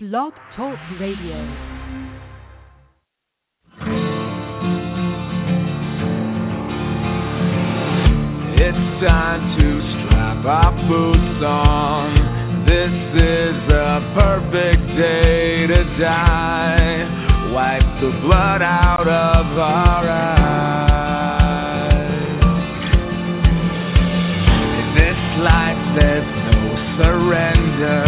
Blog Talk Radio. It's time to strap our boots on. This is a perfect day to die. Wipe the blood out of our eyes. In this life, there's no surrender,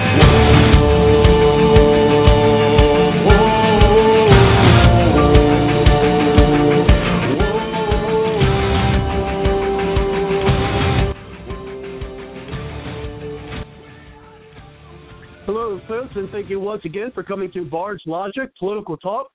Thank you once again for coming to Bard's Logic Political Talk,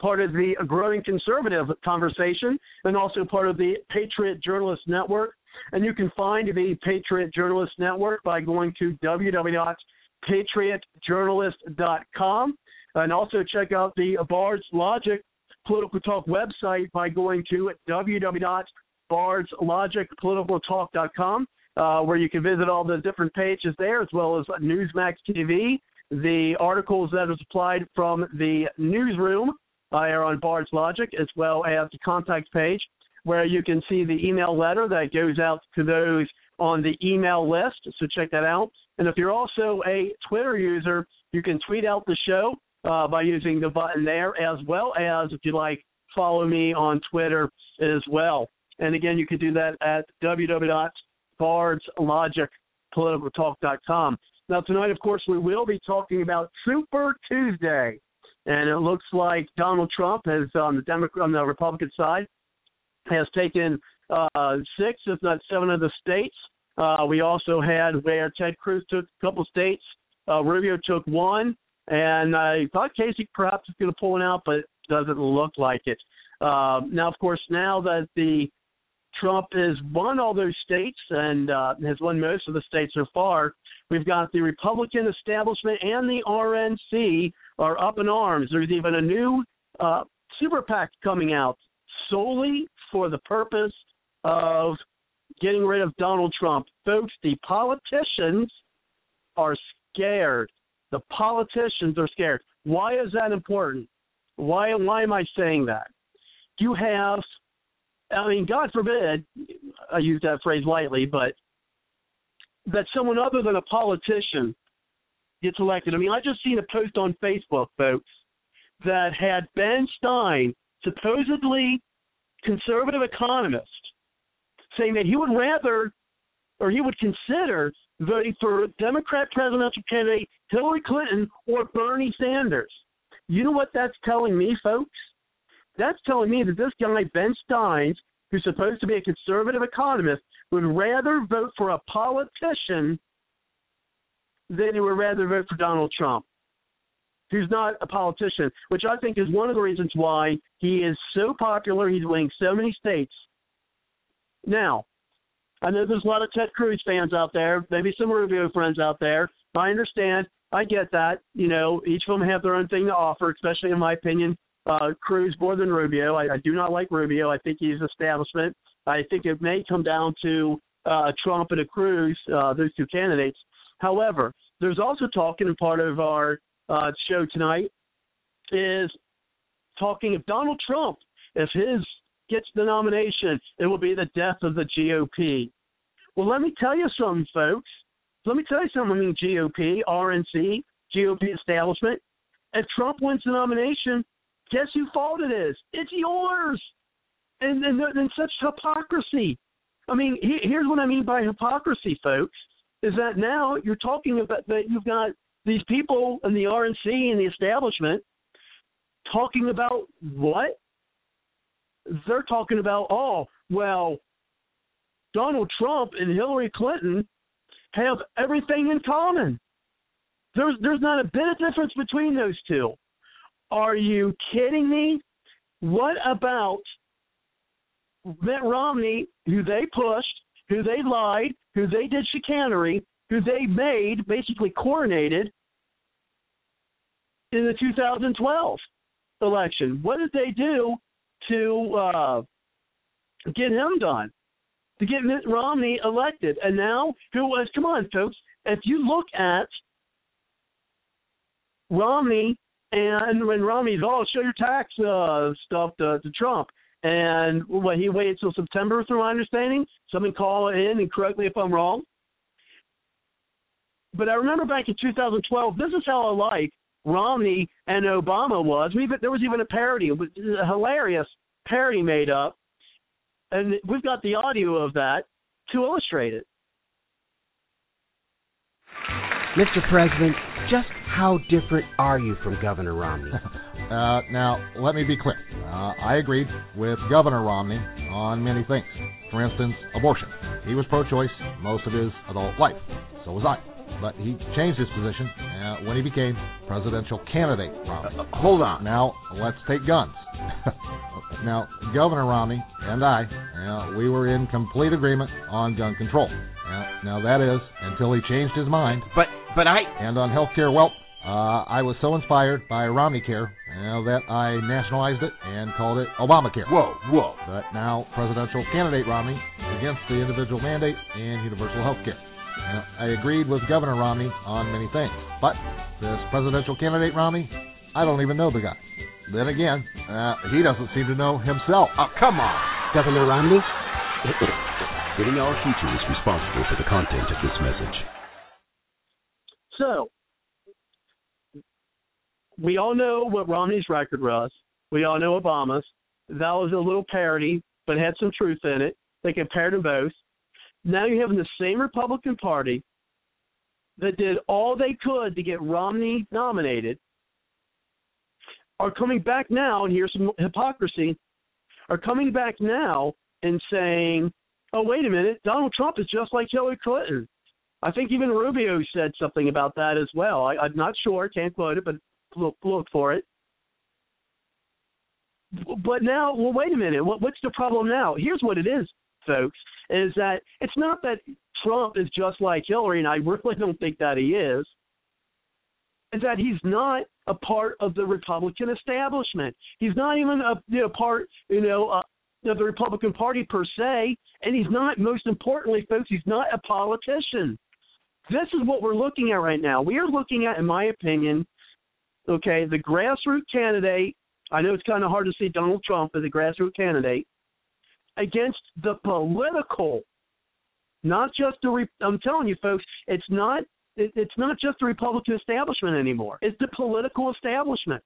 part of the growing conservative conversation, and also part of the Patriot Journalist Network. And you can find the Patriot Journalist Network by going to www.patriotjournalist.com, and also check out the Bard's Logic Political Talk website by going to www.bardslogicpoliticaltalk.com uh, where you can visit all the different pages there, as well as Newsmax TV. The articles that are supplied from the newsroom are on Bard's Logic, as well as the contact page, where you can see the email letter that goes out to those on the email list. So check that out. And if you're also a Twitter user, you can tweet out the show uh, by using the button there, as well as, if you like, follow me on Twitter as well. And again, you can do that at www bardslogicpoliticaltalk.com. Now, tonight, of course, we will be talking about Super Tuesday. And it looks like Donald Trump has, on the Democrat, on the Republican side, has taken uh, six, if not seven, of the states. Uh, we also had where Ted Cruz took a couple states. Uh, Rubio took one, and I thought Kasich perhaps was going to pull one out, but it doesn't look like it. Uh, now, of course, now that the Trump has won all those states and uh, has won most of the states so far. We've got the Republican establishment and the RNC are up in arms. There's even a new uh, super PAC coming out solely for the purpose of getting rid of Donald Trump. Folks, the politicians are scared. The politicians are scared. Why is that important? Why why am I saying that? You have I mean, God forbid, I use that phrase lightly, but that someone other than a politician gets elected. I mean, I just seen a post on Facebook, folks, that had Ben Stein, supposedly conservative economist, saying that he would rather or he would consider voting for Democrat presidential candidate Hillary Clinton or Bernie Sanders. You know what that's telling me, folks? That's telling me that this guy, Ben Steins, who's supposed to be a conservative economist, would rather vote for a politician than he would rather vote for Donald Trump, who's not a politician, which I think is one of the reasons why he is so popular. He's winning so many states. Now, I know there's a lot of Ted Cruz fans out there, maybe some Rubio friends out there. I understand. I get that. You know, each of them have their own thing to offer, especially in my opinion uh, Cruz more than Rubio. I, I do not like Rubio. I think he's establishment. I think it may come down to uh, Trump and a Cruz, uh, those two candidates. However, there's also talking, and part of our uh, show tonight is talking of Donald Trump. If his gets the nomination, it will be the death of the GOP. Well, let me tell you something, folks. Let me tell you something. GOP, RNC, GOP establishment. If Trump wins the nomination, guess whose fault it is? It's yours. And and, and such hypocrisy. I mean, he, here's what I mean by hypocrisy, folks. Is that now you're talking about that you've got these people in the RNC and the establishment talking about what? They're talking about, oh, well, Donald Trump and Hillary Clinton have everything in common. There's there's not a bit of difference between those two. Are you kidding me? What about Mitt Romney, who they pushed, who they lied, who they did chicanery, who they made basically coronated in the 2012 election? What did they do to uh, get him done? To get Mitt Romney elected, and now who was? Come on, folks. If you look at Romney and when Romney's, oh, show your tax uh, stuff to, to Trump. And when he waited until September, through my understanding. Someone call in and correct me if I'm wrong. But I remember back in 2012, this is how alike Romney and Obama was. We there was even a parody, a hilarious parody made up, and we've got the audio of that to illustrate it. Mr. President, just how different are you from Governor Romney? uh, now, let me be clear. Uh, I agreed with Governor Romney on many things. For instance, abortion. He was pro choice most of his adult life. So was I. But he changed his position uh, when he became presidential candidate Romney. Uh, hold on. Now, let's take guns. now, Governor Romney and I, uh, we were in complete agreement on gun control. now, that is until he changed his mind. But but I and on health care, well, uh, I was so inspired by Romney Care uh, that I nationalized it and called it Obamacare. Whoa, whoa! But now presidential candidate Romney is against the individual mandate and universal health care. Now, I agreed with Governor Romney on many things, but this presidential candidate Romney, I don't even know the guy. Then again, uh, he doesn't seem to know himself. Oh, come on, Governor Romney. Getting our future is responsible for the content of this message. So, we all know what Romney's record was. We all know Obama's. That was a little parody, but had some truth in it. They compared them both. Now you have the same Republican Party that did all they could to get Romney nominated are coming back now, and here's some hypocrisy, are coming back now and saying, oh, wait a minute, Donald Trump is just like Hillary Clinton. I think even Rubio said something about that as well. I, I'm not sure, can't quote it, but look, look for it. But now, well, wait a minute. What, what's the problem now? Here's what it is, folks: is that it's not that Trump is just like Hillary, and I really don't think that he is. Is that he's not a part of the Republican establishment? He's not even a you know, part, you know, uh, of the Republican Party per se, and he's not. Most importantly, folks, he's not a politician. This is what we're looking at right now. We are looking at, in my opinion, okay, the grassroots candidate. I know it's kind of hard to see Donald Trump as a grassroots candidate against the political, not just the. I'm telling you, folks, it's not. It, it's not just the Republican establishment anymore. It's the political establishment.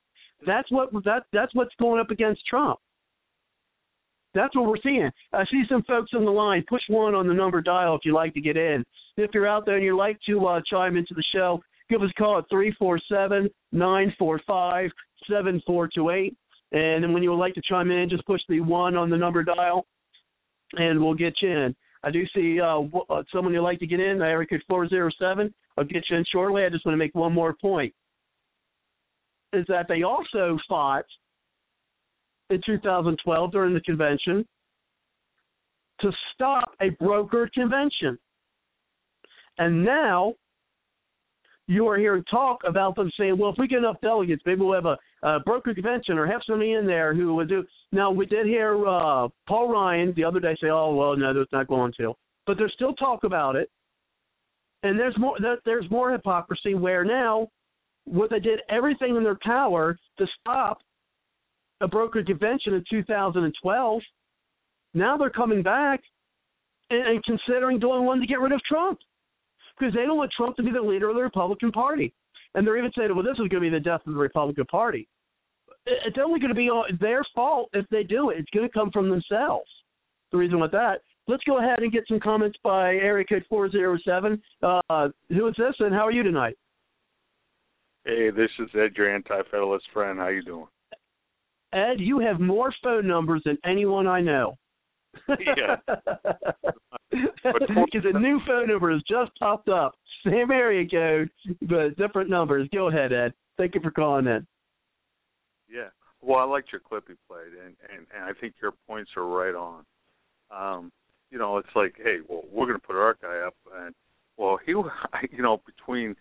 That's what that that's what's going up against Trump. That's what we're seeing. I see some folks on the line. Push one on the number dial if you'd like to get in. If you're out there and you'd like to uh, chime into the show, give us a call at three four seven nine four five seven four two eight. And then when you would like to chime in, just push the one on the number dial, and we'll get you in. I do see uh, uh someone you'd like to get in, area code 407. I'll get you in shortly. I just want to make one more point. Is that they also fought in 2012 during the convention to stop a brokered convention. And now you are hearing talk about them saying, well, if we get enough delegates, maybe we'll have a, a broker convention or have somebody in there who would do. Now, we did hear uh, Paul Ryan the other day say, oh, well, no, there's not going to. But there's still talk about it. And there's more there's more hypocrisy where now what they did everything in their power to stop a broker convention in 2012. Now they're coming back and, and considering doing one to get rid of Trump because they don't want Trump to be the leader of the Republican Party. And they're even saying, well, this is going to be the death of the Republican Party. It's only going to be their fault if they do it. It's going to come from themselves. The reason with that. Let's go ahead and get some comments by area code 407. Uh, who is this and how are you tonight? Hey, this is Ed, your anti-federalist friend. How you doing? Ed, you have more phone numbers than anyone I know. Yeah. Because a new phone number has just popped up. Same area code, but different numbers. Go ahead, Ed. Thank you for calling in. Yeah. Well, I liked your clip you played, and and, and I think your points are right on. Um, you know, it's like, hey, well, we're going to put our guy up, and well, he, you know, between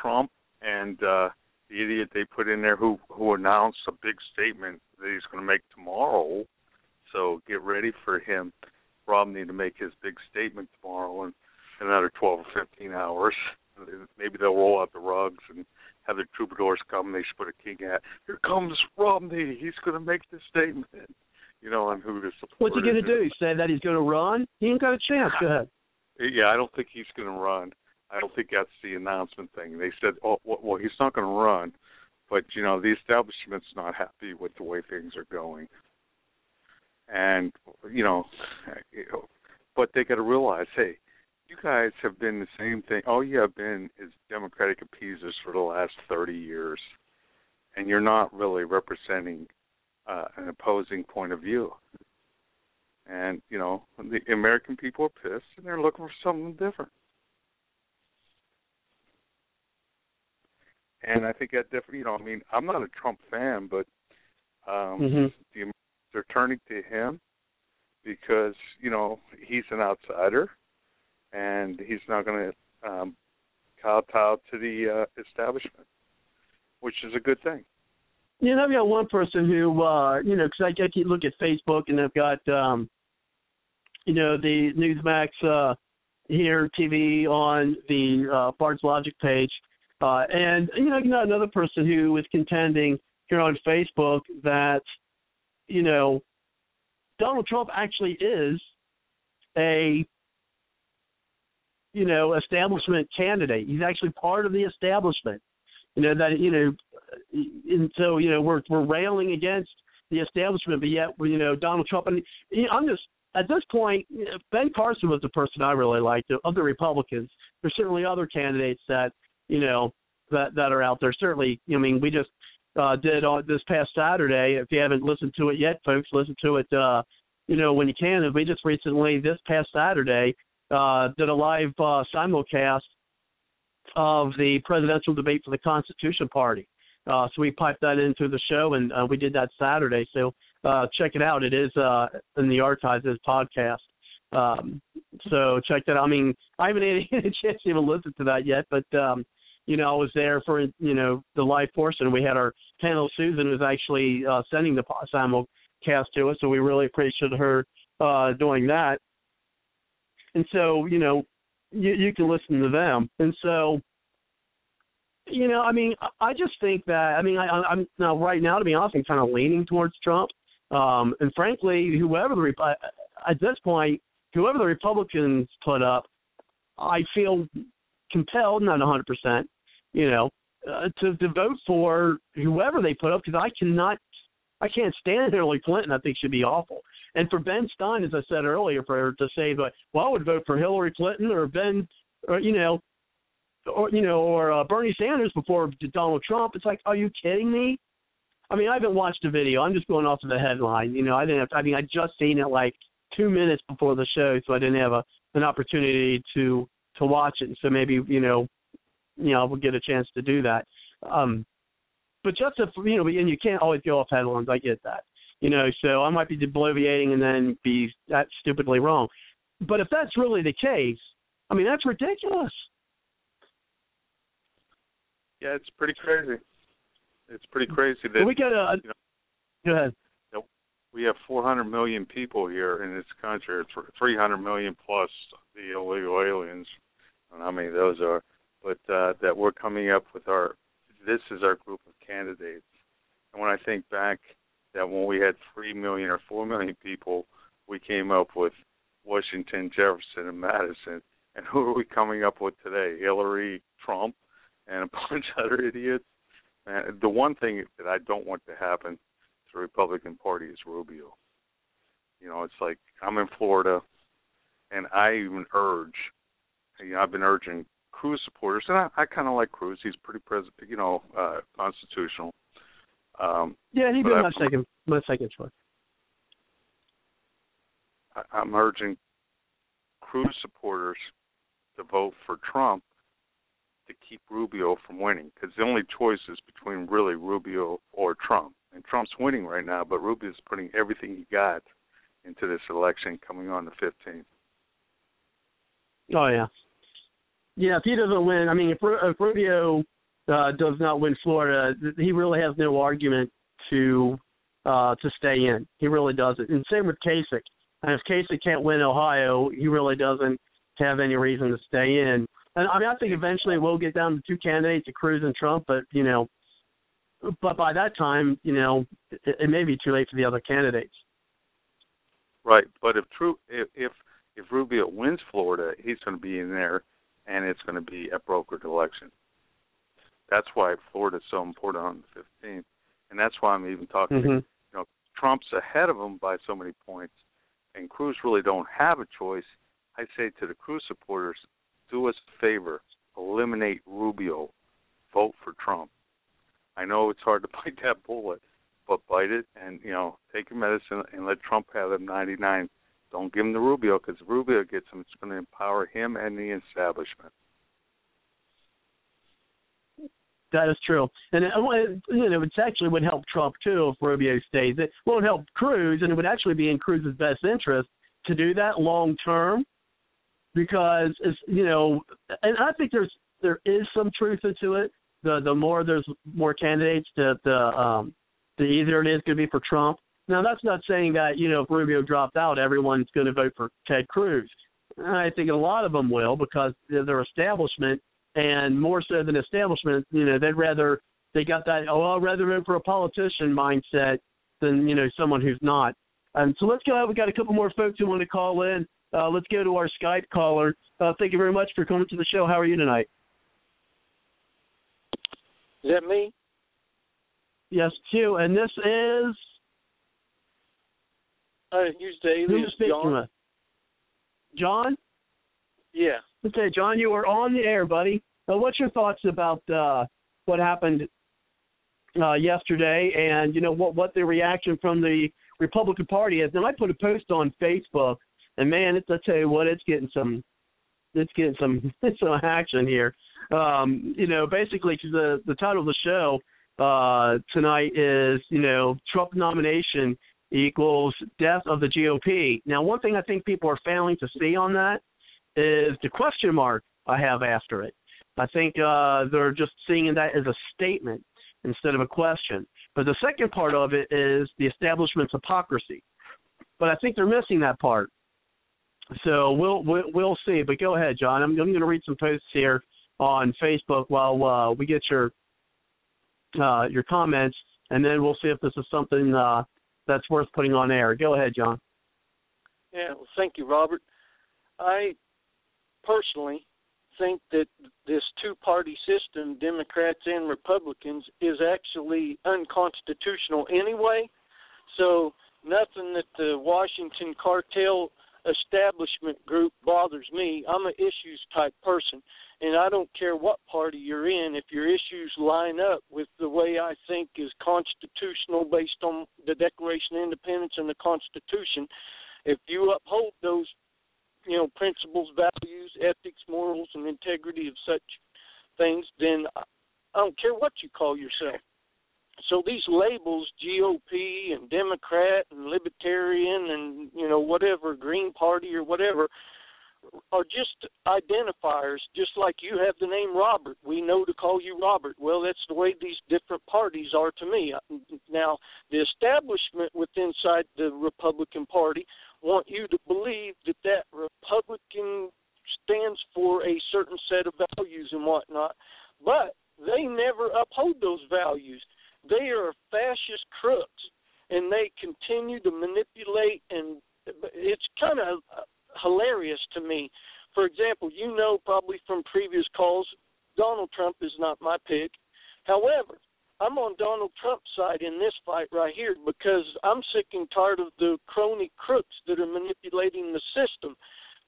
Trump and uh, the idiot they put in there who who announced a big statement that he's going to make tomorrow. So get ready for him, Romney, to make his big statement tomorrow in another 12 or 15 hours. Maybe they'll roll out the rugs and have the troubadours come. And They should put a king hat. Here comes Romney. He's going to make this statement. You know, on who to support. What's he going to do? Say that he's going to run? He ain't got a chance. Go ahead. Yeah, I don't think he's going to run. I don't think that's the announcement thing. They said, oh, well, he's not going to run, but you know, the establishment's not happy with the way things are going, and you know, but they got to realize, hey, you guys have been the same thing. All you have been is Democratic appeasers for the last 30 years, and you're not really representing uh, an opposing point of view. And you know, the American people are pissed, and they're looking for something different. And I think that different. You know, I mean, I'm not a Trump fan, but um, mm-hmm. the they're turning to him because you know he's an outsider and he's not going to um, kowtow to the uh, establishment, which is a good thing. You know, I've got one person who, uh, you know, because I, I keep look at Facebook and I've got, um, you know, the Newsmax uh, here TV on the uh, Bards Logic page, uh, and you know, you know, another person who was contending here on Facebook that, you know, Donald Trump actually is a you know, establishment candidate. He's actually part of the establishment. You know that you know, and so you know we're we're railing against the establishment, but yet you know Donald Trump. And I'm just at this point, Ben Carson was the person I really liked of the Republicans. There's certainly other candidates that you know that that are out there. Certainly, I mean, we just uh, did on this past Saturday. If you haven't listened to it yet, folks, listen to it. Uh, you know when you can. we just recently this past Saturday uh, did a live uh, simulcast of the presidential debate for the Constitution Party. Uh, so we piped that into the show, and uh, we did that Saturday. So uh, check it out. It is uh, in the archives as podcast. Um, so check that out. I mean, I haven't had a chance to even listen to that yet, but um, you know, I was there for you know the live portion. We had our panel. Susan was actually uh, sending the simulcast to us, so we really appreciated her uh, doing that. And so you know you you can listen to them. And so you know i mean i just think that i mean i i'm now right now to be honest i'm kind of leaning towards trump. Um and frankly whoever the at this point whoever the republicans put up i feel compelled not hundred percent you know uh, to to vote for whoever they put up because i cannot i can't stand hillary clinton i think she'd be awful and for Ben Stein, as I said earlier, for to say that, well, I would vote for Hillary Clinton or Ben, or you know, or you know, or uh, Bernie Sanders before Donald Trump. It's like, are you kidding me? I mean, I haven't watched the video. I'm just going off of the headline. You know, I didn't. Have, I mean, I just seen it like two minutes before the show, so I didn't have a an opportunity to to watch it. And so maybe you know, you know, we'll get a chance to do that. Um, but just if you know, and you can't always go off headlines. I get that. You know, so I might be bloviating and then be that stupidly wrong. But if that's really the case, I mean, that's ridiculous. Yeah, it's pretty crazy. It's pretty crazy that we got a. You know, go ahead. we have 400 million people here in this country. 300 million plus the illegal aliens. I don't know how many of those are, but uh, that we're coming up with our. This is our group of candidates. And when I think back that when we had three million or four million people, we came up with Washington, Jefferson, and Madison. And who are we coming up with today? Hillary, Trump, and a bunch of other idiots. And the one thing that I don't want to happen to the Republican Party is Rubio. You know, it's like I'm in Florida, and I even urge. You know, I've been urging Cruz supporters, and I, I kind of like Cruz. He's pretty, pres- you know, uh, constitutional. Um, yeah, he'd be my second my second choice. I, I'm urging Cruz supporters to vote for Trump to keep Rubio from winning because the only choice is between really Rubio or Trump. And Trump's winning right now, but Rubio's putting everything he got into this election coming on the 15th. Oh yeah, yeah. If he doesn't win, I mean, if, if Rubio uh, does not win Florida, he really has no argument to uh, to stay in. He really doesn't. And same with Kasich. And if Kasich can't win Ohio, he really doesn't have any reason to stay in. And I mean, I think eventually we'll get down to two candidates, Cruz and Trump. But you know, but by that time, you know, it, it may be too late for the other candidates. Right, but if true, if, if Rubio wins Florida, he's going to be in there, and it's going to be a brokered election. That's why Florida is so important on the 15th, and that's why I'm even talking. Mm-hmm. You know, Trump's ahead of him by so many points, and Cruz really don't have a choice. I say to the Cruz supporters, do us a favor, eliminate Rubio, vote for Trump. I know it's hard to bite that bullet, but bite it and you know take your medicine and let Trump have them 99. Don't give him the Rubio because Rubio gets him. It's going to empower him and the establishment. That is true, and it, you know it actually would help Trump too if Rubio stays. It won't help Cruz, and it would actually be in Cruz's best interest to do that long term, because it's you know, and I think there's there is some truth into it. The the more there's more candidates, the the um the easier it is going to be for Trump. Now that's not saying that you know if Rubio dropped out, everyone's going to vote for Ted Cruz. I think a lot of them will because they're establishment and more so than establishment, you know, they'd rather they got that oh I'd rather vote for a politician mindset than you know someone who's not. Um, so let's go ahead. We've got a couple more folks who want to call in. Uh, let's go to our Skype caller. Uh, thank you very much for coming to the show. How are you tonight? Is that me? Yes, Q. And this is. Uh, use the alias John. with? John. Yeah. Okay, John, you are on the air, buddy. Uh, what's your thoughts about uh, what happened uh, yesterday, and you know what what the reaction from the Republican Party is? Now, I put a post on Facebook, and man, it's I tell you what, it's getting some it's getting some some action here. Um, you know, basically, 'cause the the title of the show uh, tonight is you know Trump nomination equals death of the GOP. Now, one thing I think people are failing to see on that is the question mark I have after it. I think uh, they're just seeing that as a statement instead of a question. But the second part of it is the establishment's hypocrisy. But I think they're missing that part. So we'll we'll, see. But go ahead, John. I'm, I'm going to read some posts here on Facebook while uh, we get your uh, your comments, and then we'll see if this is something uh, that's worth putting on air. Go ahead, John. Yeah. Well, thank you, Robert. I personally think that this two-party system, Democrats and Republicans, is actually unconstitutional anyway. So nothing that the Washington cartel establishment group bothers me. I'm an issues type person, and I don't care what party you're in. If your issues line up with the way I think is constitutional based on the Declaration of Independence and the Constitution, if you uphold those, you know, principles, values, ethics, morals, and integrity of such things, then I don't care what you call yourself. So these labels, GOP and Democrat and Libertarian and you know whatever Green Party or whatever, are just identifiers. Just like you have the name Robert, we know to call you Robert. Well, that's the way these different parties are to me. Now, the establishment within inside the Republican Party want you to believe that that Republican stands for a certain set of values and whatnot, but they never uphold those values. They are fascist crooks, and they continue to manipulate, and it's kind of hilarious to me. For example, you know probably from previous calls, Donald Trump is not my pick. However, I'm on Donald Trump's side in this fight right here because I'm sick and tired of the crony crooks that are manipulating the system.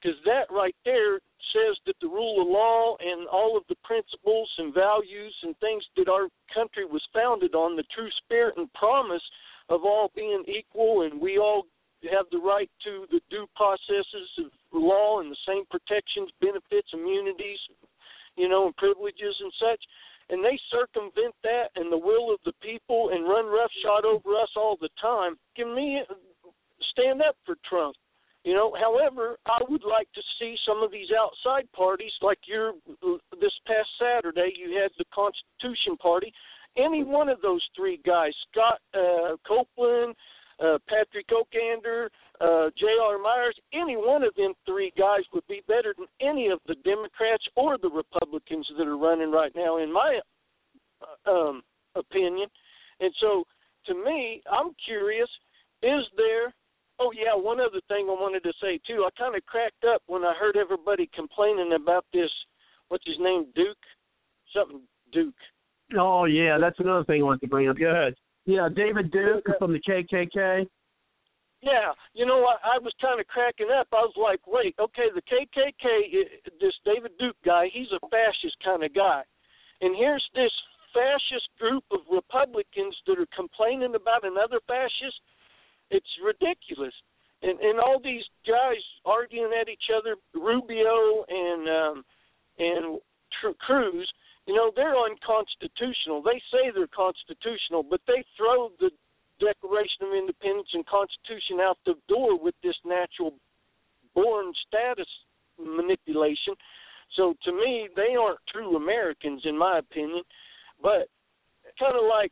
Because that right there says that the rule of law and all of the principles and values and things that our country was founded on, the true spirit and promise of all being equal and we all have the right to the due processes of law and the same protections, benefits, immunities, you know, and privileges and such. And they circumvent that and the will of the people and run roughshod over us all the time. Give me stand up for Trump. You know, however, I would like to see some of these outside parties, like your this past Saturday, you had the Constitution Party. Any one of those three guys, Scott uh, Copeland, uh, Patrick Ockander, uh, J.R. Myers, any one of them three guys would be better than any of the Democrats or the Republicans that are running right now, in my uh, um, opinion. And so, to me, I'm curious: is there? Oh yeah, one other thing I wanted to say too. I kind of cracked up when I heard everybody complaining about this. What's his name? Duke, something Duke. Oh yeah, that's another thing I wanted to bring up. Go ahead. Yeah, David Duke uh, from the KKK. Yeah, you know, I, I was kind of cracking up. I was like, wait, okay, the KKK, this David Duke guy, he's a fascist kind of guy, and here's this fascist group of Republicans that are complaining about another fascist. It's ridiculous, and and all these guys arguing at each other, Rubio and um, and Tr- Cruz you know, they're unconstitutional. They say they're constitutional, but they throw the Declaration of Independence and Constitution out the door with this natural born status manipulation. So to me, they aren't true Americans, in my opinion. But kind of like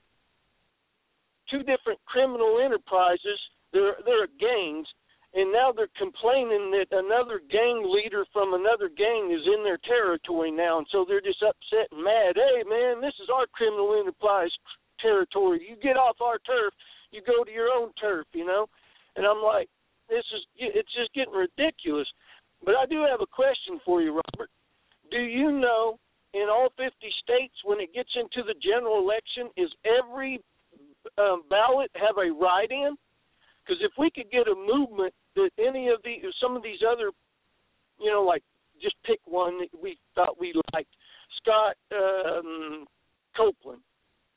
two different criminal enterprises. They're they're gangs, and now they're complaining that another gang leader from another gang is in their territory now, and so they're just upset and mad. Hey, man, this is our criminal enterprise territory. You get off our turf, you go to your own turf, you know. And I'm like, this is it's just getting ridiculous. But I do have a question for you, Robert. Do you know in all 50 states when it gets into the general election, is every um, ballot have a write-in? Because if we could get a movement that any of the some of these other, you know, like just pick one that we thought we liked, Scott um, Copeland.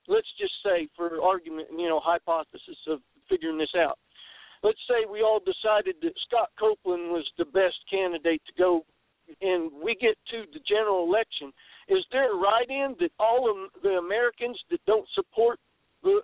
Let's just say, for argument, you know, hypothesis of figuring this out. Let's say we all decided that Scott Copeland was the best candidate to go, and we get to the general election. Is there a write-in that all of the Americans that don't support the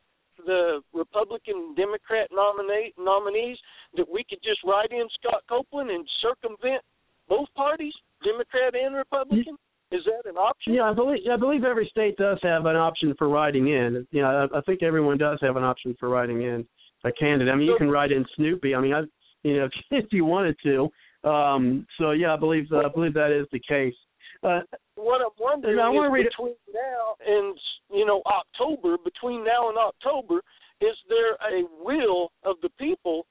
the Republican Democrat nominate nominees that we could just write in Scott Copeland and circumvent both parties, Democrat and Republican? Is that an option? Yeah, I believe I believe every state does have an option for writing in. Yeah, I, I think everyone does have an option for writing in a candidate. I mean, you can write in Snoopy. I mean, I you know if you wanted to. Um, so yeah, I believe uh, I believe that is the case. Uh, what I'm wondering I want to read between it. now and you know October, between now and October, is there a will of the people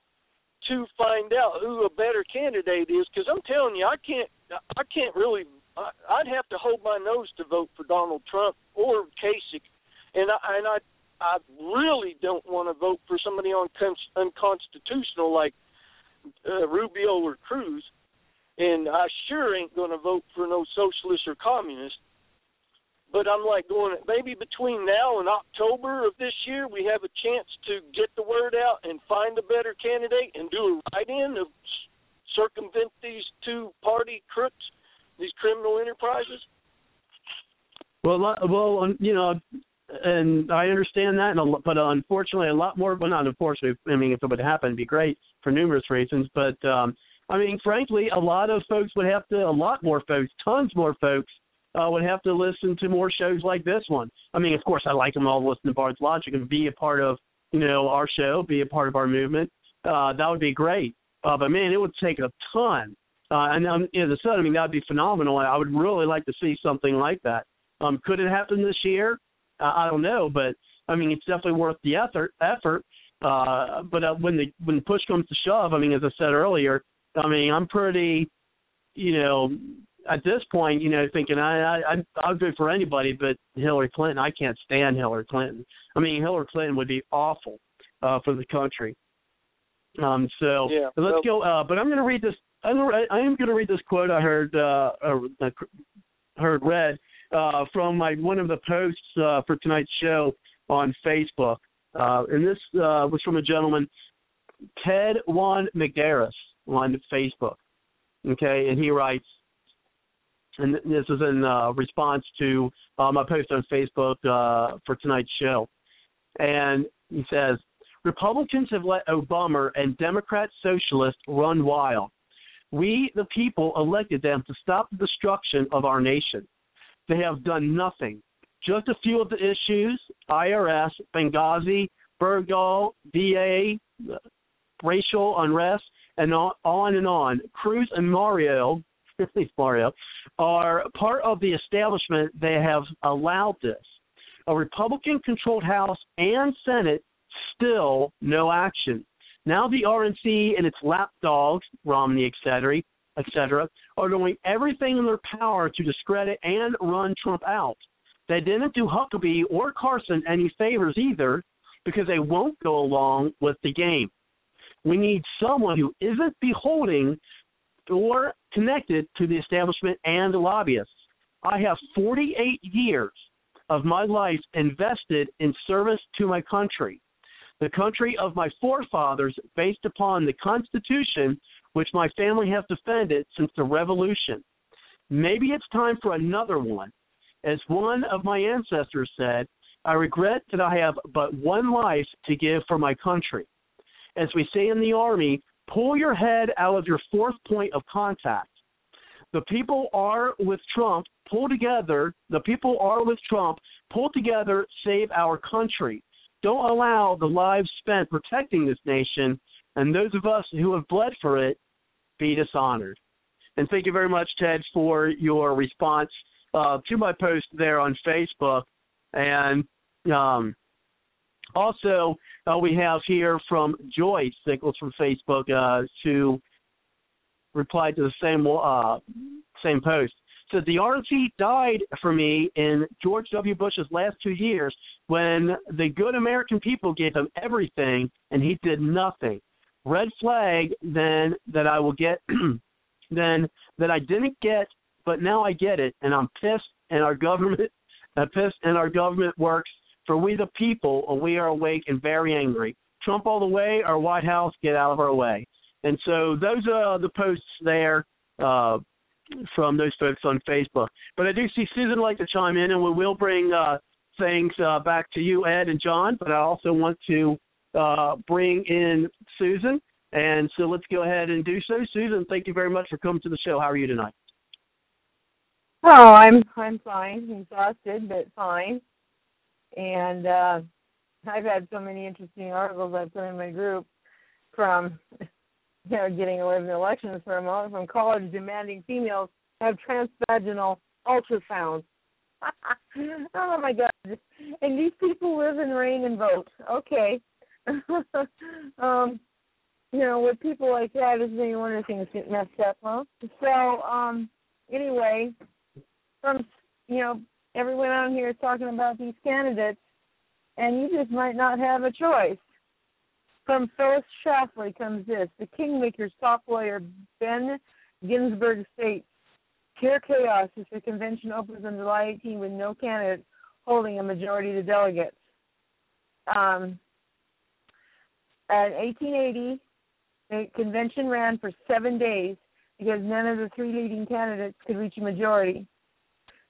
to find out who a better candidate is? Because I'm telling you, I can't, I can't really. I, I'd have to hold my nose to vote for Donald Trump or Kasich, and I and I, I really don't want to vote for somebody on unconstitutional like uh, Rubio or Cruz and I sure ain't going to vote for no socialist or communist. But I'm like going maybe between now and October of this year, we have a chance to get the word out and find a better candidate and do a write-in to circumvent these two party crooks, these criminal enterprises. Well, well, you know, and I understand that, but unfortunately, a lot more. Well, not unfortunately. I mean, if it would happen, it'd be great for numerous reasons. But um, I mean, frankly, a lot of folks would have to, a lot more folks, tons more folks, uh, would have to listen to more shows like this one. I mean, of course, I like them all to listen to Bard's Logic and be a part of, you know, our show, be a part of our movement. Uh, that would be great. Uh, but man, it would take a ton. Uh, and um, as I said, I mean, that would be phenomenal. I would really like to see something like that. Um, could it happen this year? Uh, I don't know, but I mean, it's definitely worth the effort. Effort. Uh, but uh, when the when push comes to shove, I mean, as I said earlier, I mean, I'm pretty, you know, at this point, you know, thinking I I I'll vote for anybody but Hillary Clinton. I can't stand Hillary Clinton. I mean, Hillary Clinton would be awful uh, for the country. Um, so yeah, let's go. Uh, but I'm going to read this. I'm gonna, I am going to read this quote I heard uh, uh, heard read uh, from my one of the posts uh, for tonight's show on Facebook. Uh, and this uh, was from a gentleman Ted Juan McGarris on Facebook. Okay, and he writes, and this is in uh, response to uh, my post on Facebook uh, for tonight's show. And he says, Republicans have let Obama and Democrat socialists run wild. We, the people, elected them to stop the destruction of our nation. They have done nothing. Just a few of the issues IRS, Benghazi, Burgal, DA, racial unrest, and on and on. Cruz and Mario, Mario, are part of the establishment. They have allowed this. A Republican controlled House and Senate, still no action. Now the RNC and its lapdogs, Romney, et cetera, et cetera, are doing everything in their power to discredit and run Trump out. They didn't do Huckabee or Carson any favors either because they won't go along with the game. We need someone who isn't beholding or connected to the establishment and lobbyists. I have 48 years of my life invested in service to my country, the country of my forefathers, based upon the Constitution which my family has defended since the Revolution. Maybe it's time for another one. As one of my ancestors said, I regret that I have but one life to give for my country. As we say in the Army, pull your head out of your fourth point of contact. The people are with Trump, pull together. The people are with Trump, pull together, save our country. Don't allow the lives spent protecting this nation and those of us who have bled for it be dishonored. And thank you very much, Ted, for your response uh, to my post there on Facebook. And um, also, uh, we have here from Joyce Nichols from Facebook uh, to reply to the same uh, same post. So the RNC died for me in George W. Bush's last two years when the good American people gave him everything and he did nothing. Red flag then that I will get then that I didn't get, but now I get it, and I'm pissed. And our government, I'm pissed, and our government works for we the people, and we are awake and very angry. Trump all the way, our White House, get out of our way. And so those are the posts there uh, from those folks on Facebook. But I do see Susan like to chime in, and we will bring uh, things uh, back to you, Ed and John. But I also want to uh, bring in Susan. And so let's go ahead and do so. Susan, thank you very much for coming to the show. How are you tonight? Oh, I'm I'm fine. Exhausted, but fine and uh, I've had so many interesting articles I've put in my group from you know getting away from elections for a moment, from college demanding females have transvaginal ultrasounds. oh my God! And these people live and reign and vote. Okay. um, you know, with people like that, one of the things get messed up, huh? So, um, anyway, from you know everyone on here is talking about these candidates, and you just might not have a choice. From Phyllis Schlafly comes this. The Kingmakers top lawyer Ben Ginsburg, states, pure chaos as the convention opens on July 18 with no candidate holding a majority of the delegates. Um, in 1880, the convention ran for seven days because none of the three leading candidates could reach a majority.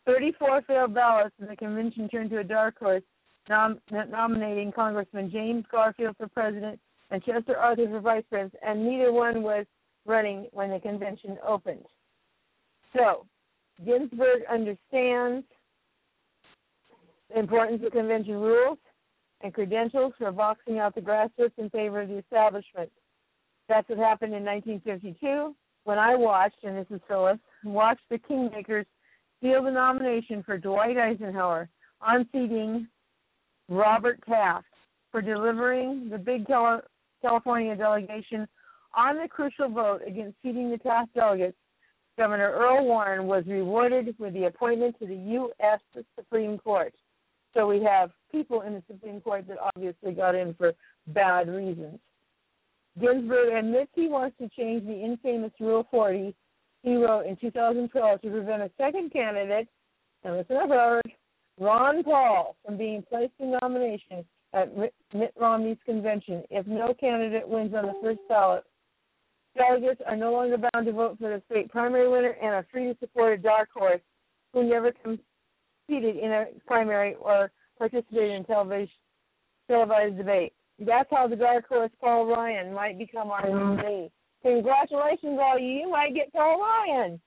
34 failed ballots, and the convention turned to a dark horse, nom- nominating Congressman James Garfield for president and Chester Arthur for vice president, and neither one was running when the convention opened. So, Ginsburg understands the importance of convention rules and credentials for boxing out the grassroots in favor of the establishment. That's what happened in 1952 when I watched, and this is Phyllis, watched the Kingmakers seal the nomination for Dwight Eisenhower, unseating Robert Taft for delivering the big California delegation on the crucial vote against seating the Taft delegates. Governor Earl Warren was rewarded with the appointment to the U.S. Supreme Court. So we have people in the Supreme Court that obviously got in for bad reasons. Ginsburg admits he wants to change the infamous Rule 40 he wrote in 2012 to prevent a second candidate, and listen up, Robert, Ron Paul, from being placed in nomination at Mitt Romney's convention. If no candidate wins on the first ballot, delegates are no longer bound to vote for the state primary winner and are free to support a dark horse who never competed in a primary or participated in television, televised debate. That's how the dark horse Paul Ryan might become our nominee. Congratulations, all you! You might get Paul Ryan.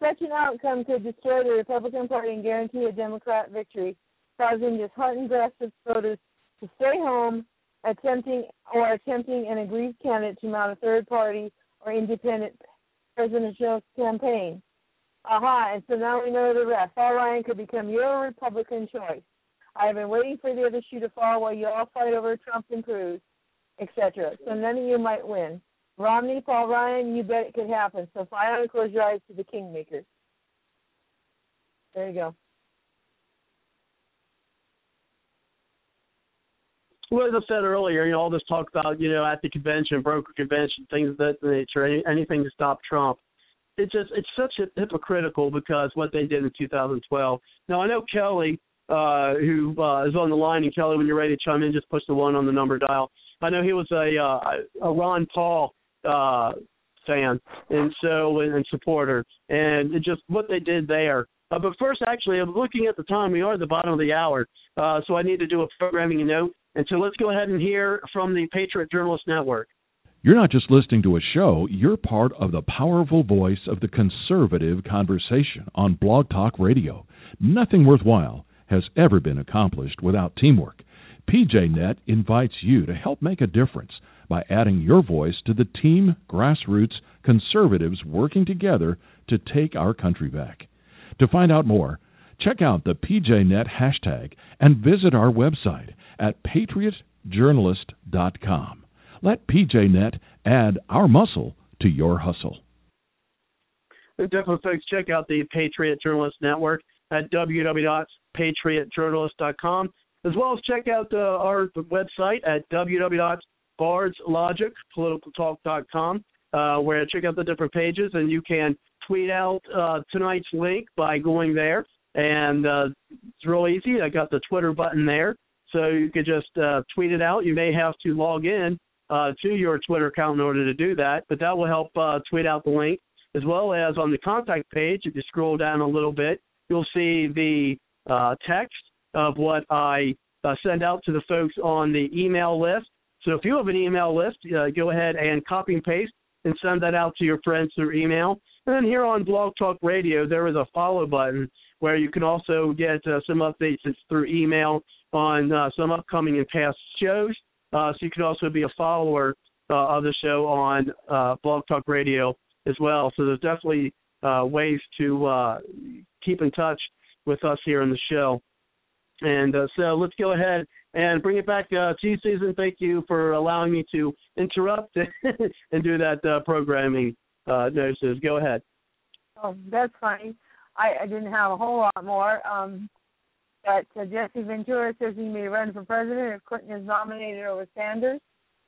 Such an outcome could destroy the Republican Party and guarantee a Democrat victory, causing disheartened grassroots voters to stay home, attempting or attempting an aggrieved candidate to mount a third party or independent presidential campaign. Aha, and so now we know the rest. Paul Ryan could become your Republican choice. I have been waiting for the other shoe to fall while you all fight over Trump and Cruz, etc. So none of you might win. Romney, Paul Ryan, you bet it could happen. So finally close your eyes to the kingmakers. There you go. Well, as I said earlier, you know, all this talk about, you know, at the convention, broker convention, things of that nature, any, anything to stop Trump. It just it's such a hypocritical because what they did in 2012. Now I know Kelly, uh, who uh, is on the line, and Kelly, when you're ready to chime in, just push the one on the number dial. I know he was a uh, a Ron Paul uh, fan, and so and, and supporter, and just what they did there. Uh, but first, actually, I'm looking at the time. We are at the bottom of the hour, uh, so I need to do a programming note. And so let's go ahead and hear from the Patriot Journalist Network. You're not just listening to a show, you're part of the powerful voice of the conservative conversation on Blog Talk Radio. Nothing worthwhile has ever been accomplished without teamwork. PJNet invites you to help make a difference by adding your voice to the team grassroots conservatives working together to take our country back. To find out more, check out the PJNet hashtag and visit our website at patriotjournalist.com. Let PJNet add our muscle to your hustle. Definitely, folks, check out the Patriot Journalist Network at www.patriotjournalist.com, as well as check out uh, our website at www bardslogicpoliticaltalk.com, uh, where check out the different pages, and you can tweet out uh, tonight's link by going there. And uh, it's real easy. I got the Twitter button there, so you could just uh, tweet it out. You may have to log in uh, to your Twitter account in order to do that, but that will help uh, tweet out the link. As well as on the contact page, if you scroll down a little bit, you'll see the text of what I send out to the folks on the email list. So if you have an email list, uh, go ahead and copy and paste and send that out to your friends through email. And then here on Blog Talk Radio, there is a follow button where you can also get uh, some updates through email on uh, some upcoming and past shows. Uh, so you can also be a follower uh, of the show on uh, Blog Talk Radio as well. So there's definitely uh, ways to keep in touch with us here in the show. And so let's go ahead and bring it back uh, to Susan. Thank you for allowing me to interrupt and do that uh, programming uh, notices. Go ahead. Oh, that's fine. I, I didn't have a whole lot more. Um, but uh, Jesse Ventura says he may run for president if Clinton is nominated over Sanders.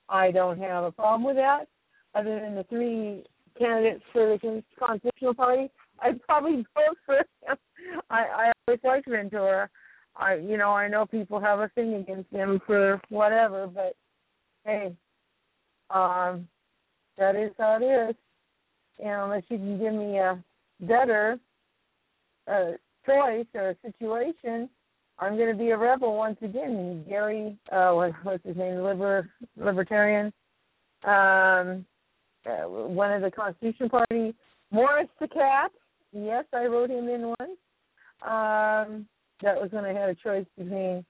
I don't have a problem with that. Other than the three candidates for the Constitutional Party, I'd probably vote for him. I, I always liked Ventura. I you know I know people have a thing against him for whatever, but hey, um, that is how it is. And unless you can give me a better uh, choice or a situation, I'm going to be a rebel once again. Gary, uh, what, what's his name? Liber libertarian. Um, uh, one of the Constitution Party. Morris the cat. Yes, I wrote him in one. Um, that was when I had a choice between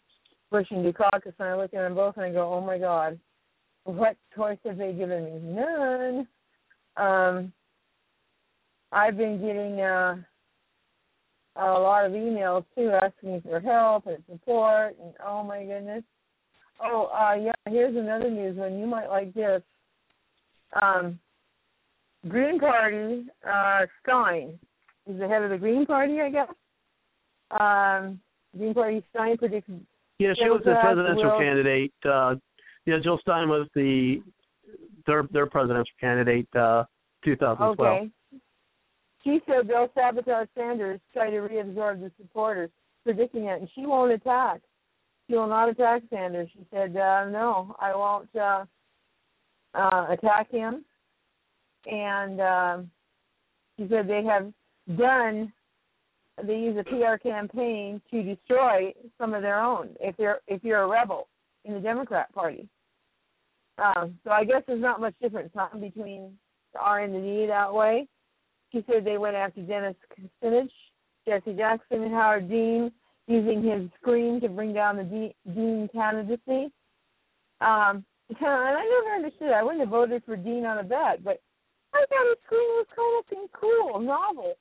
Bush and Dukakis, and I look at them both and I go, oh my God, what choice have they given me? None. Um, I've been getting uh, a lot of emails too, asking for help and support, and oh my goodness. Oh, uh, yeah. Here's another news one. You might like this. Um, Green Party. Uh, Stein is the head of the Green Party, I guess. Um, Green Party Stein predicts. Yeah, she was the presidential will, candidate. Uh, yeah, Jill Stein was the their their presidential candidate. Uh, 2012. Okay. She said they'll sabotage Sanders, try to reabsorb the supporters, predicting it, and she won't attack. she will not attack Sanders. She said, uh, "No, I won't uh, uh, attack him." And uh, she said they have done. They use a PR campaign to destroy some of their own. If you're if you're a rebel in the Democrat Party, um, so I guess there's not much difference huh, between the R and the D that way. She said they went after Dennis Kucinich, Jesse Jackson, and Howard Dean using his screen to bring down the D- Dean candidacy. Um, and I never understood. I wouldn't have voted for Dean on a bet, but I thought his screen was kind of cool, novel.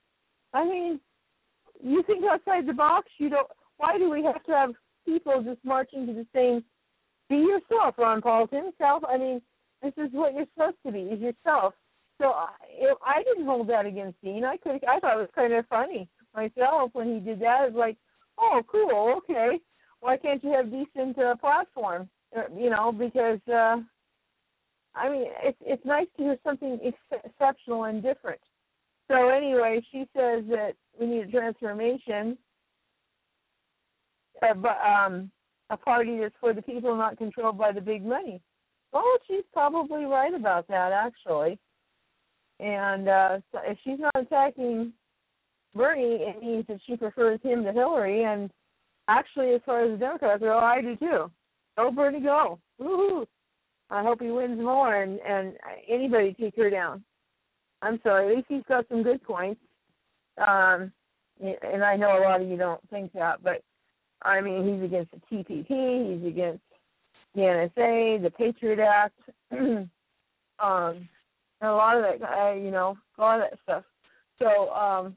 I mean, you think outside the box. You don't. Why do we have to have people just marching to the same? Be yourself, Ron Paulson. Self. I mean, this is what you're supposed to be. Is yourself. So I, I didn't hold that against Dean. I could. I thought it was kind of funny myself when he did that. It's like, oh, cool, okay. Why can't you have decent uh, platform? Uh, you know, because uh, I mean, it's it's nice to hear something ex- exceptional and different. So anyway, she says that we need a transformation, but um, a party that's for the people, not controlled by the big money. Well, she's probably right about that, actually. And uh, so if she's not attacking Bernie, it means that she prefers him to Hillary. And actually, as far as the Democrats go, I do too. Go Bernie, go! Woohoo! I hope he wins more, and and anybody take her down. I'm sorry, at least he's got some good points. Um, and I know a lot of you don't think that, but I mean, he's against the TPP, he's against the NSA, the Patriot Act, um, and a lot of that, you know, a lot of that stuff. So um,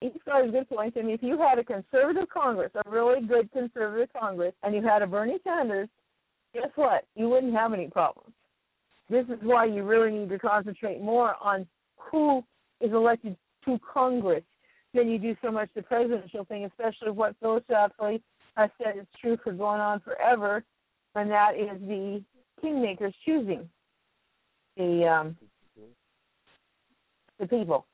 he's got a good point. I mean, if you had a conservative Congress, a really good conservative Congress, and you had a Bernie Sanders, guess what? You wouldn't have any problems. This is why you really need to concentrate more on who is elected to Congress than you do so much the presidential thing, especially what philosophically I said is true for going on forever, and that is the kingmakers choosing the um, the people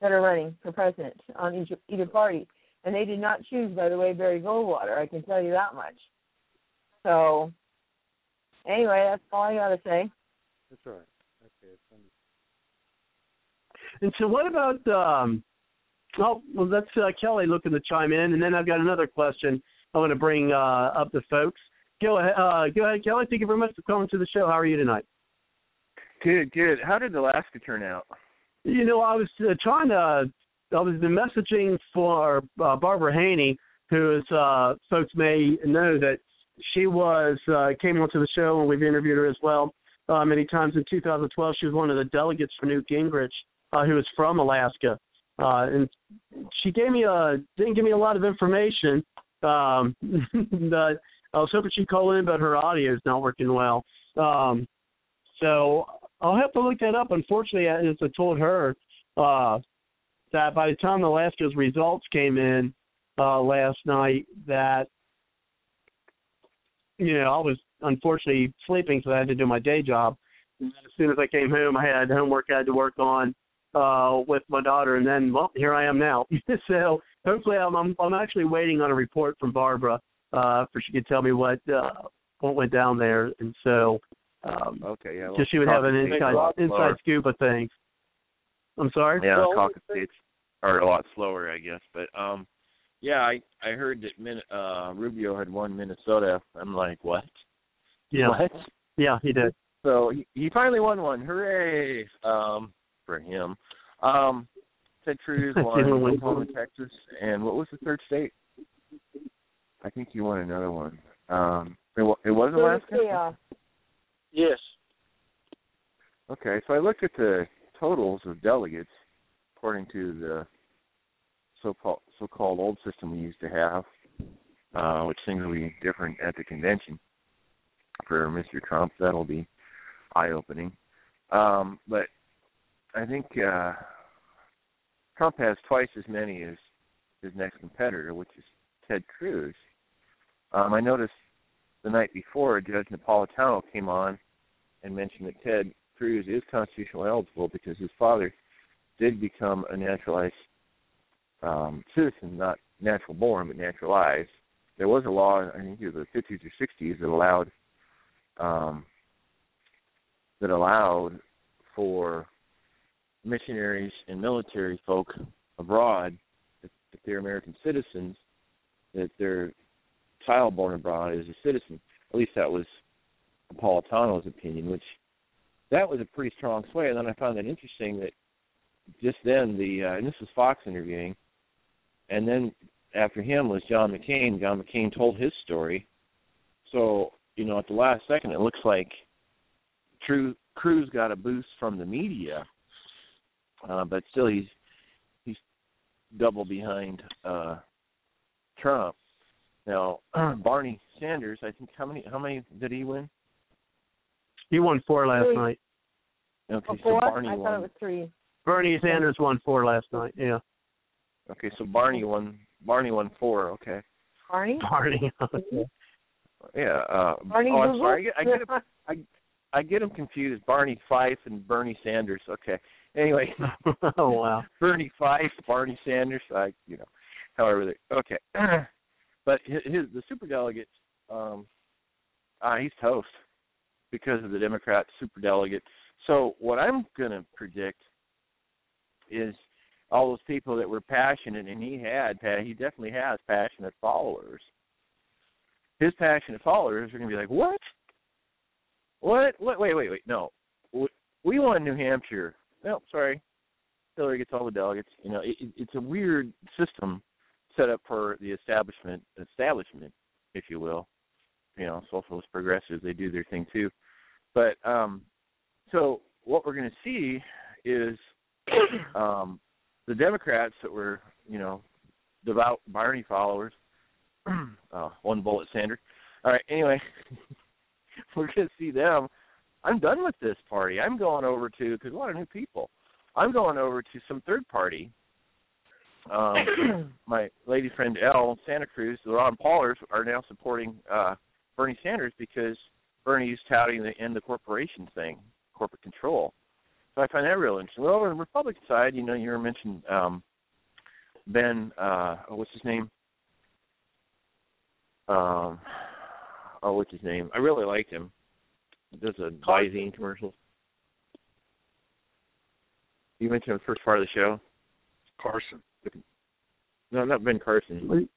that are running for president on each, either party. And they did not choose, by the way, Barry Goldwater. I can tell you that much. So, anyway, that's all I got to say. That's all right. Okay, and so, what about? um Oh, well, that's uh, Kelly looking to chime in, and then I've got another question I want to bring uh, up to folks. Go ahead, uh, go ahead, Kelly. Thank you very much for coming to the show. How are you tonight? Good, good. How did Alaska turn out? You know, I was uh, trying to. I was been messaging for uh, Barbara Haney, who is uh, folks may know that she was uh, came onto the show and we've interviewed her as well uh, many times. In 2012, she was one of the delegates for Newt Gingrich, uh, who is from Alaska, uh, and she gave me a didn't give me a lot of information. Um, but I was hoping she'd call in, but her audio is not working well. Um, so I'll have to look that up. Unfortunately, as I told her, uh, that by the time Alaska's results came in uh, last night, that you know I was unfortunately sleeping, so I had to do my day job. And as soon as I came home, I had homework I had to work on uh, with my daughter, and then well, here I am now. so hopefully, I'm, I'm I'm actually waiting on a report from Barbara uh, for she could tell me what uh, what went down there, and so um, okay, yeah. Well, so she would have an inside inside scoop of things. I'm sorry. Yeah, well, caucus states are a lot slower, I guess. But um, yeah, I I heard that Min- uh, Rubio had won Minnesota. I'm like, what? Yeah. What? Yeah, he did. So he, he finally won one. Hooray! Um, for him. Um, Ted Cruz won Oklahoma, Texas, and what was the third state? I think he won another one. Um, it, it was Alaska. Yeah. Yes. Okay, so I looked at the totals of delegates according to the so-called old system we used to have, uh, which things will be different at the convention for Mr. Trump. That'll be eye-opening. Um, but I think uh, Trump has twice as many as his next competitor, which is Ted Cruz. Um, I noticed the night before Judge Napolitano came on and mentioned that Ted Cruz is constitutionally eligible because his father did become a naturalized um, citizen, not natural born, but naturalized. there was a law I think in the 50s or 60s that allowed um, that allowed for missionaries and military folk abroad, if, if they're American citizens, that their child born abroad is a citizen. At least that was Napolitano's opinion, which that was a pretty strong sway. And then I found that interesting that just then the uh, and this was Fox interviewing, and then after him was John McCain. John McCain told his story. So you know, at the last second, it looks like True Cruz got a boost from the media, uh, but still he's he's double behind uh, Trump. Now Barney Sanders, I think how many how many did he win? He won four last Three. night. Okay, Oh, so four? Barney I thought it was three. Bernie Sanders won four last night. Yeah, Okay, so Barney won. Barney won four. Okay. Barney? Barney. Yeah. Uh, Barney oh, I'm sorry. I get, I get him. I, I get him confused. Barney Fife and Bernie Sanders. Okay. Anyway, oh wow. Bernie Fife, Barney Sanders. I, you know, however they. Okay. but his, his the superdelegates. Um, uh, he's toast because of the Democrat superdelegate. So what I'm going to predict is all those people that were passionate, and he had, he definitely has passionate followers. His passionate followers are going to be like, "What? What? What? Wait, wait, wait! No, we, won New Hampshire. No, sorry, Hillary gets all the delegates. You know, it, it's a weird system set up for the establishment, establishment, if you will. You know, socialist progressives, they do their thing too. But um, so what we're going to see is um, the Democrats that were, you know, devout Barney followers. uh, one bullet Sanders. All right. Anyway, we're going to see them. I'm done with this party. I'm going over to because a lot of new people. I'm going over to some third party. Um, my lady friend Elle Santa Cruz, the Ron Paulers are now supporting uh, Bernie Sanders because Bernie's touting the end the corporation thing, corporate control. So I find that real interesting. Well, on the Republican side, you know, you were mentioned um, Ben. Uh, oh, what's his name? Um, oh, what's his name? I really liked him. He does a Visine commercials. You mentioned him the first part of the show. Carson. No, not Ben Carson.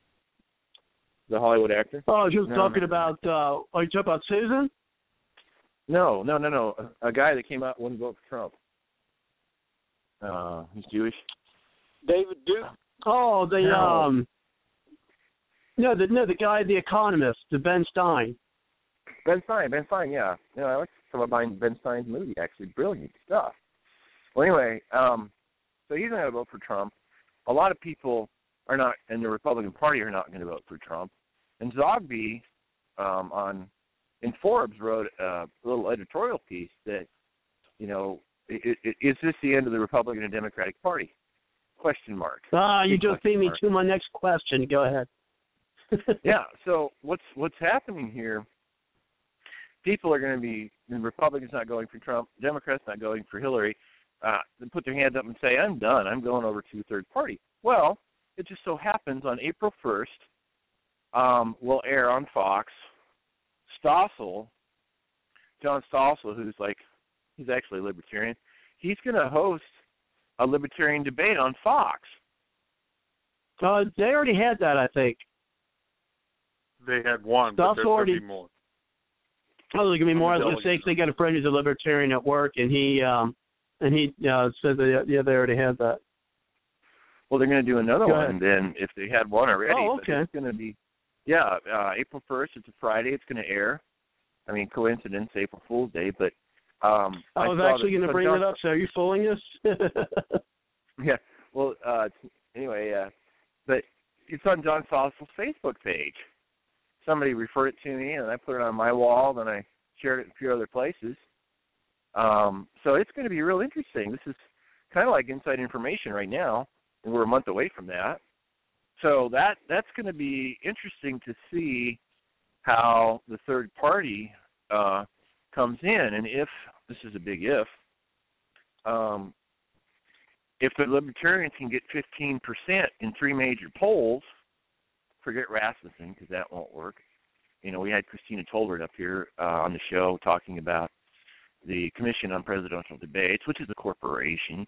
The Hollywood actor. Oh, I was just No, talking no. about. uh Are you talking about Susan? No, no, no, no. A, a guy that came out wouldn't vote for Trump. Uh, he's Jewish. David Duke. Oh, the No. um. No, the no, the guy, the economist, the Ben Stein. Ben Stein. Ben Stein. Yeah. Yeah, I like some of mine. Ben Stein's movie. Actually, brilliant stuff. Well, anyway, um, so he's not going to vote for Trump. A lot of people are not, in the Republican Party, are not going to vote for Trump. And Zogby, um, on in Forbes, wrote a little editorial piece that, you know, i i is this the end of the Republican and Democratic Party? Question mark. Ah, you just beat me mark. to my next question. Go ahead. yeah. So what's what's happening here? People are going to be the Republicans not going for Trump, Democrats not going for Hillary. Uh, they put their hands up and say, "I'm done. I'm going over to third party." Well, it just so happens on April 1st, um, will air on Fox. Stossel, John Stossel, who's like, he's actually a libertarian. He's going to host a libertarian debate on Fox. Uh, they already had that, I think. They had one, but Stuff's there's going already- to be more. Oh, there's gonna be more. I was gonna Delegates. say 'cause they got a friend who's a libertarian at work, and he um and he uh said that yeah they already had that. Well, they're going to do another Go one then if they had one already. Oh, okay. It's going to be, yeah, uh, April 1st. It's a Friday. It's going to air. I mean, coincidence, April Fool's Day, but um, I was saw actually gonna bring it up. So are you fooling us? Yeah. Well, uh, anyway, uh, but it's on John Stossel's Facebook page. Somebody referred it to me, and I put it on my wall. Then I shared it in a few other places. Um, so it's going to be real interesting. This is kind of like inside information right now, and we're a month away from that. So that that's going to be interesting to see how the third party uh, comes in, and if this is a big if, um, if the libertarians can get 15% in three major polls, forget Rasmussen because that won't work. You know, we had Christina Tolbert up here uh, on the show talking about the Commission on Presidential Debates, which is a corporation,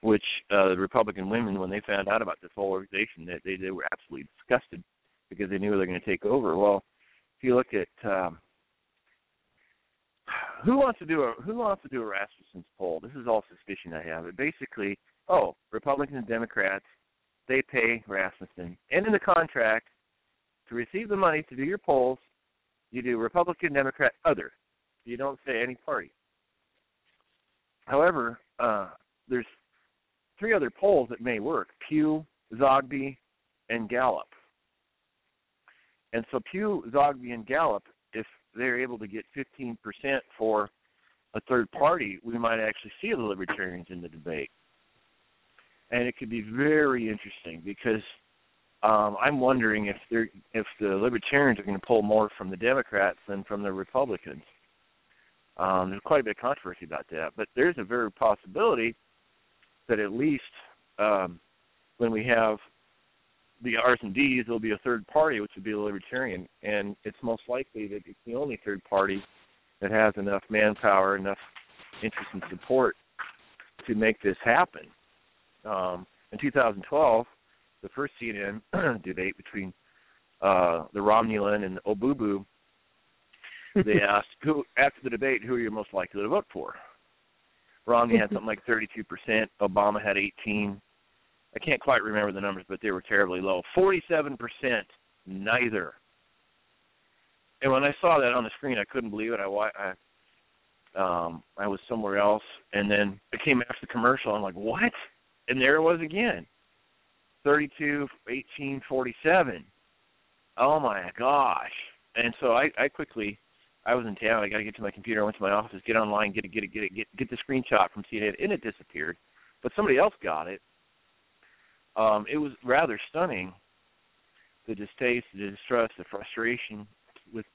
which uh, the Republican women, when they found out about this whole organization, that they, they were absolutely disgusted because they knew they were going to take over. Well, if you look at um, who wants to do a who wants to do a Rasmussen's poll, this is all suspicion I have. It basically, oh, Republicans and Democrats, they pay Rasmussen, and in the contract, to receive the money to do your polls, you do Republican, Democrat, other. You don't say any party. However, uh, there's three other polls that may work: Pew, Zogby, and Gallup. And so Pew, Zogby, and Gallup, they're able to get 15% for a third party, we might actually see the libertarians in the debate. And it could be very interesting because um, I'm wondering if they're if the libertarians are going to pull more from the Democrats than from the Republicans. Um, there's quite a bit of controversy about that, but there's a very possibility that at least um, when we have the R's and D's, there'll be a third party, which would be a libertarian, and it's most likely that it's the only third party that has enough manpower, enough interest and support to make this happen. Um, in 2012, the first CNN debate between uh, the Romulan and the Obubu, they asked who after the debate who are you most likely to vote for. Romney had something like 32%, Obama had 18, I can't quite remember the numbers, but they were terribly low. Forty-seven percent, neither. And when I saw that on the screen, I couldn't believe it. I, I um I was somewhere else, and then it came after the commercial. I'm like, what? And there it was again. Thirty-two, eighteen, forty-seven. Oh my gosh! And so I, I quickly, I was in town. I got to get to my computer. I went to my office, get online, get it, get it, get it, get get the screenshot from CNN, and it disappeared. But somebody else got it, um, it was rather stunning the distaste, the distrust, the frustration with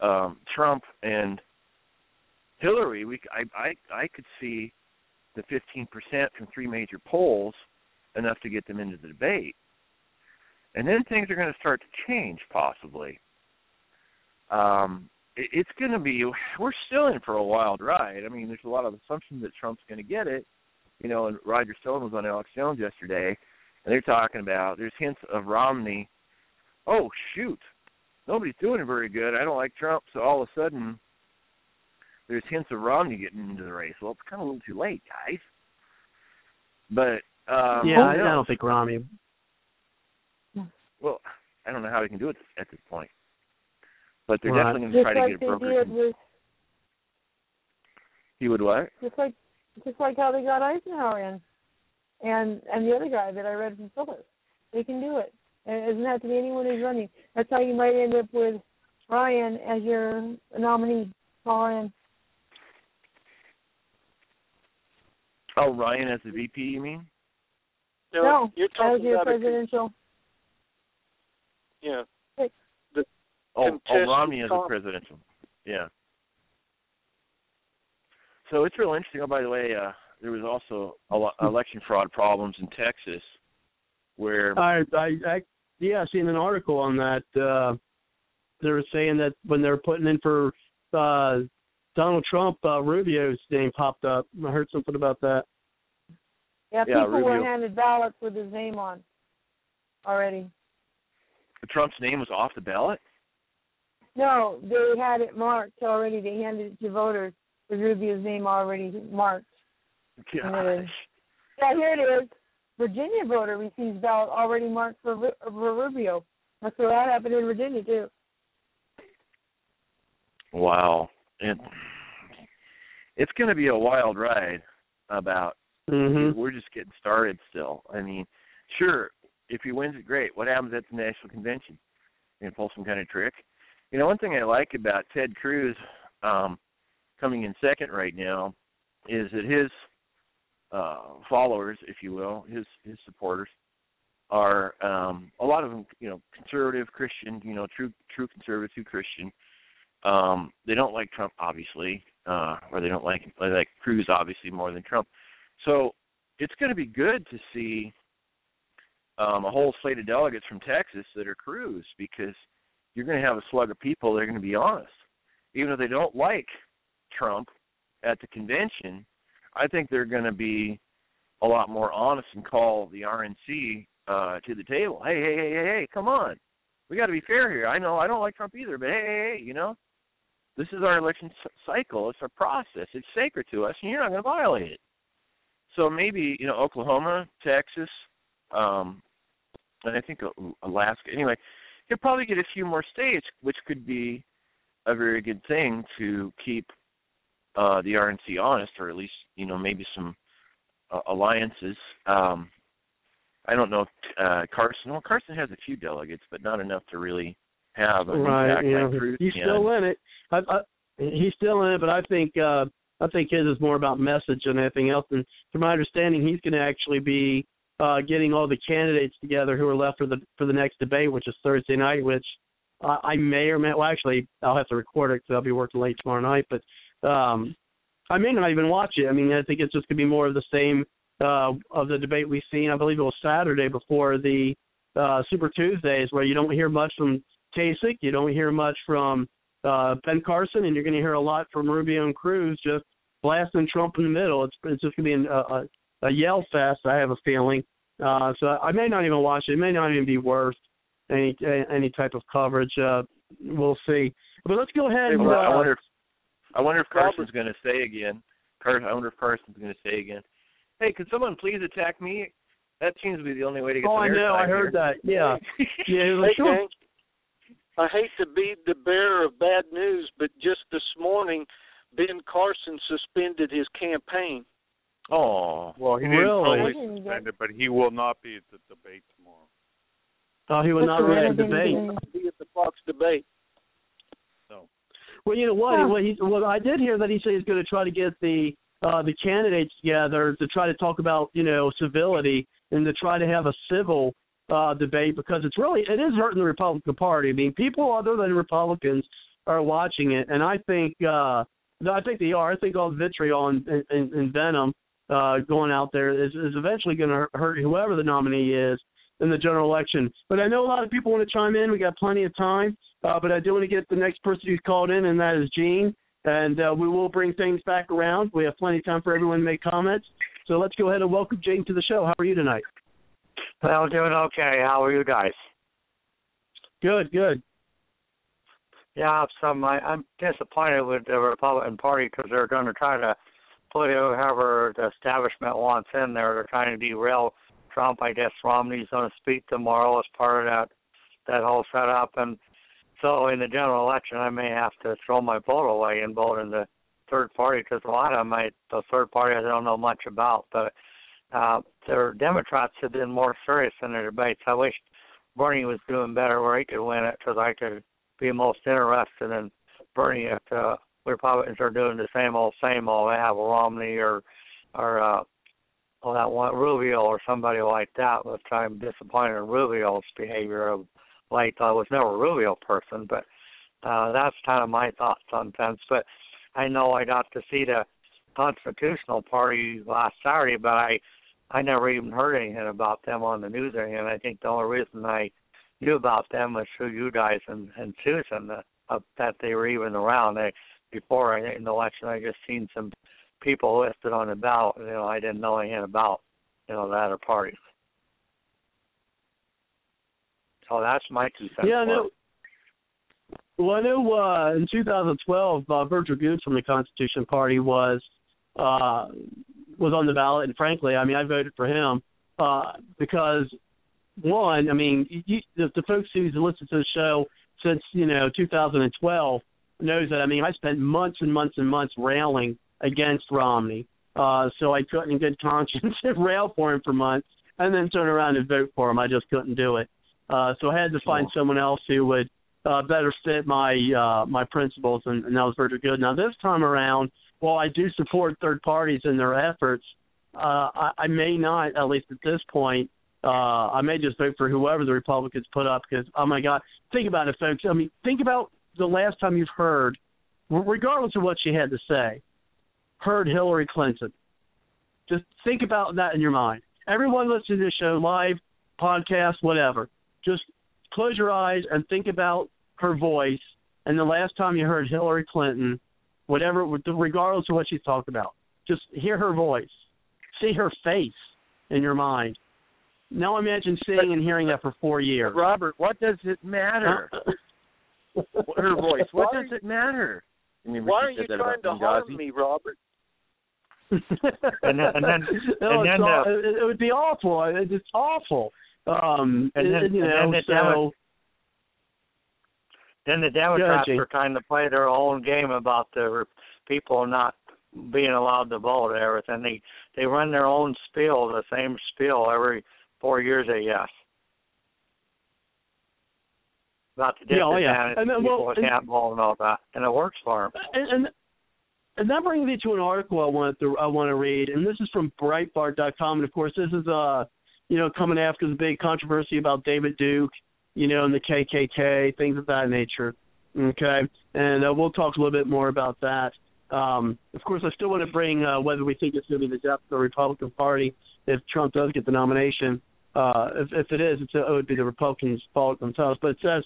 um, Trump and Hillary. We, I, I, I could see the 15% from three major polls enough to get them into the debate, and then things are going to start to change possibly. Um, it, it's going to be. We're still in for a wild ride. I mean, there's a lot of assumptions that Trump's going to get it. You know, and Roger Stone was on Alex Jones yesterday and they're talking about there's hints of Romney. Oh shoot, nobody's doing it very good. I don't like Trump, so all of a sudden there's hints of Romney getting into the race. Well, it's kind of a little too late, guys. But um, yeah, I, I don't think Romney. Well, I don't know how he can do it at this point. But they're right. definitely going to try like to get a broker. With, he would what? Just like, just like how they got Eisenhower in and and the other guy that I read from Phyllis. They can do it. It doesn't have to be anyone who's running. That's how you might end up with Ryan as your nominee. Ryan. Oh, Ryan as the VP, you mean? No, no you're talking as your about presidential. A, yeah. The oh, oh, Romney as a presidential. Yeah. So it's real interesting. Oh, by the way, uh, there was also election fraud problems in Texas, where I I, I yeah, I seen an article on that. Uh, they were saying that when they were putting in for uh, Donald Trump, uh, Rubio's name popped up. I heard something about that. Yeah, yeah people Rubio. were handed ballots with his name on already. The Trump's name was off the ballot. No, they had it marked already. They handed it to voters with Rubio's name already marked. Gosh. Yeah, here it is. Virginia voter receives ballot already marked for, for Rubio. That's what that happened in Virginia too. Wow, it, it's going to be a wild ride. About mm-hmm. we're just getting started still. I mean, sure, if he wins it, great. What happens at the national convention? You pull some kind of trick. You know, one thing I like about Ted Cruz um, coming in second right now is that his uh, followers, if you will, his his supporters are um, a lot of them, you know, conservative Christian, you know, true true conservative, true Christian. Um, they don't like Trump, obviously, uh, or they don't like they like Cruz, obviously, more than Trump. So it's going to be good to see um, a whole slate of delegates from Texas that are Cruz because you're going to have a slug of people that are going to be honest, even if they don't like Trump at the convention. I think they're going to be a lot more honest and call the RNC uh, to the table. Hey, hey, hey, hey, hey, come on, we got to be fair here. I know I don't like Trump either, but hey, hey, hey, you know, this is our election cycle. It's a process. It's sacred to us, and you're not going to violate it. So maybe you know Oklahoma, Texas, um, and I think Alaska. Anyway, you'll probably get a few more states, which could be a very good thing to keep uh, the RNC honest, or at least you know maybe some uh, alliances. Um, I don't know if uh, Carson. Well, Carson has a few delegates, but not enough to really have an right, impact yeah. like Cruz He's can. still in it. I, I, he's still in it, but I think uh I think his is more about message than anything else. And from my understanding, he's going to actually be uh getting all the candidates together who are left for the for the next debate, which is Thursday night. Which uh, I may or may well actually I'll have to record it because I'll be working late tomorrow night. But um I may not even watch it. I mean, I think it's just going to be more of the same uh of the debate we've seen. I believe it was Saturday before the uh Super Tuesdays, where you don't hear much from Kasich, you don't hear much from uh, Ben Carson, and you're going to hear a lot from Rubio and Cruz just blasting Trump in the middle. It's it's just going to be an, a, a yell fest. I have a feeling. Uh, so I may not even watch it. It may not even be worth any any type of coverage. Uh, we'll see. But let's go ahead. Hey, and, well, uh, I wonder if I wonder if Carson's going to say again. Car- I wonder if Carson's going to say again. Hey, could someone please attack me? That seems to be the only way to get. Oh, some I know. airtime I heard here. that. Yeah. yeah. Hey, sure. gang, I hate to be the bearer of bad news, but just this morning, Ben Carson suspended his campaign. Oh, Well, he didn't totally suspend it, but he will not be at the debate tomorrow. Oh, he was not ready to debate. Be at the Fox debate. Well, you know what? Well, he, well, I did hear that he said he's going to try to get the uh, the candidates together to try to talk about you know civility and to try to have a civil uh, debate because it's really it is hurting the Republican Party. I mean, people other than Republicans are watching it, and I think uh, I think they are. I think all the vitriol and, and, and venom uh, going out there is, is eventually going to hurt whoever the nominee is in the general election. But I know a lot of people want to chime in. We got plenty of time, uh, but I do want to get the next person who's called in, and that is Gene. And uh, we will bring things back around. We have plenty of time for everyone to make comments. So let's go ahead and welcome Gene to the show. How are you tonight? Well, doing okay. How are you guys? Good, good. Yeah, some I, I'm disappointed with the Republican Party because they're going to try to put whoever the establishment wants in there. They're trying to derail Trump. I guess Romney's going to speak tomorrow as part of that that whole setup, and so in the general election, I may have to throw my vote away and vote in the third party because a lot of I, the third party, I don't know much about. But uh, their Democrats have been more serious in their debates. I wish Bernie was doing better where he could win it because I could be most interested in Bernie if the Republicans are doing the same old, same old. They have Romney or or uh, well, that one Rubio or somebody like that. Which I'm disappointed in Rubio's behavior of late. I was never a Rubio person, but uh, that's kind of my thoughts things. But I know I got to see the Constitutional Party last Saturday, but I I never even heard anything about them on the news anything. I think the only reason I knew about them was through you guys and and Susan uh, that they were even around. They, before I, in the election, I just seen some people listed on the ballot. You know, I didn't know anything about you know the other parties. So that's my two cents. Yeah, no. Well, I know uh, in 2012, uh, Virgil Goode from the Constitution Party was uh, was on the ballot, and frankly, I mean, I voted for him uh, because one, I mean, you, the, the folks who's listened to the show since you know 2012 knows that. I mean, I spent months and months and months railing against Romney, uh, so I couldn't in good conscience rail for him for months and then turn around and vote for him. I just couldn't do it. Uh, so I had to find someone else who would uh, better fit my uh, my principles, and, and that was very good. Now this time around, while I do support third parties in their efforts, uh, I, I may not, at least at this point, uh, I may just vote for whoever the Republicans put up because oh my God, think about it, folks. I mean, think about the last time you've heard, regardless of what she had to say, heard Hillary Clinton. Just think about that in your mind. Everyone listening to this show live, podcast, whatever. Just close your eyes and think about her voice and the last time you heard Hillary Clinton, whatever, regardless of what she's talked about. Just hear her voice, see her face in your mind. Now imagine seeing and hearing that for four years. Robert, what does it matter? her voice. What does it matter? I mean, Why are you trying to harm me, Robert? And then, and then, no, and then all, uh, it, it would be awful. It's just awful. Um, And then- and, you and know, then the so Demo- then the Democrats are trying to play their own game about the people not being allowed to vote and everything. They they run their own spiel, the same spiel every four years. They guess about the Yeah, oh, yeah. And then, people well, that and- can't vote and all that, and it works for them. and, and and that brings me to an article I want to I want to read, and this is from Breitbart.com, and of course this is uh you know coming after the big controversy about David Duke, you know, and the KKK, things of that nature. Okay, and uh, we'll talk a little bit more about that. Um, of course, I still want to bring uh, whether we think it's going to be the death of the Republican Party if Trump does get the nomination. Uh, if, if it is, it's, it would be the Republicans' fault themselves. But it says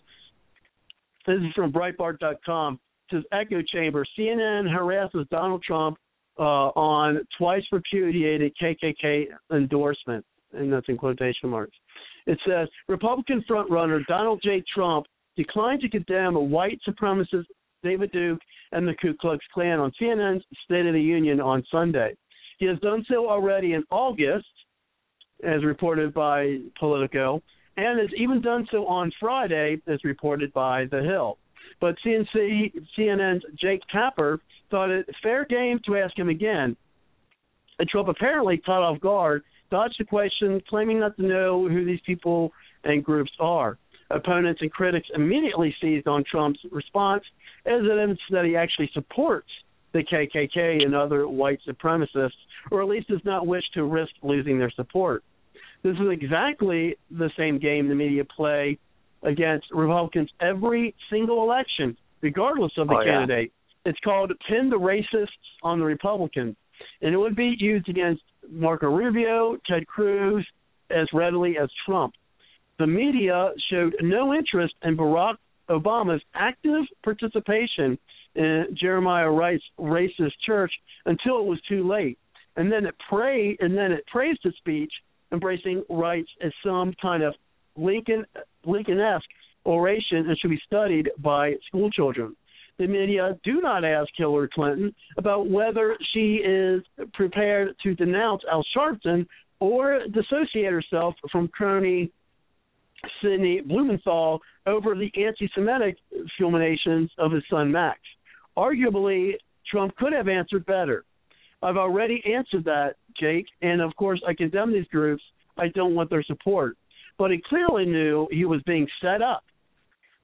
this is from Breitbart.com. Says echo chamber. CNN harasses Donald Trump uh, on twice repudiated KKK endorsement, and that's in quotation marks. It says Republican frontrunner Donald J. Trump declined to condemn a white supremacist David Duke and the Ku Klux Klan on CNN's State of the Union on Sunday. He has done so already in August, as reported by Politico, and has even done so on Friday, as reported by The Hill. But CNC, CNN's Jake Tapper thought it fair game to ask him again. And Trump apparently caught off guard, dodged the question, claiming not to know who these people and groups are. Opponents and critics immediately seized on Trump's response as evidence that he actually supports the KKK and other white supremacists, or at least does not wish to risk losing their support. This is exactly the same game the media play against Republicans every single election, regardless of the Oh, yeah. candidate. It's called pin the racists on the Republicans, and it would be used against Marco Rubio, Ted Cruz, as readily as Trump. The media showed no interest in Barack Obama's active participation in Jeremiah Wright's racist church until it was too late, and then it prayed and then it praised his speech, embracing Wright's as some kind of Lincoln Lincoln-esque oration and should be studied by school children. The media do not ask Hillary Clinton about whether she is prepared to denounce Al Sharpton or dissociate herself from crony Sidney Blumenthal over the anti-Semitic fulminations of his son Max. Arguably, Trump could have answered better. I've already answered that, Jake, and of course I condemn these groups. I don't want their support. But he clearly knew he was being set up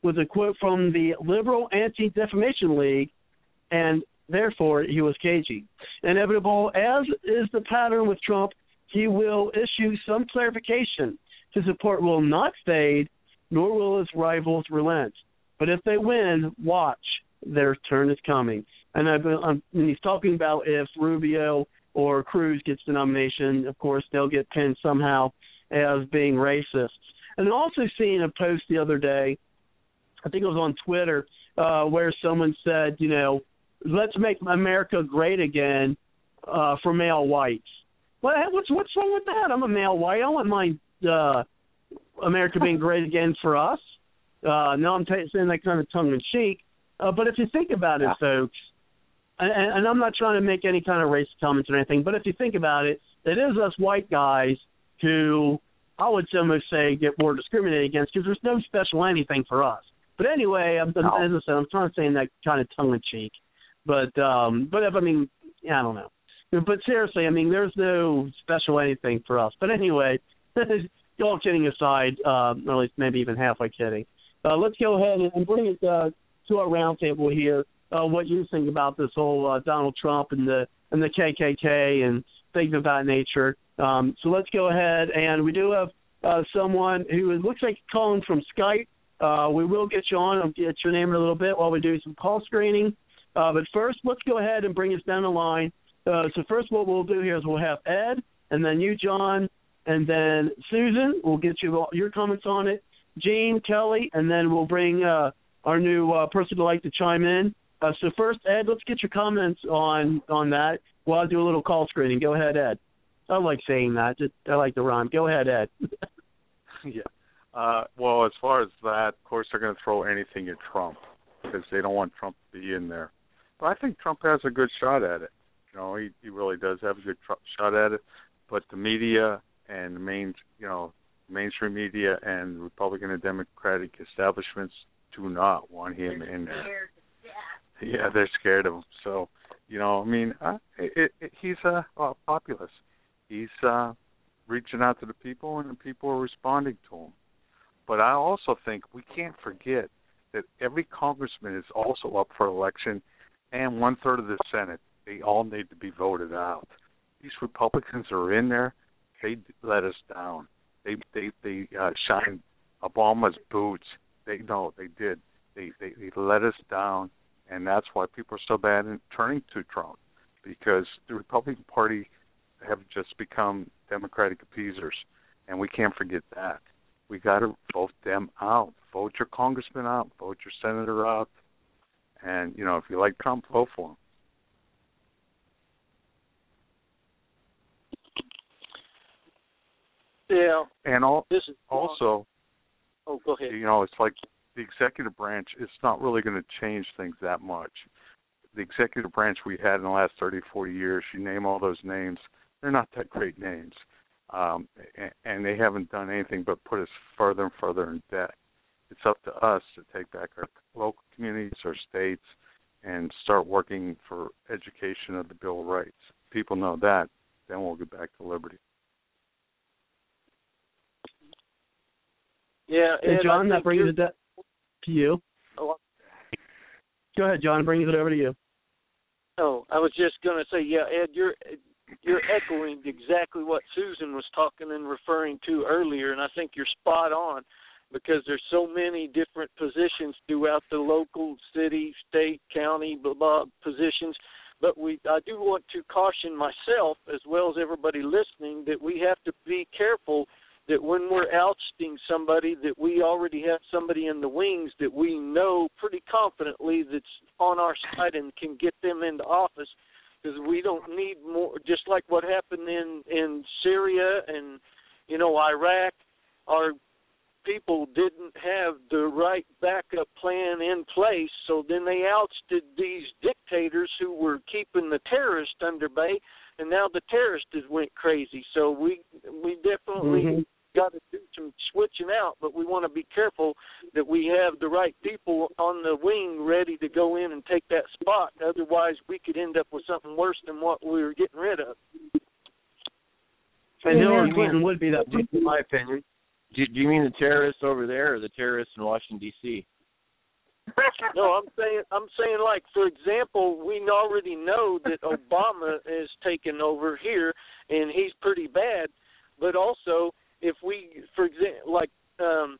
with a quote from the Liberal Anti Defamation League, and therefore he was cagey. Inevitable as is the pattern with Trump, he will issue some clarification. His support will not fade, nor will his rivals relent. But if they win, watch, their turn is coming. And I've been, um, I'm, and he's talking about if Rubio or Cruz gets the nomination, of course they'll get pinned somehow as being racist. And also seen a post the other day, I think it was on Twitter, uh, where someone said, you know, let's make America great again uh, for male whites. What, what's what's wrong with that? I'm a male white. I don't want my uh, America being great again for us. Uh, no, I'm t- saying that kind of tongue in cheek. Uh, but if you think about it, folks, and, and I'm not trying to make any kind of racist comments or anything, but if you think about it, it is us white guys who I would almost say get more discriminated against because there's no special anything for us. But anyway, I'm, No. as I said, I'm trying to say in that kind of tongue in cheek. But um, but if I mean, yeah, I don't know. But seriously, I mean, there's no special anything for us. But anyway, all kidding aside, uh, or at least maybe even halfway kidding. Uh, let's go ahead and- and bring it uh, to our roundtable here. Uh, what you think about this whole uh, Donald Trump and the and the KKK and things of that nature? Um, so let's go ahead and we do have uh, someone who looks like calling from Skype. Uh, we will get you on. I'll get your name in a little bit while we do some call screening. Uh, but first, let's go ahead and bring us down the line. Uh, so first, what we'll do here is we'll have Ed, and then you, John, and then Susan We'll get you your comments on it. Gene, Kelly, and then we'll bring uh, our new uh, person to like to chime in. So first, Ed, let's get your comments on on that. While I'll do a little call screening. Go ahead, Ed. I like saying that. Just I like the rhyme. Go ahead, Ed. yeah. Uh, well, as far as that, of course, they're going to throw anything at Trump because they don't want Trump to be in there. But I think Trump has a good shot at it. You know, he he really does have a good tr- shot at it. But the media and the main, you know, mainstream media and Republican and Democratic establishments do not want him in there. Yeah, they're scared of him. So, you know, I mean, uh, it, it, he's a uh, populist. He's uh, reaching out to the people, and the people are responding to him. But I also think we can't forget that every congressman is also up for election, and one third of the Senate. They all need to be voted out. These Republicans are in there. They let us down. They they they uh, shined Obama's boots. They no, they did. They they they let us down, and that's why people are so bad in turning to Trump because the Republican Party have just become Democratic appeasers, and we can't forget that. We got to vote them out. Vote your congressman out. Vote your senator out. And you know, if you like Trump, vote for him. Yeah. And all, this is also, oh, go ahead. you know, it's like the executive branch. It's not really going to change things that much. The executive branch we had in the last 30, 40 years, you name all those names, they're not that great names, um, and, and they haven't done anything but put us further and further in debt. It's up to us to take back our local communities, our states, and start working for education of the Bill of Rights. People know that, then we'll get back to liberty. Yeah, and Ed, John, that brings it to you. Oh, Go ahead, John. Bring it over to you. oh, I was just going to say, yeah, Ed, you're you're echoing exactly what Susan was talking and referring to earlier, and I think you're spot on because there's so many different positions throughout the local, city, state, county, blah blah positions. But we, I do want to caution myself as well as everybody listening that we have to be careful that when we're ousting somebody that we already have somebody in the wings that we know pretty confidently that's on our side and can get them into office because we don't need more just like what happened in in Syria and you know Iraq our people didn't have the right backup plan in place so then they ousted these dictators who were keeping the terrorists under bay and now the terrorists went crazy so we we definitely Mm-hmm. Got to do some switching out, but we want to be careful that we have the right people on the wing ready to go in and take that spot. Otherwise, we could end up with something worse than what we were getting rid of. And Yeah, Hillary. Clinton would be that, in my opinion. Do, do you mean the terrorists over there or the terrorists in Washington D.C.? No, I'm saying I'm saying like for example, we already know that Obama is taking over here and he's pretty bad, but also if we for example like um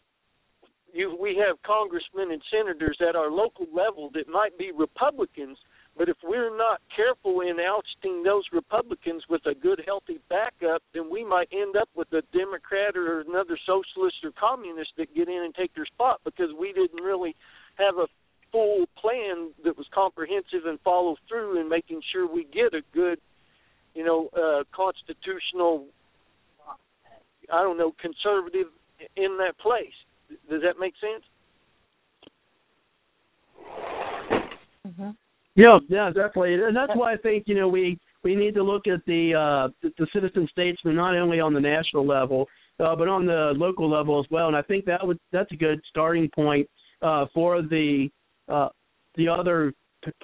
you we have congressmen and senators at our local level that might be Republicans, but if we're not careful in ousting those Republicans with a good healthy backup, then we might end up with a Democrat or another socialist or communist that get in and take their spot because we didn't really have a full plan that was comprehensive and follow through in making sure we get a good, you know, uh, constitutional, I don't know, conservative in that place. Does that make sense? Yeah, yeah, definitely, and that's why I think you know we we need to look at the uh, the, the citizen statesman not only on the national level uh, but on the local level as well. And I think that would that's a good starting point uh, for the uh, the other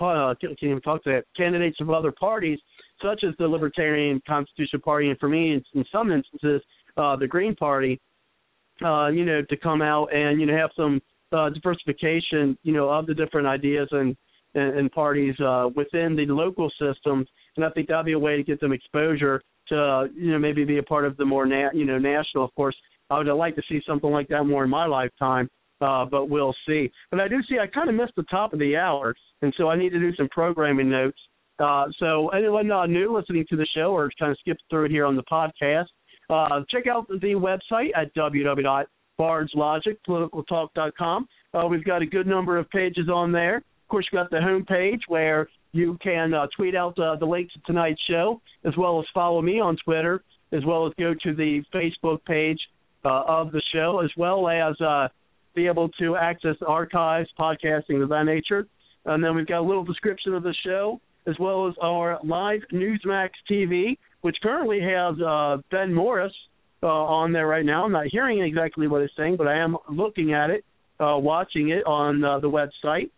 uh, can't even talk to that candidates of other parties, such as the Libertarian Constitutional Party, and for me, in, in some instances, uh, the Green Party. Uh, you know, to come out and you know have some uh, diversification, you know, of the different ideas and and, and parties uh, within the local systems, and I think that'd be a way to get them exposure to you know maybe be a part of the more na- you know national. Of course, I would like to see something like that more in my lifetime, uh, but we'll see. But I do see I kind of missed the top of the hour, and so I need to do some programming notes. Uh, so anyone uh, new listening to the show or kind of skipped through it here on the podcast, Uh, check out the website at www.bardslogicpoliticaltalk.com. Uh, we've got a good number of pages on there. Of course, you've got the home page where you can uh, tweet out uh, the link to tonight's show, as well as follow me on Twitter, as well as go to the Facebook page uh, of the show, as well as uh, be able to access archives, podcasting of that nature. And then we've got a little description of the show, as well as our live Newsmax TV, which currently has uh, Ben Morris uh, on there right now. I'm not hearing exactly what it's saying, but I am looking at it, uh, watching it on uh, the website,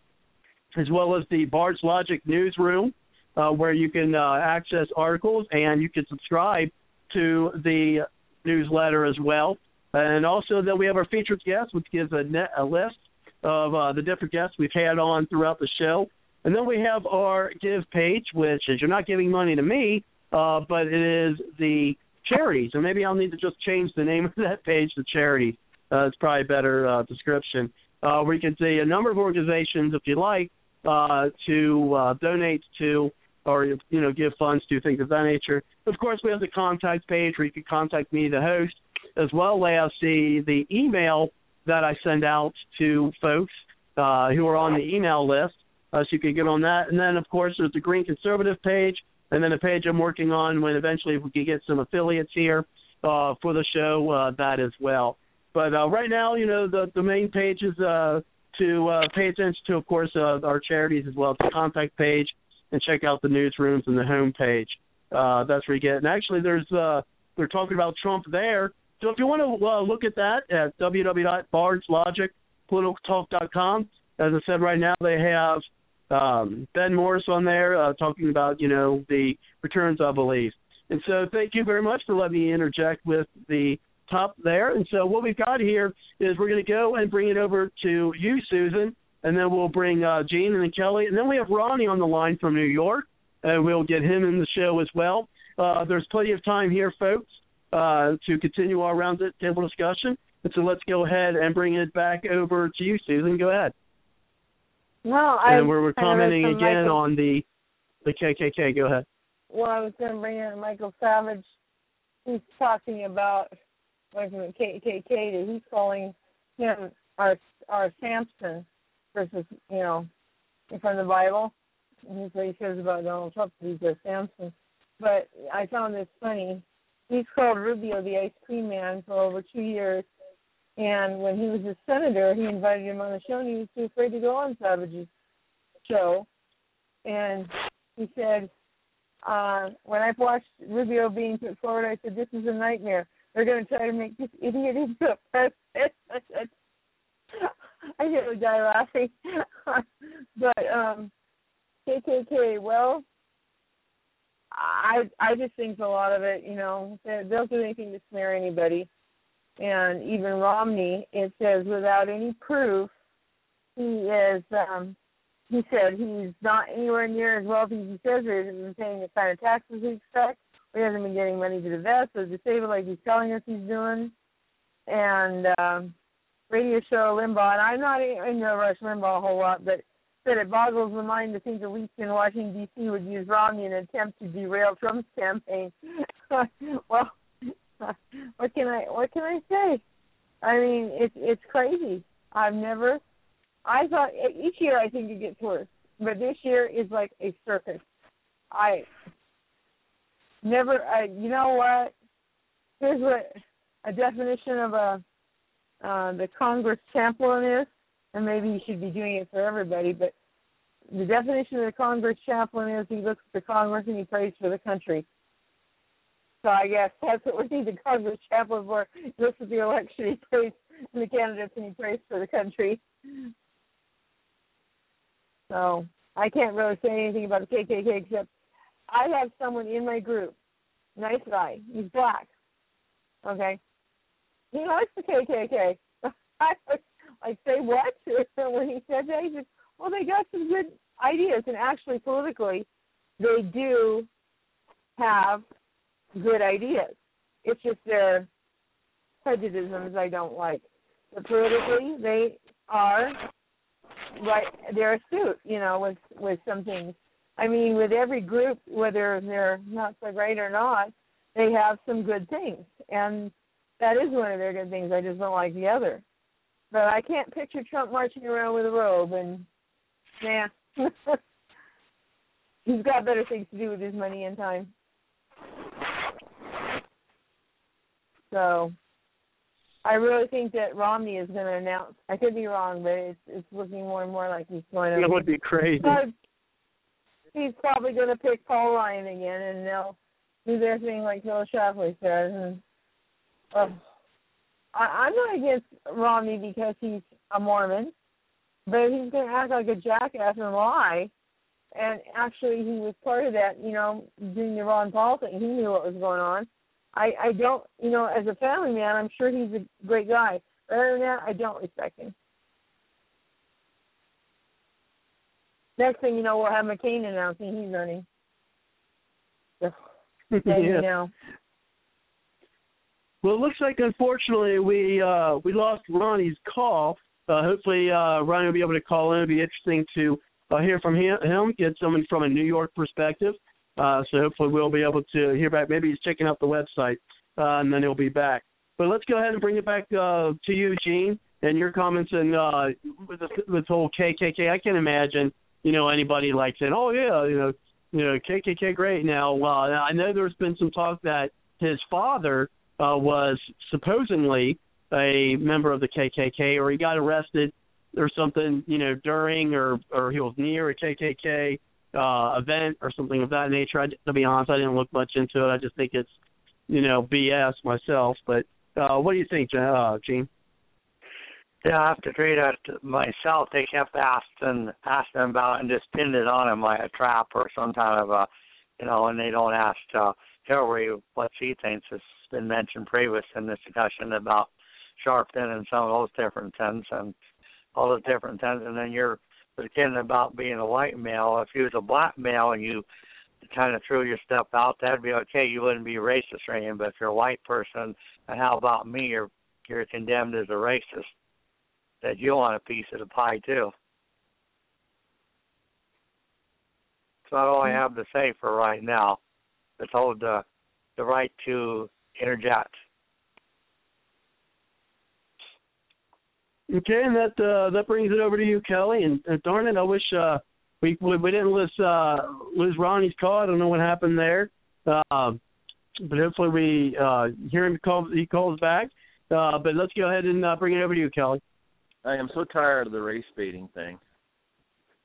as well as the Bard's Logic newsroom, uh, where you can uh, access articles and you can subscribe to the newsletter as well. And also that we have our featured guests, which gives a, net, a list of uh, the different guests we've had on throughout the show. And then we have our give page, which is you're not giving money to me, uh, but it is the charities. And maybe I'll need to just change the name of that page to charities. Uh, it's probably a better uh, description. Uh, where you can see a number of organizations, if you like, uh, to uh, donate to or you know give funds to things of that nature. Of course, we have the contact page where you can contact me, the host, as well as the the email that I send out to folks uh, who are on the email list. Uh, so you can get on that. And then, of course, there's the Green Conservative page, and then a page I'm working on when eventually we can get some affiliates here uh, for the show, uh, that as well. But uh, right now, you know, the, the main page is uh, to uh, pay attention to, of course, uh, our charities as well. The contact page and check out the newsrooms and the home page. Uh, that's where you get. And actually, there's uh, they're talking about Trump there. So if you want to uh, look at that at www.bardslogicpoliticaltalk.com, as I said right now, they have um, Ben Morris on there uh, talking about you know the returns, I believe. And so thank you very much for letting me interject with the top there. And so what we've got here is we're going to go and bring it over to you, Susan, and then we'll bring uh, Gene and then Kelly, and then we have Ronnie on the line from New York, and we'll get him in the show as well. Uh, there's plenty of time here, folks, uh, to continue our round table discussion. And so let's go ahead and bring it back over to you, Susan. Go ahead. Well, I and we're, we're commenting again Michael, on the the KKK. Go ahead. Well, I was going to bring in Michael Savage. He's talking about like from the KKK. He's calling him our our Samson versus you know from the Bible. And he's what he says about Donald Trump. He's a Samson. But I found this funny. He's called Rubio the ice cream man for over two years. And when he was a senator, he invited him on the show, and he was too afraid to go on Savage's show. And he said, uh, when I watched Rubio being put forward, I said, this is a nightmare. They're going to try to make this idiot into a president. I nearly die laughing. but um KKK, well, I I just think a lot of it, you know, they'll do anything to smear anybody. And even Romney, it says without any proof, he is. um He said he's not anywhere near as wealthy as he says or he hasn't been paying the kind of taxes we expect. He hasn't been getting money to vets or disabled like he's telling us he's doing. And um radio show Limbaugh, and I'm not in the Rush Limbaugh a whole lot, but said it boggles the mind to think elites in Washington D.C. would use Romney in an attempt to derail Trump's campaign. well, what can I what can I say? I mean, it's it's crazy. I've never. I thought each year I think it gets worse, but this year is like a circus. I never. I you know what? Here's what a definition of a uh, the Congress chaplain is, and maybe you should be doing it for everybody, but the definition of the Congress chaplain is he looks at the Congress and he prays for the country. So I guess that's what we need the Congress chaplain for. this is the election, he prays for the candidates, and he prays for the country. So I can't really say anything about the KKK except I have someone in my group, nice guy. He's black. Okay, he likes the KKK. I like, say what? when he said that, he said, well, they got some good ideas, and actually, politically, they do have good ideas. It's just their prejudices I don't like. But politically, they are right. They're astute, you know, with with some things. I mean, with every group, whether they're not so right or not, they have some good things, and that is one of their good things. I just don't like the other. But I can't picture Trump marching around with a robe and, nah. He's got better things to do with his money and time. So, I really think that Romney is going to announce. I could be wrong, but it's it's looking more and more like he's going to. That would be crazy. He's probably going to pick Paul Ryan again, and they'll do their thing like Phyllis Schlafly says. And uh, I, I'm not against Romney because he's a Mormon, but he's going to act like a jackass and lie. And actually, he was part of that, you know, doing the Ron Paul thing. He knew what was going on. I I don't, you know, as a family man, I'm sure he's a great guy. But other than that, I don't respect him. Next thing you know, we'll have McCain announcing he's running. So, yeah. you know. Well, it looks like unfortunately we uh, we lost Ronnie's call. Uh, hopefully, uh, Ronnie will be able to call in. It'll be interesting to uh, hear from him, him, get someone from a New York perspective. Uh, so hopefully we'll be able to hear back. Maybe he's checking out the website, uh, and then he'll be back. But let's go ahead and bring it back uh, to you, Gene, and your comments and uh, with this, this whole KKK. I can imagine, you know, anybody like saying, "Oh yeah, you know, you know, KKK great." Now, uh, I know there's been some talk that his father uh, was supposedly a member of the KKK, or he got arrested or something, you know, during or or he was near a KKK uh, event or something of that nature. I, to be honest, I didn't look much into it. I just think it's, you know, BS myself. But uh, what do you think, uh, Gene? Yeah, I have to agree that myself. They kept asking asking about it and just pinned it on him like a trap or some kind of a, you know, and they don't ask uh, Hillary what she thinks. It's been mentioned previous in this discussion about Sharpton and some of those different things and all those different things. And then you're kidding about being a white male. If you was a black male and you kind of threw your stuff out, that'd be okay. You wouldn't be racist or anything. But if you're a white person, and how about me? You're you're condemned as a racist. That you want a piece of the pie too. That's all I mm-hmm. have to say for right now. It's hold the the right to interject. Okay, and that uh, that brings it over to you, Kelly. And, darn it, I wish uh, we, we didn't lose uh, lose Ronnie's call. I don't know what happened there, uh, but hopefully we uh, hear him call. He calls back. Uh, but let's go ahead and uh, bring it over to you, Kelly. I am so tired of the race baiting thing.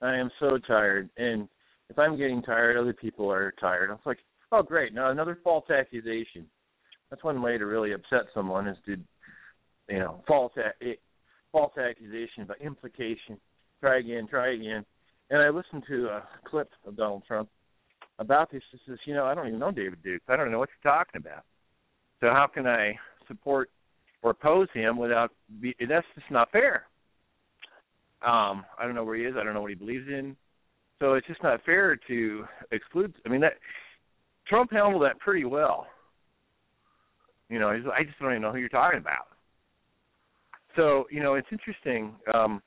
I am so tired, and if I'm getting tired, other people are tired. It's like, oh great, now another false accusation. That's one way to really upset someone is to, you know, false false accusation by implication. Try again, try again. And I listened to a clip of Donald Trump about this. He says, you know, I don't even know David Dukes. I don't know what you're talking about. So how can I support or oppose him without? Be, that's just not fair. Um, I don't know where he is. I don't know what he believes in. So it's just not fair to exclude. I mean, that Trump handled that pretty well. You know, he's, I just don't even know who you're talking about. So you know, it's interesting. Um,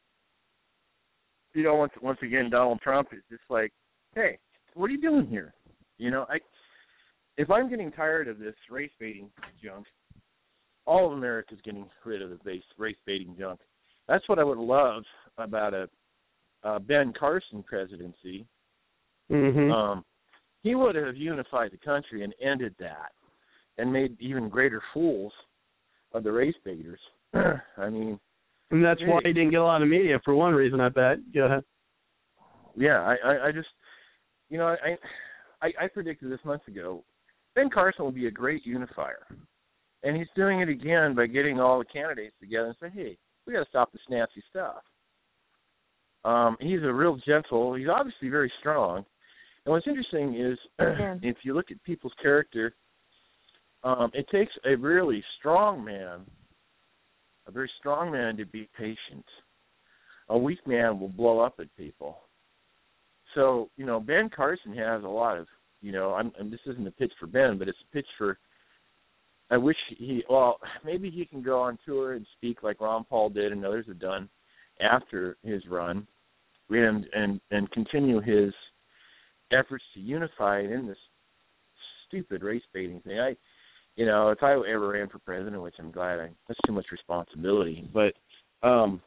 you know, once once again, Donald Trump is just like, hey, what are you doing here? You know, I if I'm getting tired of this race baiting junk, all of America's getting rid of the base race baiting junk. That's what I would love about a, a Ben Carson presidency. Mm-hmm. Um, he would have unified the country and ended that, and made even greater fools of the race baiters. I mean, and that's why he didn't get a lot of media for one reason, I bet. Yeah. Yeah, I, I, I just, you know, I, I, I predicted this months ago. Ben Carson will be a great unifier, and he's doing it again by getting all the candidates together and say, "Hey, we got to stop this nasty stuff." Um, he's a real gentle. He's obviously very strong. And what's interesting is, yeah. if you look at people's character, um, it takes a really strong man a very strong man to be patient. A weak man will blow up at people. So, you know, Ben Carson has a lot of, you know, I'm, and this isn't a pitch for Ben, but it's a pitch for. I wish he, well, maybe he can go on tour and speak like Ron Paul did and others have done after his run, and and and continue his efforts to unify in this stupid race baiting thing. I, you know, if I ever ran for president, which I'm glad I, that's too much responsibility, but um,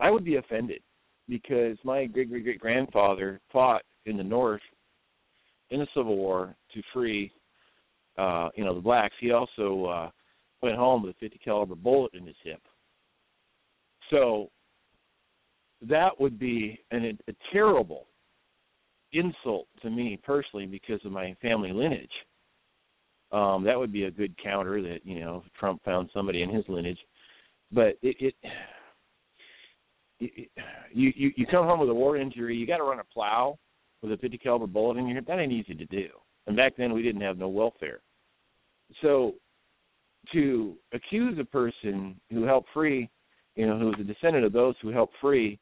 I would be offended because my great great great grandfather fought in the North in the Civil War to free, uh, you know, the blacks. He also uh, went home with a 50 caliber bullet in his hip. So that would be an, a terrible insult to me personally because of my family lineage. Um, that would be a good counter that you know Trump found somebody in his lineage, but it, it, you you you come home with a war injury, you got to run a plow with a 50 caliber bullet in your hip. That ain't easy to do. And back then we didn't have no welfare, so to accuse a person who helped free, you know, who was a descendant of those who helped free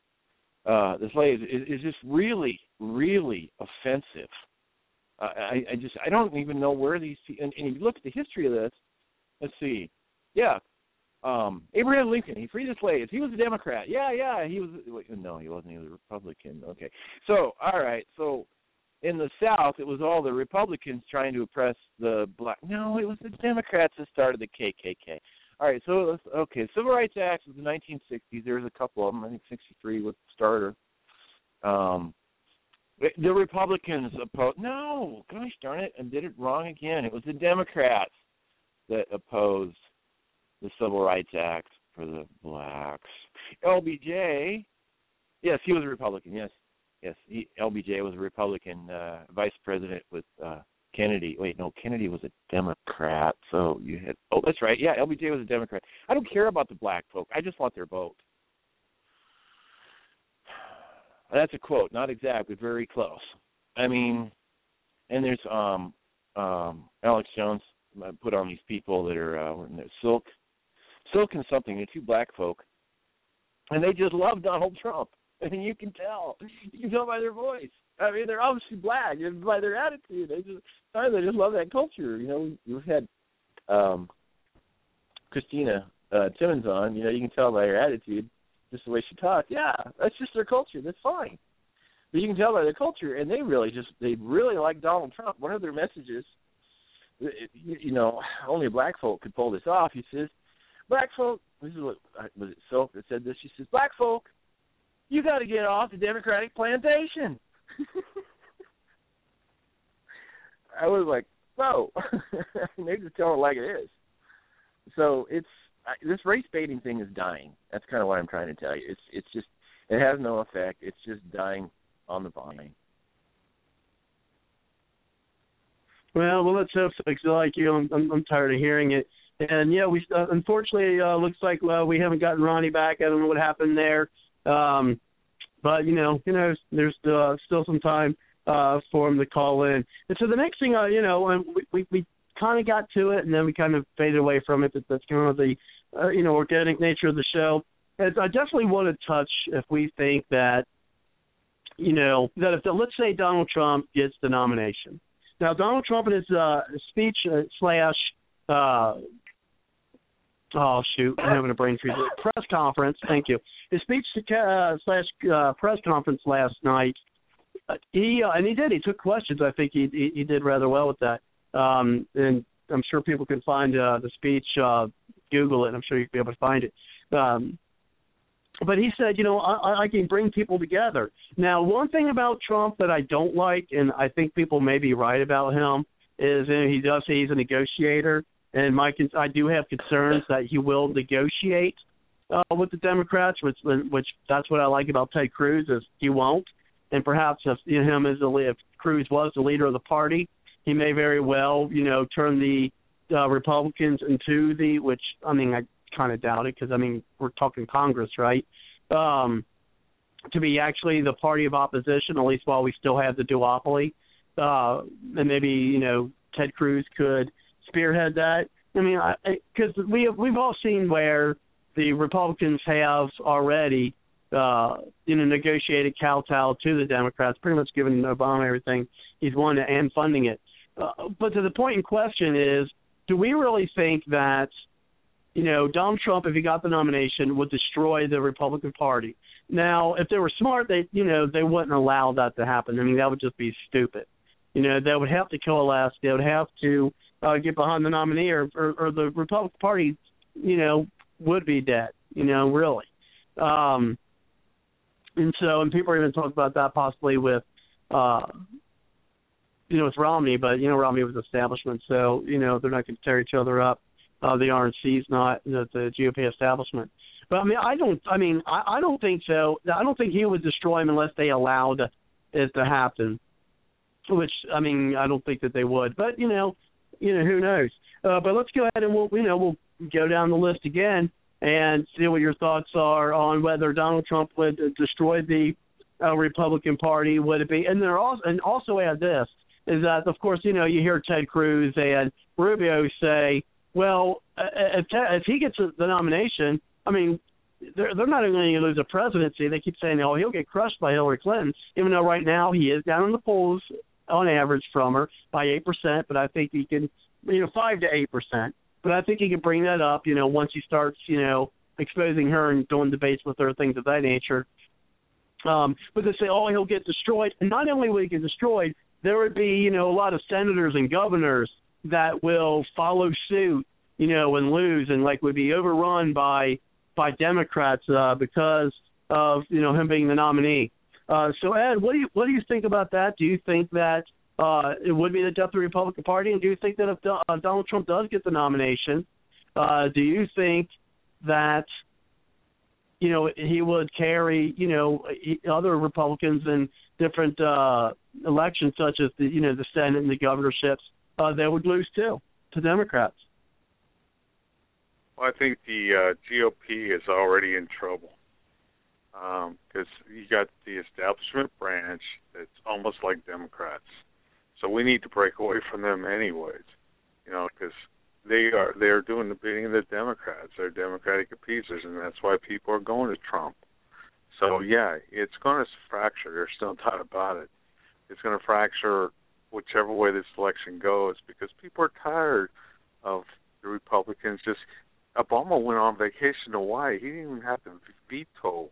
uh, the slaves is, is just really, really offensive. I, I just I don't even know where these and, and you look at the history of this. Let's see, yeah, um, Abraham Lincoln he freed the slaves. He was a Democrat. Yeah, yeah, he was. Wait, no, he wasn't. He was a Republican. Okay, so all right, so in the South, it was all the Republicans trying to oppress the black. No, it was the Democrats that started the KKK. All right, so let's, okay, Civil Rights Act was the 1960s. There was a couple of them. I think 63 was the starter. Um, the Republicans opposed. No, gosh darn it, and did it wrong again. It was the Democrats that opposed the Civil Rights Act for the blacks. LBJ, yes, he was a Republican. Yes, yes, he, LBJ was a Republican uh, vice president with uh, Kennedy. Wait, no, Kennedy was a Democrat. So you had. Oh, that's right. Yeah, LBJ was a Democrat. I don't care about the black folk. I just want their vote. That's a quote, not exact, but very close. I mean, and there's um um Alex Jones put on these people that are uh Silk, Silk and something. They're two black folk, and they just love Donald Trump. I mean, you can tell. You can tell by their voice. I mean, they're obviously black, and by their attitude, they just they just love that culture. You know, we've had um Christina uh Timmons on. You know, you can tell by her attitude, just the way she talks. Yeah, that's just their culture. That's fine. But you can tell by their culture, and they really just they really like Donald Trump. One of their messages, you know, only black folk could pull this off. He says, "Black folk." This is what was it Silk that said this. She says, "Black folk, you got to get off the Democratic plantation." I was like, "Whoa!" they just tell it like it is. So it's this race baiting thing is dying. That's kind of what I'm trying to tell you. It's it's just it has no effect. It's just dying on the vine. Well, well, let's hope so. Cause like you, I'm, I'm, I'm tired of hearing it. And yeah, we uh, unfortunately uh, looks like well, we haven't gotten Ronnie back. I don't know what happened there. Um, but you know, you know, there's uh, still some time uh, for him to call in. And so the next thing, uh, you know, and we we, we kind of got to it, and then we kind of faded away from it. But that's kind of the uh, you know organic nature of the show. And I definitely want to touch if we think that you know that if the, let's say Donald Trump gets the nomination. Now Donald Trump in his uh, speech uh, slash uh, oh shoot, I'm having a brain freeze. Press conference. Thank you. His speech uh, slash uh, press conference last night. Uh, he uh, and he did. He took questions. I think he, he he did rather well with that. Um, and I'm sure people can find uh, the speech. Uh, Google it. I'm sure you'll be able to find it. Um, but he said, you know, I, I can bring people together. Now, one thing about Trump that I don't like, and I think people may be right about him, is you know, he does say he's a negotiator, and my I do have concerns that he will negotiate uh, with the Democrats, which which that's what I like about Ted Cruz is he won't, and perhaps if you know, him as the if Cruz was the leader of the party, he may very well you know turn the uh, Republicans into the which I mean I kind of doubt it because I mean we're talking Congress, right? Um, to be actually the party of opposition, at least while we still have the duopoly, uh, and maybe you know Ted Cruz could spearhead that. I mean, because we have, we've all seen where the Republicans have already, uh, you know, negotiated kowtow to the Democrats, pretty much given Obama everything he's wanted and funding it. Uh, but to the point in question is, do we really think that you know, Donald Trump, if he got the nomination, would destroy the Republican Party. Now, if they were smart, they, you know, they wouldn't allow that to happen. I mean, that would just be stupid. You know, they would have to coalesce. They would have to uh, get behind the nominee, or, or, or the Republican Party, you know, would be dead. You know, really. Um, and so, and people are even talking about that possibly with, uh, you know, with Romney, but you know, Romney was establishment, so you know they're not going to tear each other up. Uh, the RNC's not the, the GOP establishment. But I mean, I don't. I mean, I, I don't think so. I don't think he would destroy him unless they allowed it to happen. Which I mean, I don't think that they would. But you know, you know, who knows? Uh, but let's go ahead and we'll, you know, we'll go down the list again and see what your thoughts are on whether Donald Trump would destroy the uh, Republican Party. Would it be? And there also and also add this is that of course you know you hear Ted Cruz and Rubio say, well, uh, if if he gets the nomination, I mean, they're they're not even going to lose a presidency. They keep saying, "Oh, he'll get crushed by Hillary Clinton," even though right now he is down in the polls on average from her by eight percent. But I think he can, you know, five to eight percent. But I think he can bring that up, you know, once he starts, you know, exposing her and doing debates with her, things of that nature. Um, but they say, oh, he'll get destroyed. And not only will he get destroyed, there would be, you know, a lot of senators and governors that will follow suit, you know, and lose and like would be overrun by by Democrats uh, because of you know him being the nominee. Uh, so Ed, what do you what do you think about that? Do you think that uh, it would be the death of the Republican Party, and do you think that if uh, Donald Trump does get the nomination, uh, do you think that you know he would carry you know other Republicans in different uh, elections, such as the you know the Senate and the governorships, uh, they would lose too to Democrats? Well, I think the uh, GOP is already in trouble because um, you got the establishment branch that's almost like Democrats. So we need to break away from them, anyways. You know, because they are they are doing the bidding of the Democrats. They're Democratic appeasers, and that's why people are going to Trump. So yeah, it's going to fracture. There's no doubt about it. It's going to fracture whichever way this election goes because people are tired of the Republicans just Obama went on vacation to Hawaii. He didn't even have to veto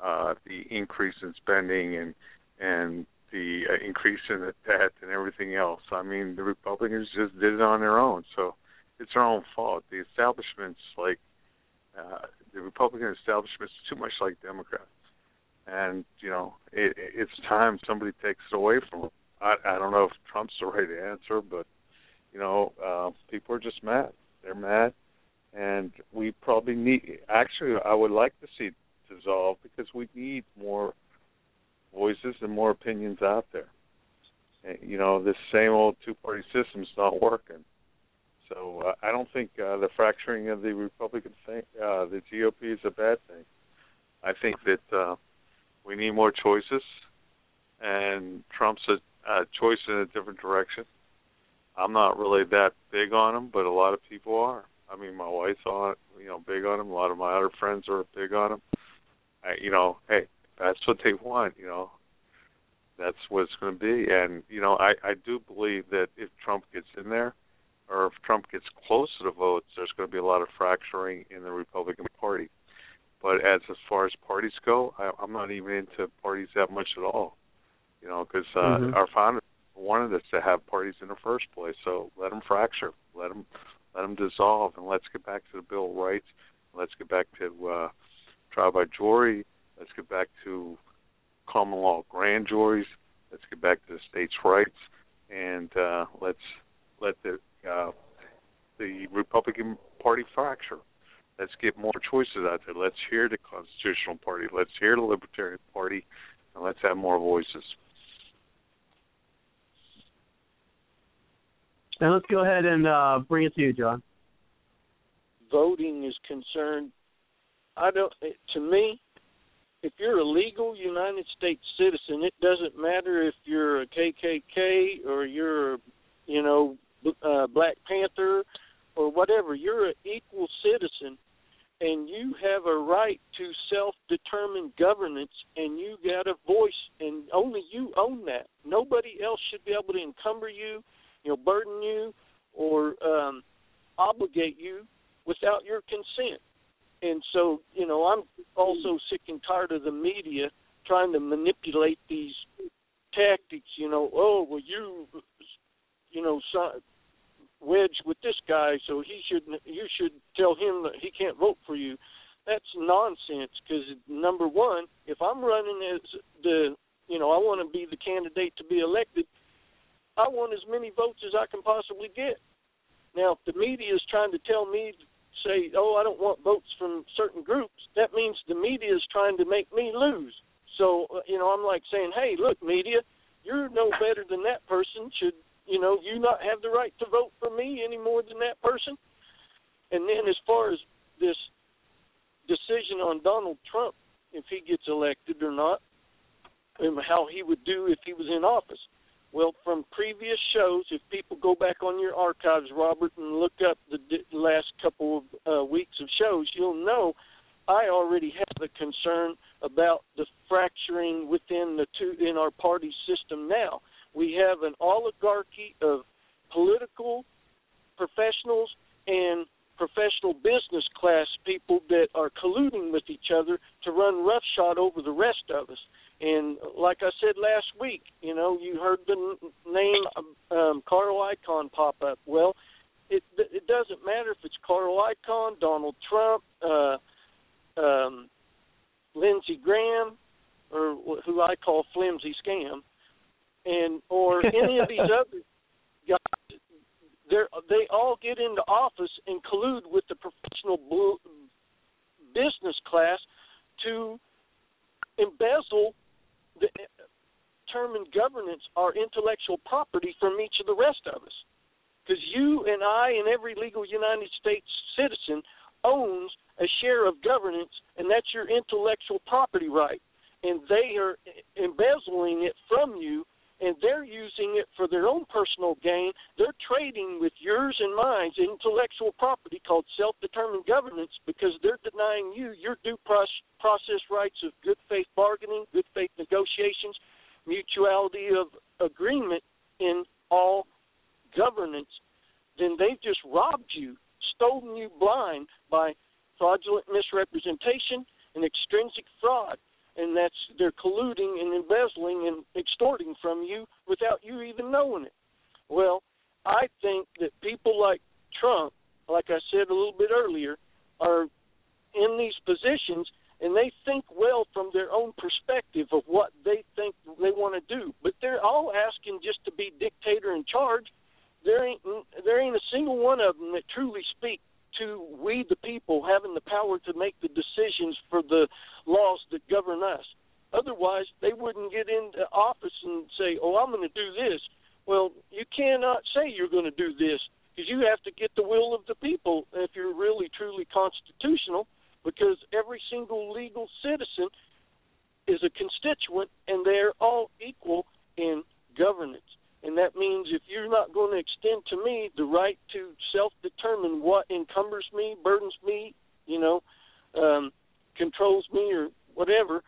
uh, the increase in spending and and the uh, increase in the debt and everything else. I mean, the Republicans just did it on their own, so it's their own fault. The establishment's like uh, the Republican establishment's too much like Democrats, and you know, it, it's time somebody takes it away from them. I, I don't know if Trump's the right answer, but you know, uh, people are just mad. They're mad and we probably need. Actually, I would like to see it dissolve because we need more voices and more opinions out there. You know, this same old two-party system's not working. So uh, I don't think uh, the fracturing of the Republican thing, uh, the GOP, is a bad thing. I think that uh, we need more choices, and Trump's a, a choice in a different direction. I'm not really that big on him, but a lot of people are. I mean, my wife's on, you know, big on him. A lot of my other friends are big on him. I, you know, hey, that's what they want. You know, that's what it's going to be. And you know, I I do believe that if Trump gets in there, or if Trump gets close to the votes, there's going to be a lot of fracturing in the Republican Party. But as as far as parties go, I, I'm not even into parties that much at all. You know, because uh, mm-hmm. our founders wanted us to have parties in the first place. So let them fracture. Let them let them dissolve, and let's get back to the Bill of Rights. Let's get back to uh, trial by jury. Let's get back to common law grand juries. Let's get back to the states' rights, and uh, let's let the uh, the Republican Party fracture. Let's get more choices out there. Let's hear the Constitutional Party. Let's hear the Libertarian Party, and let's have more voices. Now let's go ahead and uh, bring it to you, John. Voting is concerned. I don't. To me, if you're a legal United States citizen, it doesn't matter if you're a KKK or you're, you know, uh, Black Panther or whatever. You're an equal citizen, and you have a right to self-determined governance, and you got a voice, and only you own that. Nobody else should be able to encumber you you know, burden you or um, obligate you without your consent. And so, you know, I'm also sick and tired of the media trying to manipulate these tactics. You know, oh well, you, you know, so, wedge with this guy, so he should you should tell him that he can't vote for you. That's nonsense. Because number one, if I'm running as the, you know, I want to be the candidate to be elected. I want as many votes as I can possibly get. Now, if the media is trying to tell me, say, oh, I don't want votes from certain groups, that means the media is trying to make me lose. So, uh, you know, I'm like saying, hey, look, media, you're no better than that person. Should, you know, you not have the right to vote for me any more than that person? And then as far as this decision on Donald Trump, if he gets elected or not, and how he would do if he was in office. Well, from previous shows, if people go back on your archives, Robert, and look up the last couple of uh, weeks of shows, you'll know I already have a concern about the fracturing within the two in our party system now. We have an oligarchy of political professionals and professional business class people that are colluding with each other to run roughshod over the rest of us. And like I said last week, you know, you heard the name um, Carl Icahn pop up. Well, it it doesn't matter if it's Carl Icahn, Donald Trump, uh, um, Lindsey Graham, or who I call flimsy scam, and or any of these other guys. They they all get into office and collude with the professional business class to embezzle the, determine governance our intellectual property from each of the rest of us. Because you and I and every legal United States citizen owns a share of governance, and that's your intellectual property right. And they are embezzling it from you and they're using it for their own personal gain. They're trading with yours and mine's intellectual property called self determined governance because they're denying you your due process rights of good faith bargaining, good faith negotiations, mutuality of agreement in all governance. Then they've just robbed you, stolen you blind by fraudulent misrepresentation and extrinsic fraud and that's they're colluding and embezzling and extorting from you without you even knowing it. Well, I think that people like Trump, like I said a little bit earlier, are in these positions and they think well from their own perspective of what they think they want to do. But they're all asking just to be dictator in charge. There ain't there ain't a single one of them that truly speak to we the people having the power to make the decisions for the laws that govern us. Otherwise, they wouldn't get into office and say, "Oh, I'm going to do this." Well, you cannot say you're going to do this because you have to get the will of the people if you're really truly constitutional. Because every single legal citizen is a constituent, and they're all equal in governance and that means if you're not going to extend to me the right to self-determine what encumbers me, burdens me, you know, um, controls me or whatever,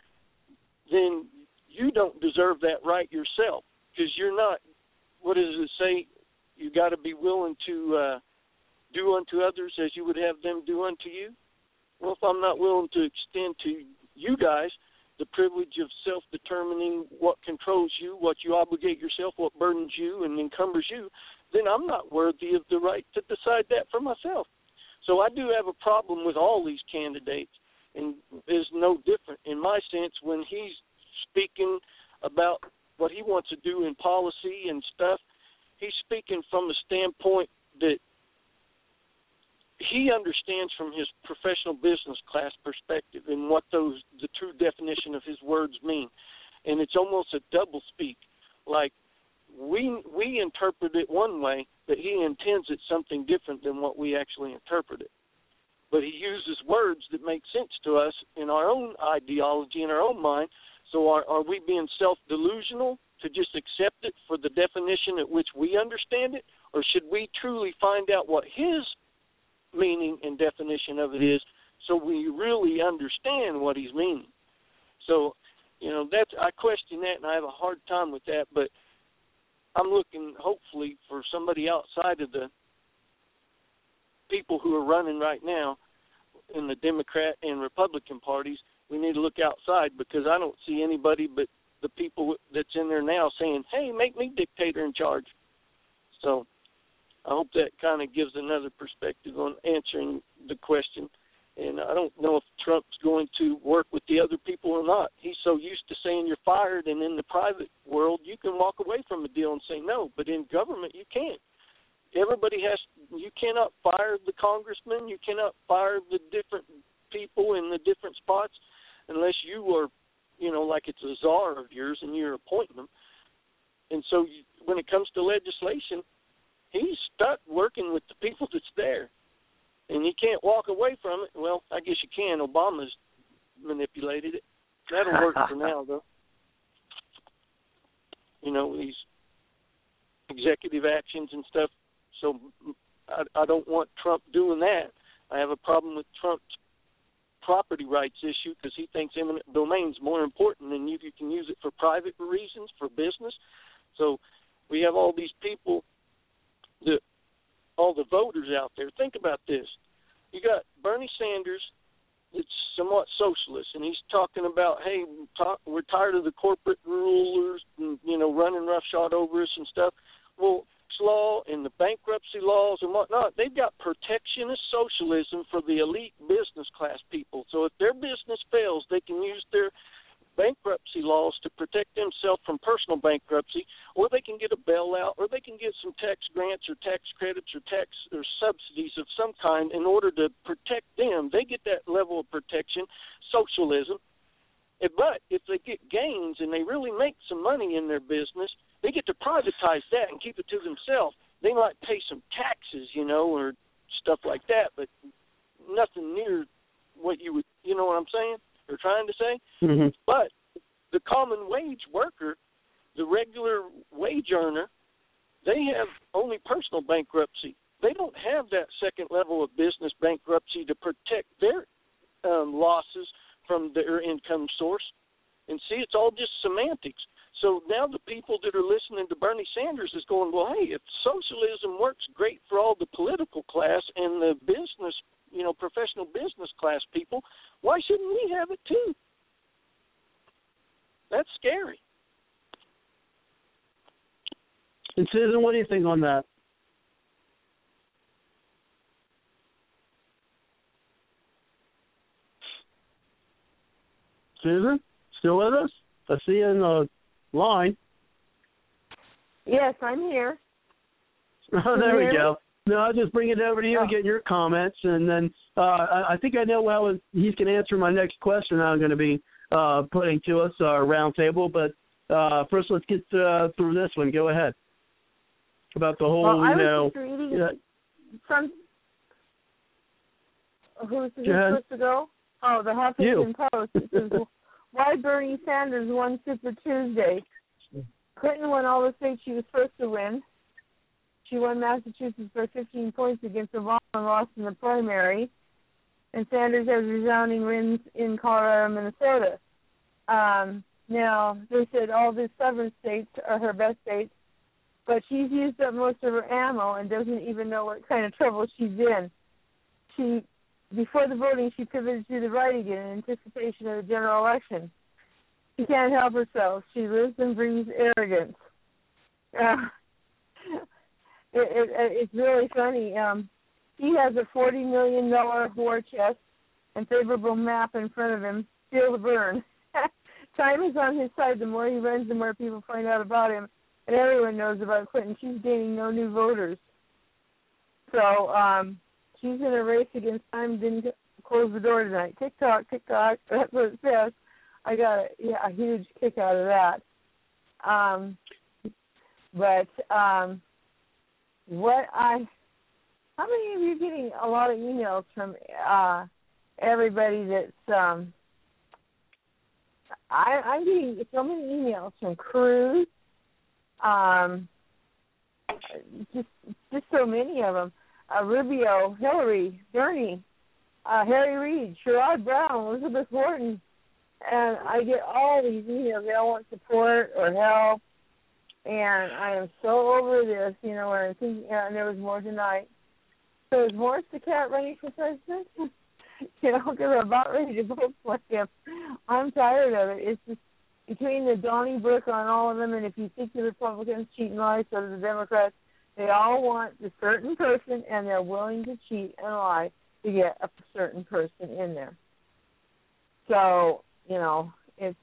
then you don't deserve that right yourself because you're not. What does it say? You got to be willing to uh, do unto others as you would have them do unto you. Well, if I'm not willing to extend to you guys the privilege of self determining what controls you, what you obligate yourself, what burdens you and encumbers you, then I'm not worthy of the right to decide that for myself. So I do have a problem with all these candidates and is no different in my sense when he's speaking about what he wants to do in policy and stuff, he's speaking from a standpoint that he understands from his professional business class perspective and what those the true definition of his words mean. And it's almost a double speak. Like we we interpret it one way but he intends it something different than what we actually interpret it. But he uses words that make sense to us in our own ideology in our own mind. So are are we being self delusional to just accept it for the definition at which we understand it? Or should we truly find out what his meaning and definition of it is so we really understand what he's meaning. So, you know, that's I question that and I have a hard time with that, but I'm looking hopefully for somebody outside of the people who are running right now in the Democrat and Republican parties. We need to look outside because I don't see anybody but the people that's in there now saying, "Hey, make me dictator in charge." So, I hope that kind of gives another perspective on answering the question. And I don't know if Trump's going to work with the other people or not. He's so used to saying you're fired, and in the private world, you can walk away from a deal and say no, but in government, you can't. Everybody has. You cannot fire the congressman. You cannot fire the different people in the different spots unless you are, you know, like it's a czar of yours and you're appointing them. And so, you, when it comes to legislation, he's stuck working with the people that's there and he can't walk away from it. Well, I guess you can. Obama's manipulated it. That'll work for now, though. You know, these executive actions and stuff. So I, I don't want Trump doing that. I have a problem with Trump's property rights issue because he thinks eminent domain is more important than you, you can use it for private reasons, for business. So we have all these people that all the voters out there. Think about this. You got Bernie Sanders that's somewhat socialist, and he's talking about, hey, talk, we're tired of the corporate rulers, and, you know, running roughshod over us and stuff. Well, law and the bankruptcy laws and whatnot, they've got protectionist socialism for the elite business class people. So if their business fails, they can use their bankruptcy laws to protect themselves from personal bankruptcy, or they can get a bailout, or they can get some tax grants or tax credits or tax or subsidies of some kind in order to protect them. They get that level of protection, socialism. But if they get gains and they really make some money in their business, they get to privatize that and keep it to themselves. They might pay some taxes, you know, or stuff like that, but nothing near what you would, you know what I'm saying? They're trying to say. Mm-hmm. But the common wage worker, the regular wage earner, they have only personal bankruptcy. They don't have that second level of business bankruptcy to protect their um, losses from their income source. And see, it's all just semantics. So now the people that are listening to Bernie Sanders is going, well, hey, if socialism works great for all the political class and the business you know professional business class people why shouldn't we have it too? That's scary. And susan what do you think on that? Susan still with us? I see you in the line yes i'm here oh there we go no, I'll just bring it over to you and get your comments, and then uh, I, I think I know how he's going to answer my next question. I'm going to be uh, putting to us our uh, roundtable, but uh, first let's get uh, through this one. Go ahead about the whole, well, you know. Reading some. Who's supposed to go? Oh, the Huffington Post. "Why Bernie Sanders won Super Tuesday." Clinton won all the states she was supposed to win. She won Massachusetts by 15 points against Obama and lost in the primary. And Sanders has resounding wins in Colorado and Minnesota. Um, now, they said all the southern states are her best states, but she's used up most of her ammo and doesn't even know what kind of trouble she's in. She, before the voting, she pivoted to the right again in anticipation of the general election. She can't help herself. She lives and breathes arrogance. Uh, it, it, it's really funny. Um, he has a forty million dollar war chest and favorable map in front of him, still to burn. Time is on his side. The more he runs, the more people find out about him, and everyone knows about Clinton. She's gaining no new voters. So um, she's in a race against time. Didn't close the door tonight. Tick tock, tick tock. That's what it says. I got a, yeah, a huge kick out of that. Um, but um, what I how many of you getting a lot of emails from uh everybody that's um I I'm getting so many emails from Cruz um just just so many of them uh, Rubio, Hillary, Bernie, uh, Harry Reid, Sherrod Brown, Elizabeth Warren, and I get all these emails. They all want support or help, and I am so over this, you know, and I think and there was more tonight. So is Morris the cat running for president? you know, because I'm about ready to vote for him. I'm tired of it. It's just between the Donnybrook on all of them, and if you think the Republicans cheat and lie, so do the Democrats. They all want a certain person, and they're willing to cheat and lie to get a certain person in there. So you know, it's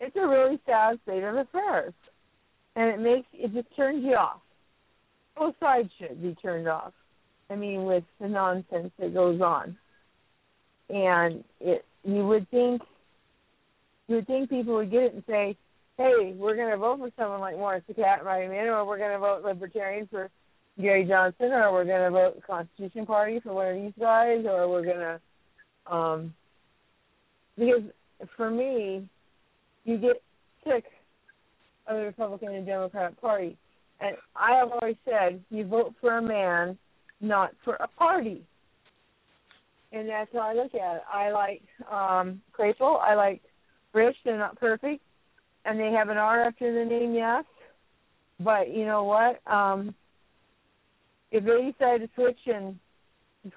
it's a really sad state of affairs, and it makes it just turns you off. Both sides should be turned off. I mean, with the nonsense that goes on, and it you would think you would think people would get it and say, "Hey, we're going to vote for someone like Morris Cat Ryman, or we're going to vote Libertarian for Gary Johnson, or we're going to vote Constitution Party for one of these guys, or we're going to." Um, because for me, you get sick of the Republican and Democrat Party, and I have always said you vote for a man, not for a party. And that's how I look at it. I like um Claypool. I like Rich. They're not perfect, and they have an R after the name, yes. But you know what? Um If they decide to switch and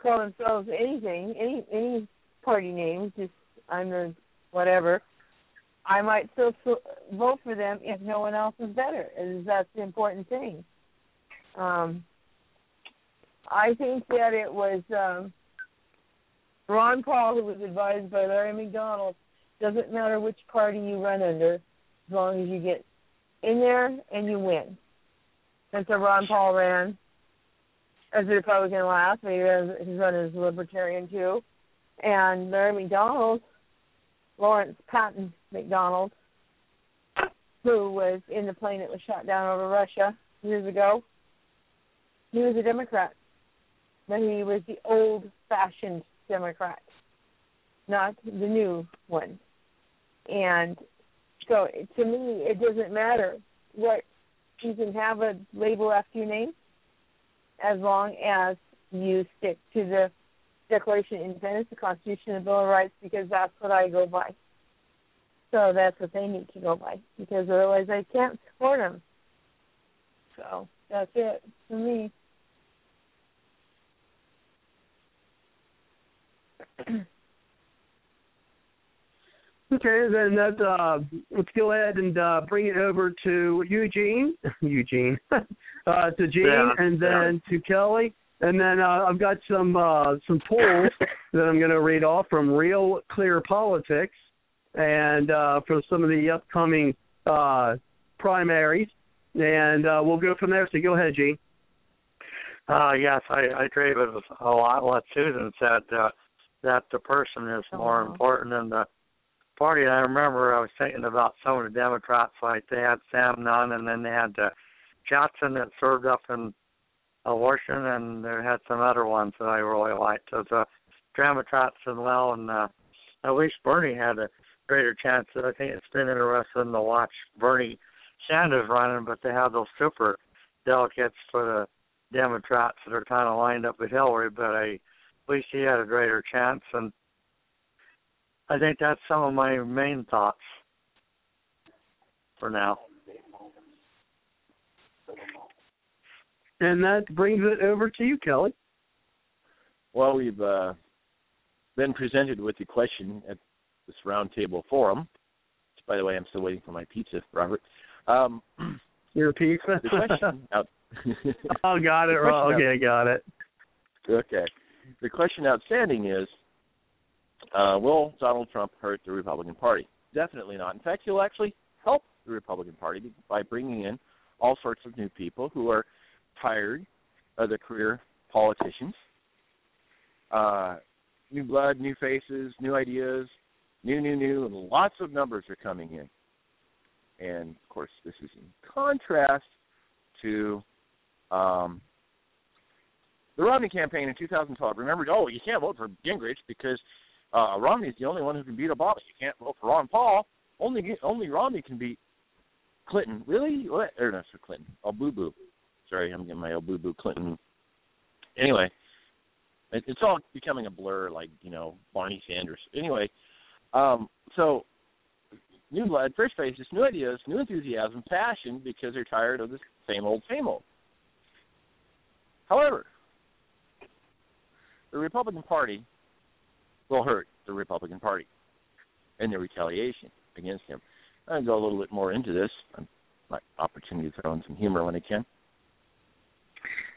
call themselves anything, any any party name, just under whatever, I might still vote for them if no one else is better. And that's the important thing. Um, I think that it was um, Ron Paul who was advised by Larry McDonald. Doesn't matter which party you run under, as long as you get in there and you win. And so Ron Paul ran as a Republican last, but he ran, he's run as a Libertarian too. And Larry McDonald Lawrence Patton McDonald, who was in the plane that was shot down over Russia years ago. He was a Democrat, but he was the old-fashioned Democrat, not the new one. And so, to me, it doesn't matter what you can have a label after your name, as long as you stick to the Declaration of Independence, the Constitution, the Bill of Rights, because that's what I go by. So that's what they need to go by, because otherwise I can't support them. So that's it for me. Okay, then that uh, let's go ahead and uh, bring it over to Eugene, Eugene, uh, to Gene, Yeah, and then to Kelly, and then uh, I've got some uh, some polls that I'm going to read off from Real Clear Politics, and uh, for some of the upcoming uh, primaries, and uh, we'll go from there. So go ahead, Gene. Uh, yes, I, I agree with a lot what Susan said, uh, that the person is more Uh-huh. important than the party. And I remember I was thinking about some of the Democrats, like they had Sam Nunn, and then they had uh, Johnson that served up in abortion, and they had some other ones that I really liked. So the Democrats as well, and uh, at least Bernie had a greater chance. I think it's been interesting to watch Bernie Sanders running, but they have those super delegates for the Democrats that are kind of lined up with Hillary, but I, at least he had a greater chance, and I think that's some of my main thoughts for now. And that brings it over to you, Kelly. Well, we've uh, been presented with the question at this roundtable forum. Which, by the way, I'm still waiting for my pizza, Robert. Um, Your pizza. the question out. oh, got it. The Right. question Okay, got it. Okay. The question outstanding is uh, Will Donald Trump hurt the Republican Party? Definitely not. In fact, he'll actually help the Republican Party by bringing in all sorts of new people who are tired of the career politicians. Uh, new blood, new faces, new ideas, new, new, new, and lots of numbers are coming in. And of course, this is in contrast to um, the Romney campaign in 2012. Remember, oh, you can't vote for Gingrich because uh, Romney's the only one who can beat Obama. You can't vote for Ron Paul. Only only Romney can beat Clinton. Really? What? Or not for Clinton. Oh, boo boo. Sorry, I'm getting my oh boo boo Clinton. Anyway, it, it's all becoming a blur, like you know Barney Sanders. Anyway, um, so new blood, fresh faces, new ideas, new enthusiasm, passion, because they're tired of the same old, same old. However, the Republican Party will hurt the Republican Party and their retaliation against him. I'll go a little bit more into this. I my opportunity to throw in some humor when I can.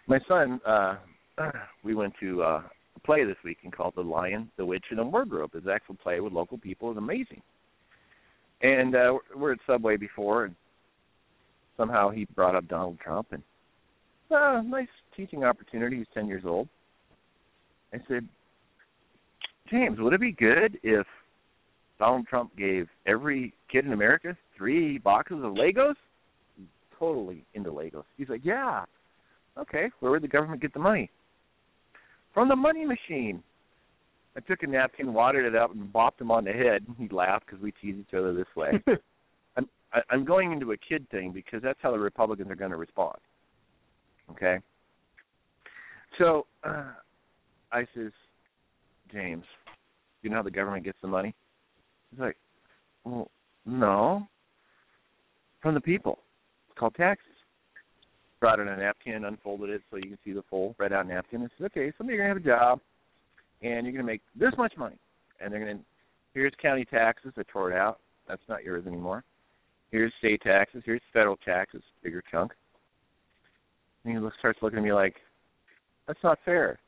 My son, uh, we went to uh, a play this weekend called The Lion, the Witch, and the Wardrobe. It's an actual play with local people. It's amazing. And uh, we're at Subway before, and somehow he brought up Donald Trump, and uh, nice teaching opportunity. He's ten years old. I said, James, would it be good if Donald Trump gave every kid in America three boxes of Legos? Totally into Legos. He's like, yeah. Okay, where would the government get the money? From the money machine. I took a napkin, wadded it up, and bopped him on the head. He laughed because we tease each other this way. I'm I, I'm going into a kid thing because that's how the Republicans are going to respond. Okay. So uh, I says, James, you know how the government gets the money? He's like, well, no. From the people. It's called taxes. Brought in a napkin, unfolded it so you can see the full read out napkin. And says, okay, somebody's gonna have a job, and you're gonna make this much money, and they're gonna here's county taxes. I tore it out. That's not yours anymore. Here's state taxes. Here's federal taxes. Bigger chunk. And he looks, starts looking at me like, that's not fair.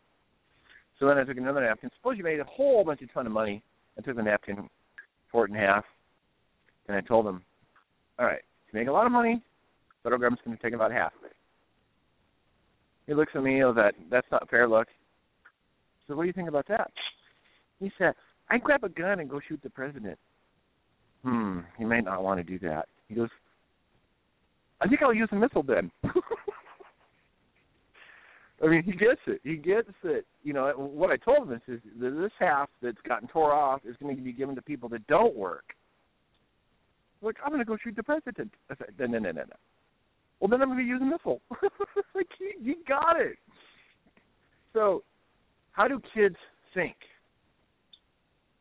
So then I took another napkin. Suppose you made a whole bunch of ton of money. I took the napkin, tore it in half, and I told him, all right, you make a lot of money, federal government's going to take about half of it. He looks at me with that, that's not fair look. So what do you think about that? He said, I'd grab a gun and go shoot the president. Hmm, he may not want to do that. He goes, I think I'll use a missile then. I mean, he gets it. He gets it. You know, what I told him is, is this half that's gotten tore off is going to be given to people that don't work. Like, I'm going to go shoot the president. I said, no, no, no, no, no. Well, then I'm going to use a missile. like, he, he got it. So, how do kids think?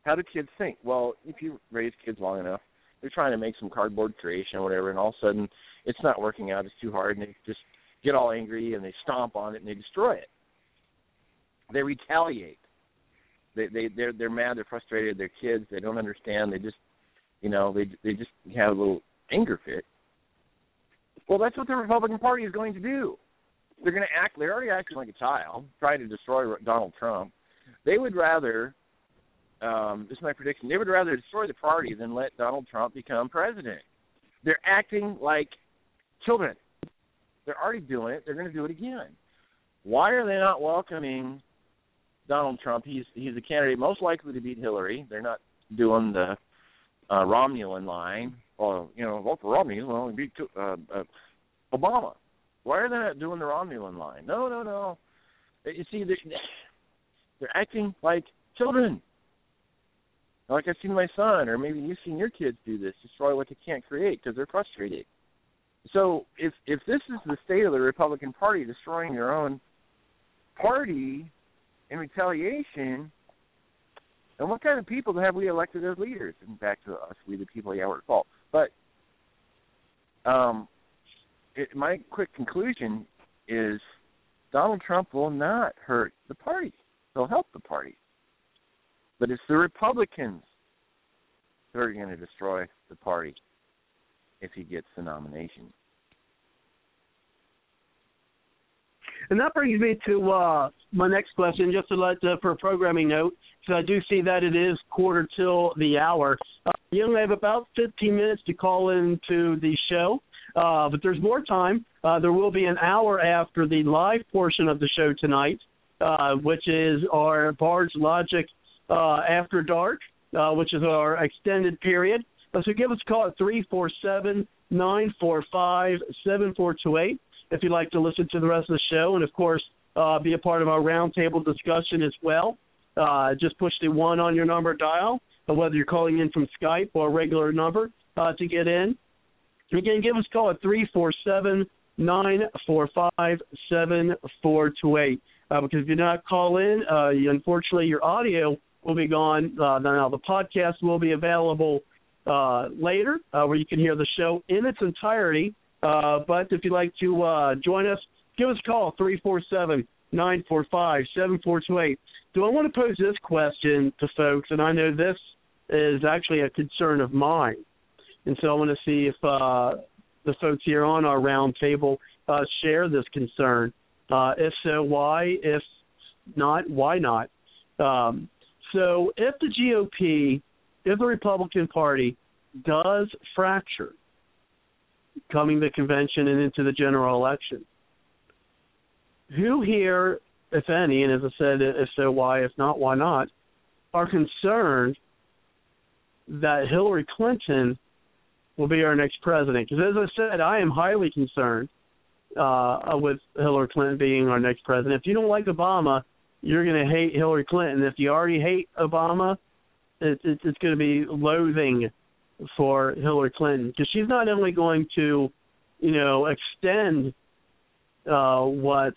How do kids think? Well, if you raise kids long enough, they're trying to make some cardboard creation or whatever, and all of a sudden it's not working out. It's too hard, and they just get all angry and they stomp on it and they destroy it. They retaliate. They they they're they're mad. They're frustrated. They're kids. They don't understand. They just you know they they just have a little anger fit. Well, that's what the Republican Party is going to do. They're going to act. They're already acting like a child, trying to destroy Donald Trump. They would rather. Um, this is my prediction. They would rather destroy the party than let Donald Trump become president. They're acting like children. They're already doing it. They're going to do it again. Why are they not welcoming Donald Trump? He's he's the candidate most likely to beat Hillary. They're not doing the uh, Romulan line. Well, you know, vote for Romney. Well, beat uh, uh, Obama. Why are they not doing the Romulan line? No, no, no. You see, they're, they're acting like children. Like I've seen my son, or maybe you've seen your kids do this, destroy what they can't create because they're frustrated. So if if this is the state of the Republican Party destroying their own party in retaliation, then what kind of people have we elected as leaders? And back to us, we the people, yeah, we're at fault. But um, it, my quick conclusion is Donald Trump will not hurt the party. He'll help the party. But it's the Republicans that are going to destroy the party if he gets the nomination. And that brings me to uh, my next question, just to let uh, for a programming note, because I do see that it is quarter till the hour. Uh, you only have about 15 minutes to call into the show, uh, but there's more time. Uh, there will be an hour after the live portion of the show tonight, uh, which is our Bard's Logic uh, After Dark, uh, which is our extended period. Uh, so give us a call at 347 945 7428 if you'd like to listen to the rest of the show. And of course, uh, be a part of our roundtable discussion as well. Uh, just push the one on your number dial, whether you're calling in from Skype or a regular number uh, to get in. Again, give us a call at 347 945 7428. Uh, because if you do not call in, uh, you, unfortunately, your audio will be gone. Uh, now, the podcast will be available uh, later, uh, where you can hear the show in its entirety. Uh, but if you'd like to uh, join us, give us a call three four seven nine four five seven four two eight. Do I want to pose this question to folks? And I know this is actually a concern of mine. And so I want to see if uh, the folks here on our roundtable uh, share this concern. Uh, if so, why? If not, why not? Um, so if the GOP, if the Republican Party does fracture coming the convention and into the general election, who here, if any, and as I said, if so, why? If not, why not? Are concerned that Hillary Clinton will be our next president. Because as I said, I am highly concerned uh, with Hillary Clinton being our next president. If you don't like Obama, you're going to hate Hillary Clinton. If you already hate Obama, it, it, it's going to be loathing for Hillary Clinton because she's not only going to, you know, extend uh, what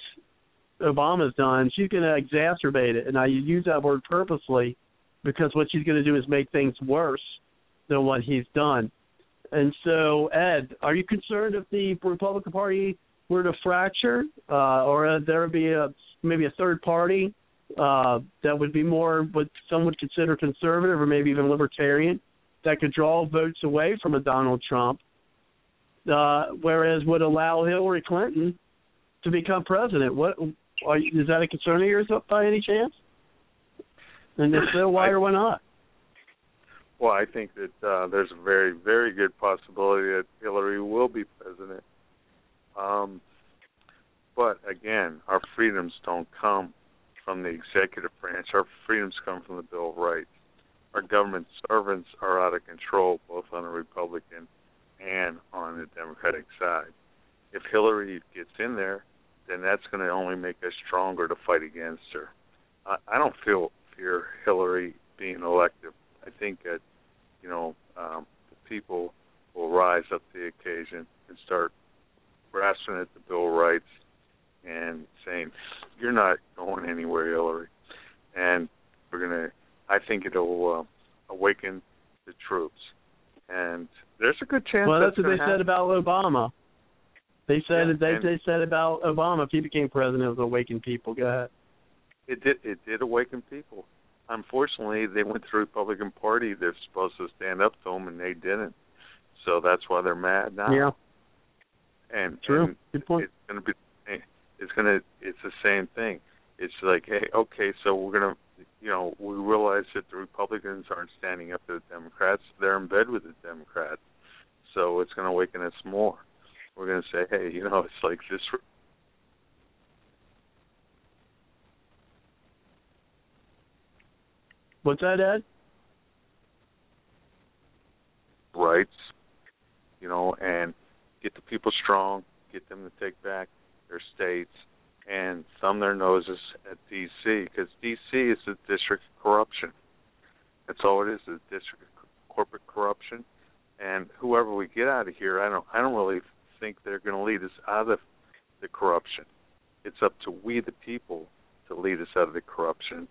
Obama's done, she's going to exacerbate it. And I use that word purposely because what she's going to do is make things worse than what he's done. And so, Ed, are you concerned if the Republican Party were to fracture, uh, or uh, there would be a maybe a third party uh, that would be more what some would consider conservative or maybe even libertarian that could draw votes away from a Donald Trump, uh, whereas would allow Hillary Clinton to become president. What are, is that a concern of yours by any chance? And if so, why or why not? Well, I think that uh, there's a very, very good possibility that Hillary will be president. Um, but again, our freedoms don't come from the executive branch. Our freedoms come from the Bill of Rights. Our government servants are out of control, both on the Republican and on the Democratic side. If Hillary gets in there, then that's going to only make us stronger to fight against her. I, I don't feel fear Hillary being elected. I think that you know um, the people will rise up to the occasion and start grasping at the Bill of Rights and saying, "You're not going anywhere, Hillary," and we're gonna. I think it'll uh, awaken the troops, and there's a good chance. Well, that's, that's what they happen. said about Obama. They said Yeah, they and- they said about Obama if he became president, it would awaken people. Go ahead. It did. It did awaken people. Unfortunately, they went to the Republican Party. They're supposed to stand up to them, and they didn't. So that's why they're mad now. Yeah. And True. and Good point. It's gonna be. It's gonna. It's the same thing. It's like, hey, okay, so we're gonna, you know, we realize that the Republicans aren't standing up to the Democrats. They're in bed with the Democrats. So it's gonna awaken us more. We're gonna say, hey, you know, it's like this. What's that, Ed? rights, you know, and get the people strong, get them to take back their states, and thumb their noses at D.C. because D.C. is the district of corruption. That's all it is, the district of corporate corruption. And whoever we get out of here, I don't, I don't really think they're going to lead us out of the corruption. It's up to we, the people, to lead us out of the corruption,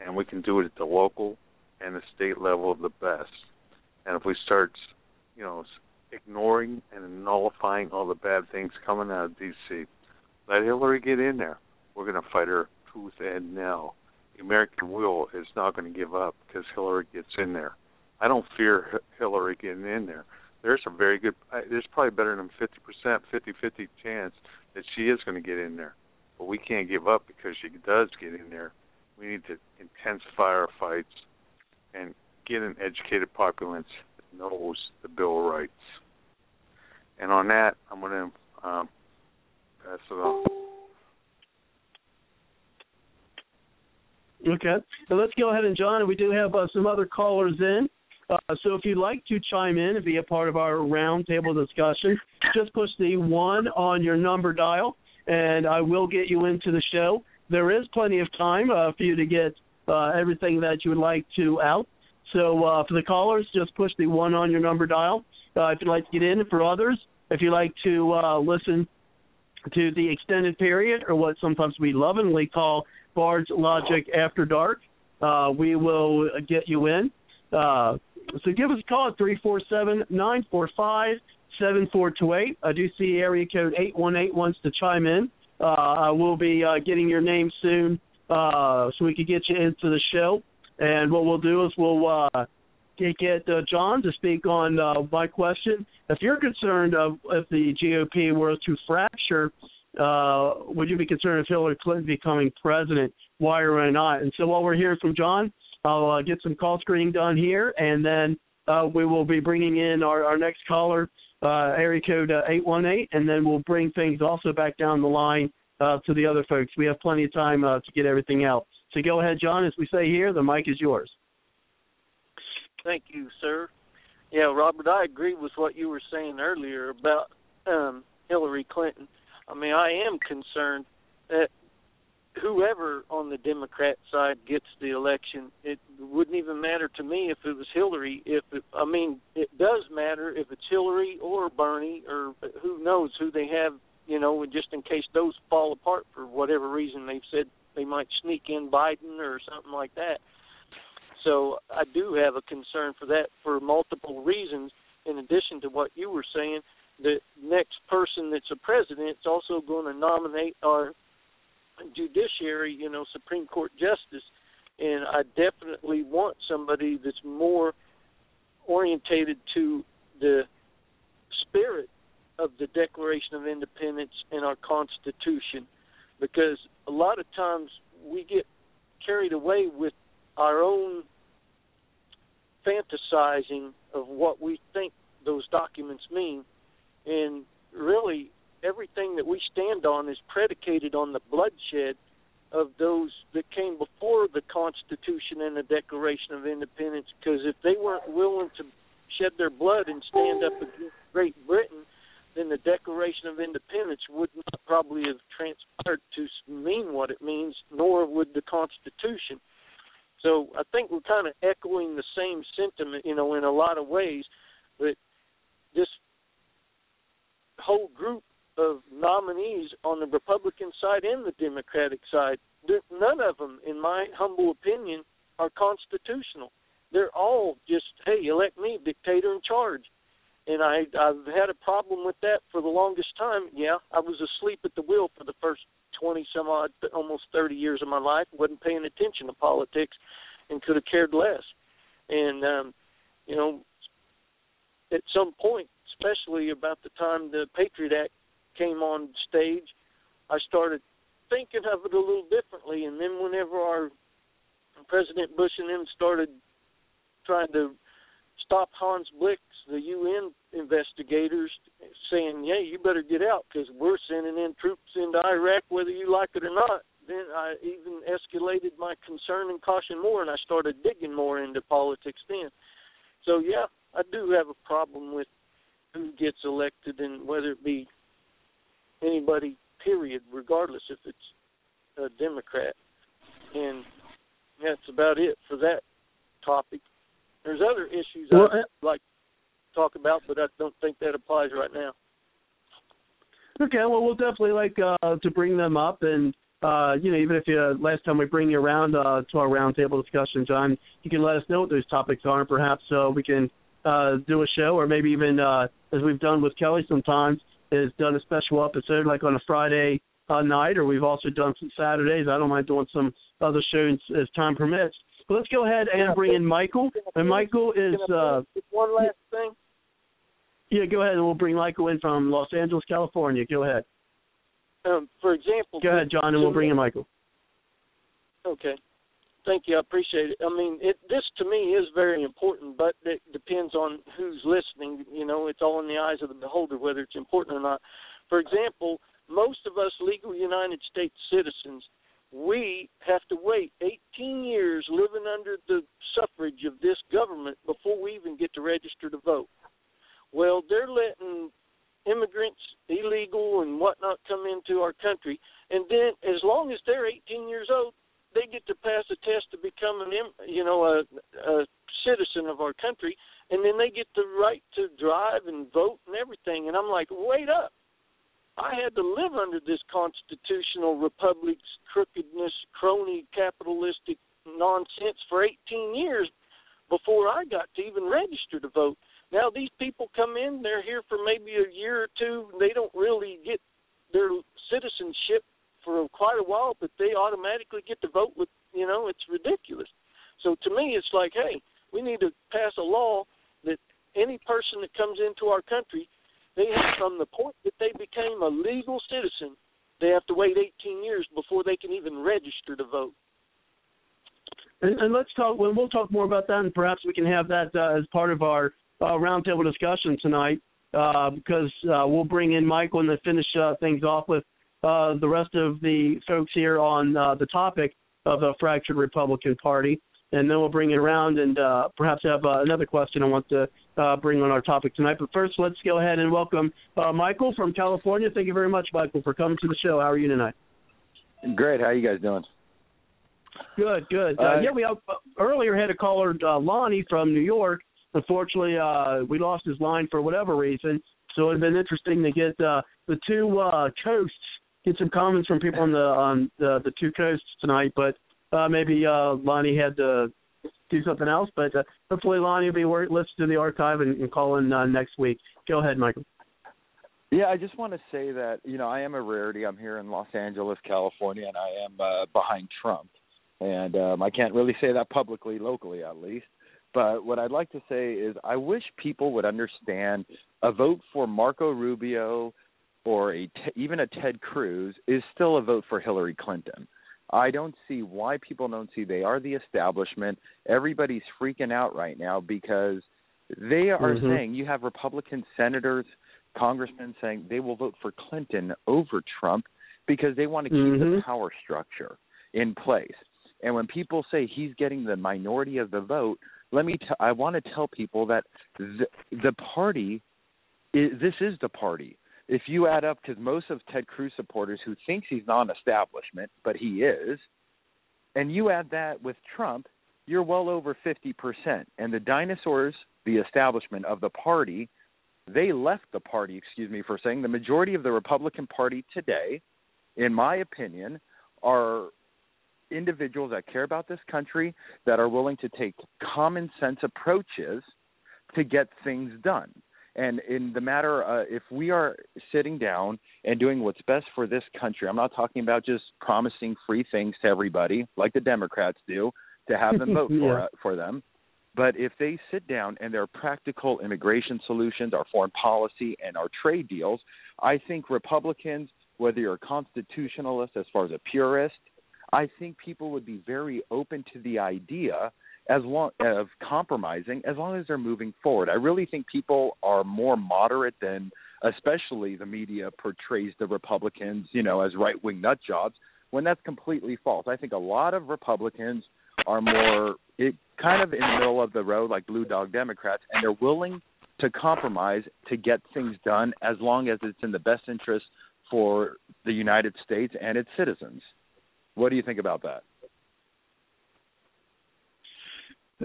and we can do it at the local and the state level of the best. And if we start, you know, ignoring and nullifying all the bad things coming out of D.C., let Hillary get in there. We're going to fight her tooth and nail. The American will is not going to give up because Hillary gets in there. I don't fear Hillary getting in there. There's a very good, there's probably better than 50%, 50-50 chance that she is going to get in there. But we can't give up because she does get in there. We need to intensify our fights and get an educated populace that knows the Bill of Rights. And on that, I'm going to um, pass. Okay. So let's go ahead and John, we do have uh, some other callers in. Uh, so if you'd like to chime in and be a part of our roundtable discussion, just push the one on your number dial, and I will get you into the show. There is plenty of time uh, for you to get uh, everything that you would like to out. So uh, for the callers, just push the one on your number dial. Uh, if you'd like to get in, for others, if you'd like to uh, listen to the extended period, or what sometimes we lovingly call Bard's Logic After Dark, uh, we will get you in. Uh, so give us a call at 347 945 7428. I do see area code 818 wants to chime in. Uh, I will be uh, getting your name soon uh, so we can get you into the show. And what we'll do is we'll uh, get uh, John to speak on uh, my question. If you're concerned of if the GOP were to fracture, uh, would you be concerned if Hillary Clinton becoming president? Why or why not? And so while we're hearing from John, I'll uh, get some call screening done here, and then uh, we will be bringing in our, our next caller, uh, area code uh, 818, and then we'll bring things also back down the line uh, to the other folks. We have plenty of time to get everything out. So go ahead, John. As we say here, the mic is yours. Thank you, sir. Yeah, Robert, I agree with what you were saying earlier about um, Hillary Clinton. I mean, I am concerned that whoever on the Democrat side gets the election, it wouldn't even matter to me if it was Hillary. If it, I mean, it does matter if it's Hillary or Bernie or who knows who they have. You know, just in case those fall apart for whatever reason, they've said they might sneak in Biden or something like that. So I do have a concern for that for multiple reasons. In addition to what you were saying, the next person that's a president is also going to nominate our judiciary, you know, Supreme Court justice, and I definitely want somebody that's more orientated to the spirit of the Declaration of Independence and our Constitution, because a lot of times we get carried away with our own fantasizing of what we think those documents mean, and really everything that we stand on is predicated on the bloodshed of those that came before the Constitution and the Declaration of Independence. Because if they weren't willing to shed their blood and stand up against Great Britain, then the Declaration of Independence would not probably have transpired to mean what it means, nor would the Constitution. So I think we're kind of echoing the same sentiment, you know, in a lot of ways. But this whole group of nominees on the Republican side and the Democratic side, none of them, in my humble opinion, are constitutional. They're all just, hey, elect me, dictator in charge. And I, I've had a problem with that for the longest time. Yeah, I was asleep at the wheel for the first twenty some odd, almost thirty years of my life. wasn't paying attention to politics, and could have cared less. And um, you know, at some point, especially about the time the Patriot Act came on stage, I started thinking of it a little differently. And then whenever our President Bush and them started trying to stop Hans Blix, the UN investigators, saying, "Yeah, you better get out because we're sending in troops into Iraq, whether you like it or not." Then I even escalated my concern and caution more, and I started digging more into politics. Then, so yeah, I do have a problem with who gets elected and whether it be anybody, period, regardless if it's a Democrat. And that's about it for that topic. There's other issues well, I'd eh, like to talk about, but I don't think that applies right now. Okay, well, we'll definitely like uh, to bring them up, and uh, you know, even if you uh, last time we bring you around uh, to our roundtable discussion, John, you can let us know what those topics are, and perhaps uh, we can uh, do a show, or maybe even uh, as we've done with Kelly sometimes, is done a special episode like on a Friday uh, night, or we've also done some Saturdays. I don't mind doing some other shows as time permits. But let's go ahead and bring in Michael. And Michael is uh, one last thing. Yeah, go ahead, and we'll bring Michael in from Los Angeles, California. Go ahead. Um, for example, go ahead, John, and we'll bring in Michael. Okay. Thank you. I appreciate it. I mean, it, this to me is very important, but it depends on who's listening. You know, it's all in the eyes of the beholder whether it's important or not. For example, most of us legal United States citizens, we have to wait 18 years living under the suffrage of this government before we even get to register to vote. Well, they're letting immigrants, illegal and whatnot, come into our country, and then as long as they're 18 years old, they get to pass a test to become an you know a, a citizen of our country, and then they get the right to drive and vote and everything. And I'm like, wait up. I had to live under this constitutional republic's crookedness, crony, capitalistic nonsense for 18 years before I got to even register to vote. Now these people come in, they're here for maybe a year or two, they don't really get their citizenship for quite a while, but they automatically get to vote with you know it's ridiculous. So to me, it's like, hey, we need to pass a law that any person that comes into our country, they have from the point that they became a legal citizen, they have to wait 18 years before they can even register to vote. And, and let's talk. We'll talk more about that, and perhaps we can have that uh, as part of our uh, roundtable discussion tonight, uh, because uh, we'll bring in Michael and then finish uh, things off with uh, the rest of the folks here on uh, the topic of the fractured Republican Party, and then we'll bring it around and uh, perhaps have uh, another question I want to uh, bring on our topic tonight. But first, let's go ahead and welcome uh, Michael from California. Thank you very much, Michael, for coming to the show. How are you tonight? Great. How are you guys doing? Good, good. Uh, Uh, yeah, we uh, earlier had a caller, uh, Lonnie from New York. Unfortunately, uh, we lost his line for whatever reason. So it'd been interesting to get uh, the two uh, coasts, get some comments from people on the on the, the two coasts tonight. But uh, maybe uh, Lonnie had to do something else. But uh, hopefully, Lonnie will be work, listen to the archive and, and call in uh, next week. Go ahead, Michael. Yeah, I just want to say that you know I am a rarity. I'm here in Los Angeles, California, and I am uh, behind Trump, and um, I can't really say that publicly, locally at least. But what I'd like to say is I wish people would understand a vote for Marco Rubio or a even a Ted Cruz is still a vote for Hillary Clinton. I don't see why people don't see they are the establishment. Everybody's freaking out right now because they are Mhm. saying you have Republican senators, congressmen saying they will vote for Clinton over Trump because they want to keep the Mhm. power structure in place. And when people say he's getting the minority of the vote, let me t- I want to tell people that the, the party is, this is the party. If you add up cuz most of Ted Cruz supporters who thinks he's non-establishment, but he is, and you add that with Trump, you're well over 50%. And the dinosaurs, the establishment of the party, they left the party, excuse me for saying, the majority of the Republican Party today, in my opinion, are individuals that care about this country, that are willing to take common sense approaches to get things done. And in the matter, uh, if we are sitting down and doing what's best for this country, I'm not talking about just promising free things to everybody like the Democrats do to have them vote for uh, for them. But if they sit down and there are practical immigration solutions, our foreign policy, and our trade deals, I think Republicans, whether you're a constitutionalist as far as a purist, I think people would be very open to the idea as long of compromising as long as they're moving forward. I really think people are more moderate than especially the media portrays the Republicans, you know, as right wing nut jobs when that's completely false. I think a lot of Republicans are more it kind of in the middle of the road like blue dog Democrats and they're willing to compromise to get things done as long as it's in the best interest for the United States and its citizens. What do you think about that?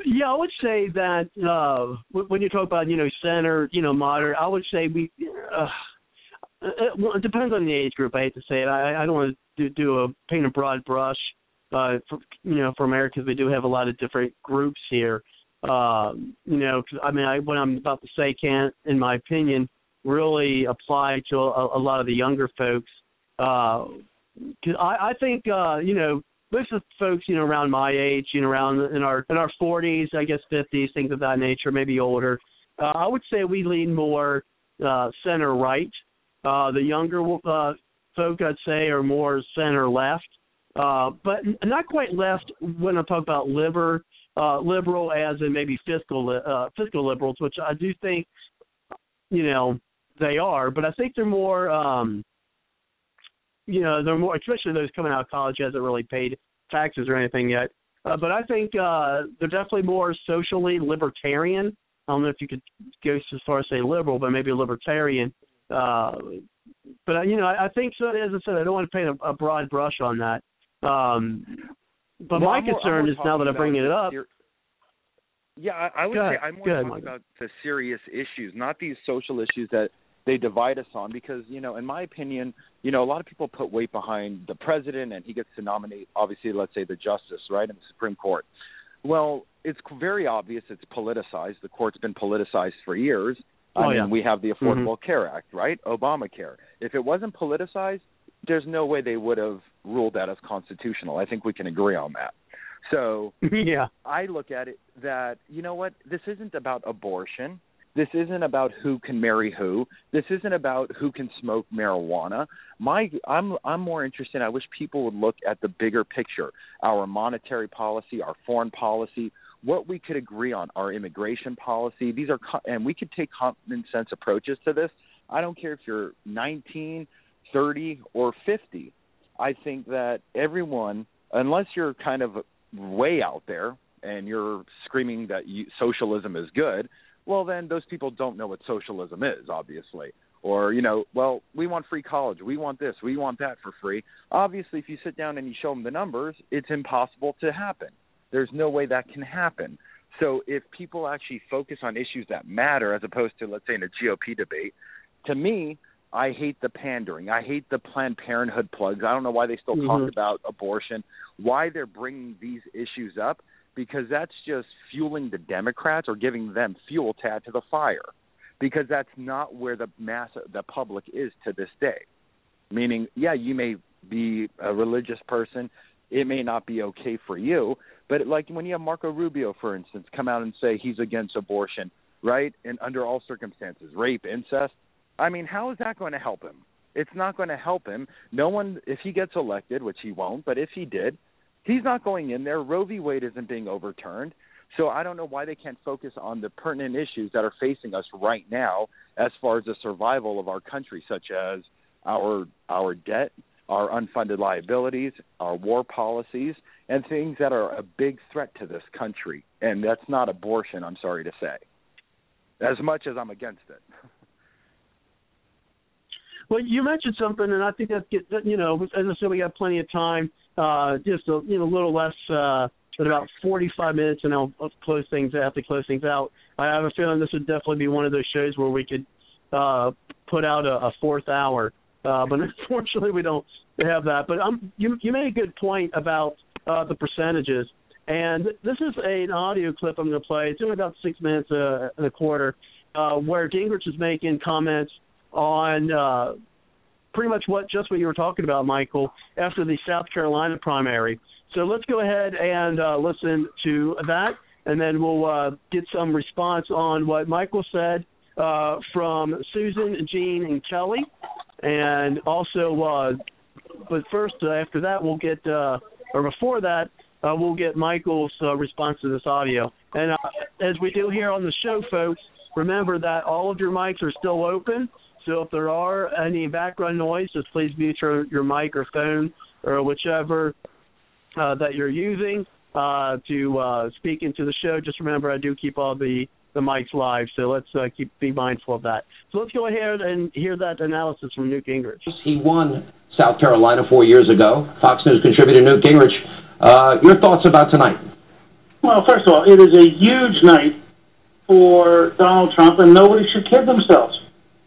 Yeah, I would say that uh when you talk about you know center, you know moderate, I would say we. Uh, it, well, it depends on the age group. I hate to say it. I, I don't want to do, do a paint a broad brush. Uh, for, you know, for Americans, we do have a lot of different groups here. Um, you know, 'cause, I mean, I, what I'm about to say can't, in my opinion, really apply to a, a lot of the younger folks. Uh, 'cause I, I think, uh, you know, most of the folks, you know, around my age, you know, around in our in our 40s, I guess 50s, things of that nature, maybe older. Uh, I would say we lean more uh, center right. Uh, the younger uh, folk, I'd say, are more center left, uh, but not quite left when I talk about liber, uh, liberal, as in maybe fiscal uh, fiscal liberals, which I do think, you know, they are. But I think they're more. Um, you know, they're more, especially those coming out of college hasn't really paid taxes or anything yet. Uh, but I think uh, they're definitely more socially libertarian. I don't know if you could go as far as say liberal, but maybe libertarian. Uh, but you know, I, I think so. As I said, I don't want to paint a, a broad brush on that. Um, but Well, my I'm concern more is now that I'm bringing it up. ser- Yeah, I, I would say ahead. I'm more ahead, talking about the serious issues, not these social issues that they divide us on. Because you know, in my opinion, you know, a lot of people put weight behind the president, and he gets to nominate, obviously, let's say the justice, right, in the Supreme Court. Well, it's very obvious it's politicized. The court's been politicized for years. I Oh, mean, yeah. we have the Mhm. Affordable Care Act, right? Obamacare. If it wasn't politicized, there's no way they would have ruled that as constitutional. I think we can agree on that. So yeah, I look at it that you know what this isn't about abortion. This isn't about who can marry who. This isn't about who can smoke marijuana. My I'm I'm more interested. I wish people would look at the bigger picture, our monetary policy, our foreign policy, what we could agree on, our immigration policy. These are and we could take common sense approaches to this. I don't care if you're 19, 30 or 50. I think that everyone unless you're kind of way out there and you're screaming that you, socialism is good, well then those people don't know what socialism is obviously. Or you know well we want free college. We want this. We want that for free. Obviously if you sit down and you show them the numbers it's impossible to happen. There's no way that can happen. So if people actually focus on issues that matter as opposed to let's say in a GOP debate to me I hate the pandering. I hate the Planned Parenthood plugs. I don't know why they still mm-hmm. talk about abortion, why they're bringing these issues up because that's just fueling the Democrats or giving them fuel to add to the fire. Because that's not where the mass the public is to this day. Meaning, yeah, you may be a religious person, it may not be okay for you, but like when you have Marco Rubio, for instance, come out and say he's against abortion, right? And under all circumstances, rape, incest. I mean, how is that going to help him? It's not going to help him. No one, if he gets elected, which he won't, but if he did, He's not going in there. Roe v. Wade isn't being overturned. So I don't know why they can't focus on the pertinent issues that are facing us right now as far as the survival of our country, such as our our debt, our unfunded liabilities, our war policies, and things that are a big threat to this country. And that's not abortion, I'm sorry to say. As much as I'm against it. Well, you mentioned something, and I think that's you know, as I said, we got plenty of time uh, just a you know little less uh, than about 45 minutes, and I'll, I'll close things out. To close things out, I have a feeling this would definitely be one of those shows where we could uh, put out a, a fourth hour. Uh, but unfortunately, we don't have that. But um, you you made a good point about uh, the percentages, and this is a, an audio clip I'm going to play. It's only about six minutes uh, and a quarter, uh, where Gingrich is making comments on uh, pretty much what just what you were talking about, Michael, after the South Carolina primary. So let's go ahead and uh, listen to that, and then we'll uh, get some response on what Michael said uh, from Susan, Jean, and Kelly, and also. Uh, but first, uh, after that, we'll get, uh, or before that, we'll get Michael's response to this audio. And as we do here on the show, folks, remember that all of your mics are still open. So if there are any background noise, just please mute your, your mic or phone or whichever uh, that you're using uh, to uh, speak into the show. Just remember, I do keep all the the mics live, so let's uh, keep be mindful of that. So let's go ahead and hear that analysis from Newt Gingrich. He won South Carolina four years ago. Fox News contributor Newt Gingrich. Uh, your thoughts about tonight? Well, first of all, it is a huge night for Donald Trump, and nobody should kid themselves.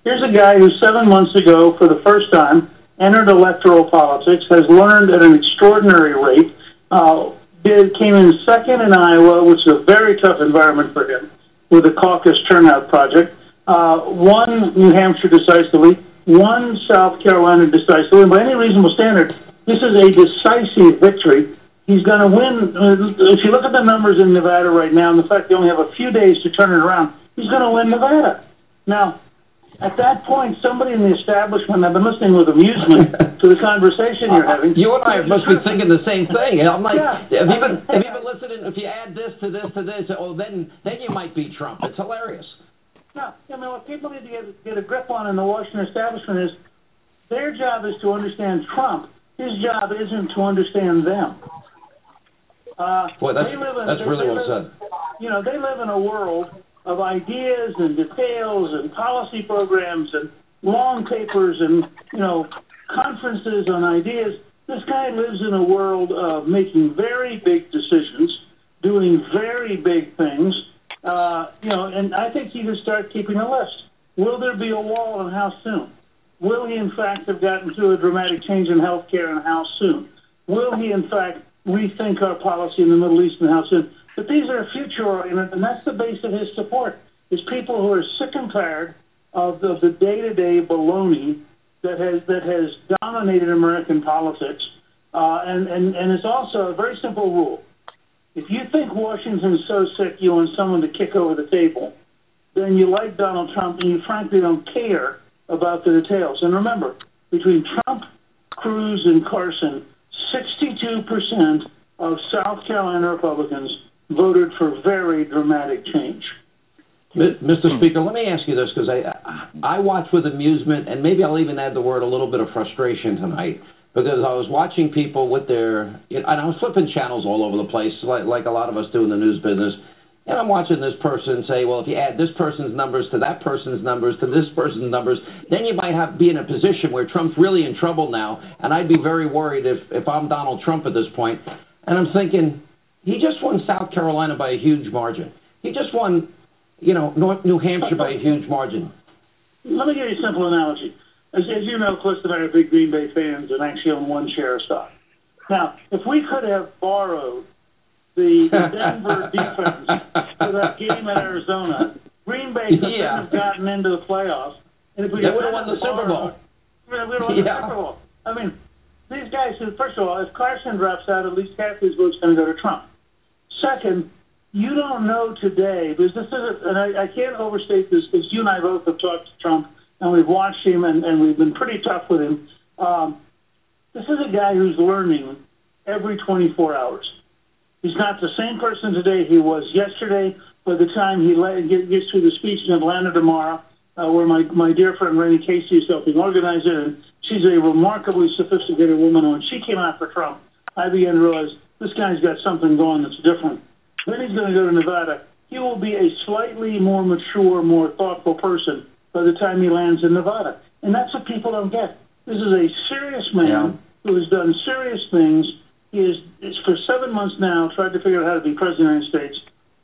Here's a guy who seven months ago, for the first time, entered electoral politics, has learned at an extraordinary rate, uh, did, came in second in Iowa, which is a very tough environment for him, with the caucus turnout project, uh, won New Hampshire decisively, won South Carolina decisively, and by any reasonable standard, this is a decisive victory. He's going to win. Uh, if you look at the numbers in Nevada right now, and the fact they only have a few days to turn it around, he's going to win Nevada. Now, at that point, somebody in the establishment, I've been listening with amusement to the conversation you're having. You and I must be thinking the same thing. I'm like, yeah. have you been you been listening? If you add this to this to this, oh, then then you might be Trump. It's hilarious. No, I mean what people need to get get a grip on in the Washington establishment is their job is to understand Trump. His job isn't to understand them. Uh, Boy, that's that's really well said. You know, they live in a world of ideas and details and policy programs and long papers and you know conferences on ideas. This guy lives in a world of making very big decisions, doing very big things. Uh, you know, and I think he should start keeping a list. Will there be a wall and how soon? Will he in fact have gotten through a dramatic change in health care and how soon? Will he in fact rethink our policy in the Middle East and how soon? But these are future oriented, and that's the base of his support. Is people who are sick and tired of the, the day-to-day baloney that has that has dominated American politics, uh, and and and it's also a very simple rule: If you think Washington's so sick you want someone to kick over the table, then you like Donald Trump and you frankly don't care about the details. And remember, between Trump, Cruz, and Carson, 62% of South Carolina Republicans voted for very dramatic change. Mr. Hmm. Speaker, let me ask you this because I I watch with amusement and maybe I'll even add the word a little bit of frustration tonight because I was watching people with their and I was flipping channels all over the place like like a lot of us do in the news business. And I'm watching this person say, well, if you add this person's numbers to that person's numbers to this person's numbers, then you might have be in a position where Trump's really in trouble now. And I'd be very worried if if I'm Donald Trump at this point. And I'm thinking, he just won South Carolina by a huge margin. He just won you know, North New Hampshire by a huge margin. Let me give you a simple analogy. As, as you know, Cliff and I are big Green Bay fans and actually own one share of stock. Now, if we could have borrowed the Denver defense for that game in Arizona, Green Bay could Yeah. have gotten into the playoffs. And if we They would've won the Super Bowl. we would have won Yeah. the Super Bowl. I mean, these guys. First of all, if Carson drops out, at least half his votes going to go to Trump. Second, you don't know today because this is, and I, I can't overstate this because you and I both have talked to Trump and we've watched him and, and we've been pretty tough with him. Um, this is a guy who's learning every 24 hours. He's not the same person today he was yesterday. By the time he let, get, gets to the speech in Atlanta tomorrow, uh, where my, my dear friend Rayna Casey is helping organize it, and she's a remarkably sophisticated woman. When she came out for Trump, I began to realize this guy's got something going that's different. Then he's going to go to Nevada. He will be a slightly more mature, more thoughtful person by the time he lands in Nevada. And that's what people don't get. This is a serious man who has done serious things. He is, is for seven months now tried to figure out how to be president of the United States,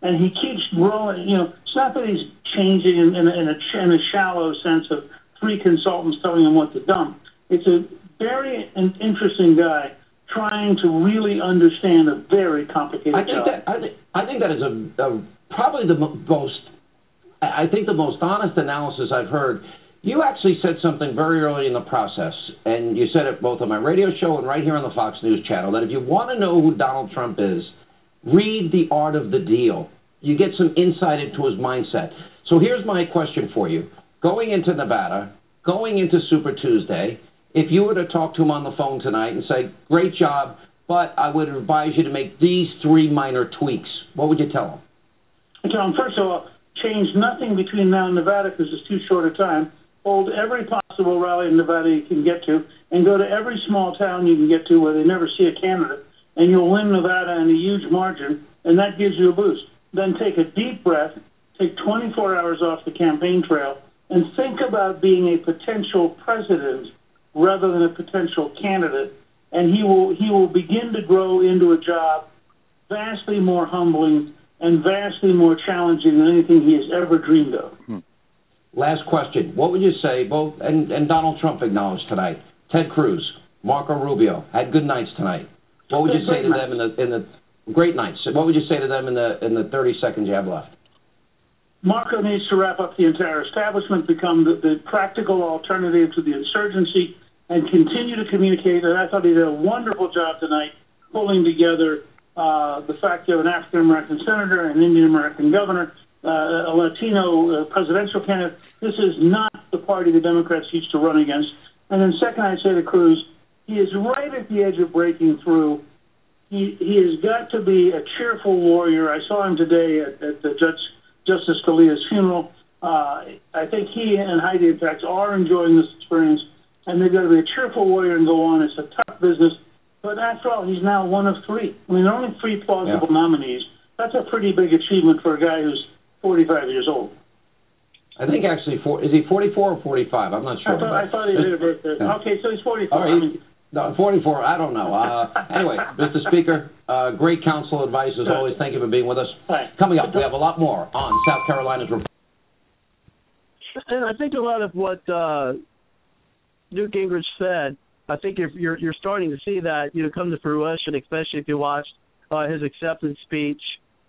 and he keeps growing. You know, it's not that he's changing in, in, a, in, a, in a shallow sense of three consultants telling him what to dump. It's a very in, interesting guy trying to really understand a very complicated I think job. that I think I think that is a, a probably the most I I think the most honest analysis I've heard. You actually said something very early in the process, and you said it both on my radio show and right here on the Fox News channel that if you want to know who Donald Trump is, read The Art of the Deal. You get some insight into his mindset. So here's my question for you: Going into Nevada, going into Super Tuesday, if you were to talk to him on the phone tonight and say, "Great job," but I would advise you to make these three minor tweaks. What would you tell him? John, first of all, change nothing between now and Nevada because it's too short a time. Hold every possible rally in Nevada you can get to, and go to every small town you can get to where they never see a candidate, and you'll win Nevada in a huge margin, and that gives you a boost. Then take a deep breath, take 24 hours off the campaign trail, and think about being a potential president rather than a potential candidate, and he will he will begin to grow into a job vastly more humbling and vastly more challenging than anything he has ever dreamed of. Hmm. Last question. What would you say, both, and, and Donald Trump acknowledged tonight, Ted Cruz, Marco Rubio, had good nights tonight. What would you say to them in the, in the, great nights, what would you say to them in the, in the 30 seconds you have left? Marco needs to wrap up the entire establishment, become the, the practical alternative to the insurgency, and continue to communicate. And I thought he did a wonderful job tonight pulling together uh, the fact you have an African American senator, an Indian American governor, uh, a Latino uh, presidential candidate. This is not the party the Democrats used to run against. And then second, I'd say to Cruz, he is right at the edge of breaking through. He he has got to be a cheerful warrior. I saw him today at, at the Judge Justice Scalia's funeral. Uh, I think he and Heidi, in fact, are enjoying this experience, and they've got to be a cheerful warrior and go on. It's a tough business, but after all, he's now one of three. I mean, there are only three plausible nominees. That's a pretty big achievement for a guy who's 45 years old. I think actually, four, is he 44 or 45? I'm not sure. I thought, I thought he had a birthday. Yeah. Okay, so he's 44. All right. I mean, No, 44. I don't know. Uh, anyway, Mr. Speaker, uh, great counsel advice as always. Thank you for being with us. Coming up, we have a lot more on South Carolina's. Rep- and I think a lot of what uh, Newt Gingrich said, I think you're, you're you're starting to see that you know come to fruition, especially if you watched uh, his acceptance speech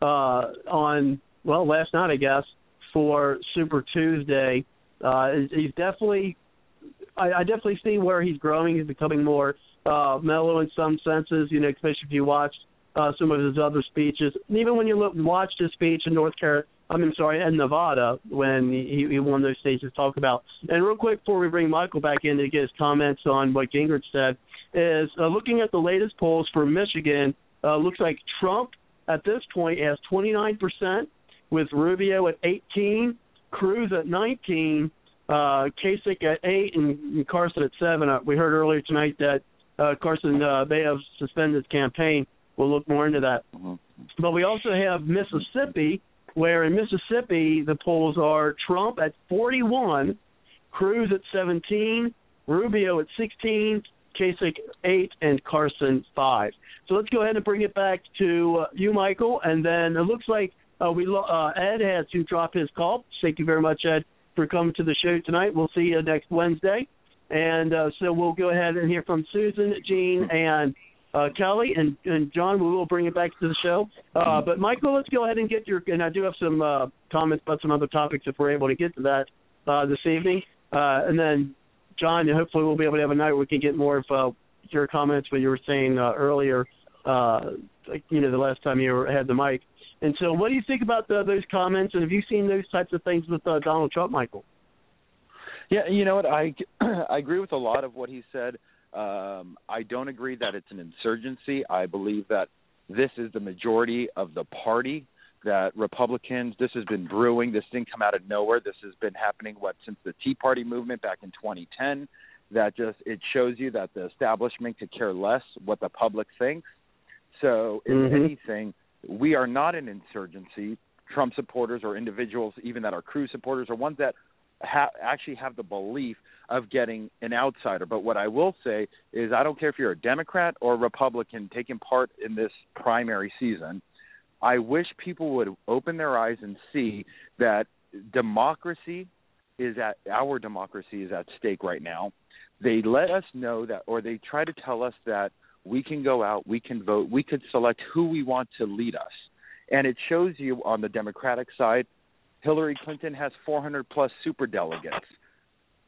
uh, on well last night, I guess, for Super Tuesday. Uh, he's definitely, I, I definitely see where he's growing. He's becoming more uh, mellow in some senses. You know, especially if you watched uh, some of his other speeches. And even when you look watch his speech in North Carolina, I mean, sorry, in Nevada when he, he won those states to talk about. And real quick before we bring Michael back in to get his comments on what Gingrich said, is uh, looking at the latest polls for Michigan. Uh, looks like Trump at this point has 29 percent, with Rubio at 18, Cruz at 19, uh, Kasich at eight, and, and Carson at seven. Uh, we heard earlier tonight that uh, Carson uh, may have suspended his campaign. We'll look more into that. Mm-hmm. But we also have Mississippi, where in Mississippi the polls are Trump at 41, Cruz at 17, Rubio at 16, Kasich 8, and Carson 5. So let's go ahead and bring it back to uh, you, Michael. And then it looks like uh, we lo- uh, Ed had to drop his call. Thank you very much, Ed, for coming to the show tonight. We'll see you next Wednesday. And uh, so we'll go ahead and hear from Susan, Gene, and uh, Kelly, and, and John. We will bring it back to the show. Uh, but Michael, let's go ahead and get your. And I do have some uh, comments about some other topics if we're able to get to that uh, this evening. Uh, and then John, hopefully we'll be able to have a night where we can get more of uh, your comments. What you were saying uh, earlier, uh, like, you know, the last time you were, had the mic. And so, what do you think about the, those comments? And have you seen those types of things with uh, Donald Trump, Michael? Yeah, you know what? I I agree with a lot of what he said. Um, I don't agree that it's an insurgency. I believe that this is the majority of the party. That Republicans, this has been brewing. This didn't come out of nowhere. This has been happening what since the Tea Party movement back in 2010. That just it shows you that the establishment could care less what the public thinks. So, if Mhm. anything, we are not an insurgency. Trump supporters or individuals, even that are Cruz supporters, are ones that ha- actually have the belief of getting an outsider. But what I will say is, I don't care if you're a Democrat or Republican taking part in this primary season. I wish people would open their eyes and see that democracy is at our democracy is at stake right now. They let us know that, or they try to tell us that we can go out, we can vote, we could select who we want to lead us. And it shows you on the Democratic side, Hillary Clinton has 400 plus super delegates.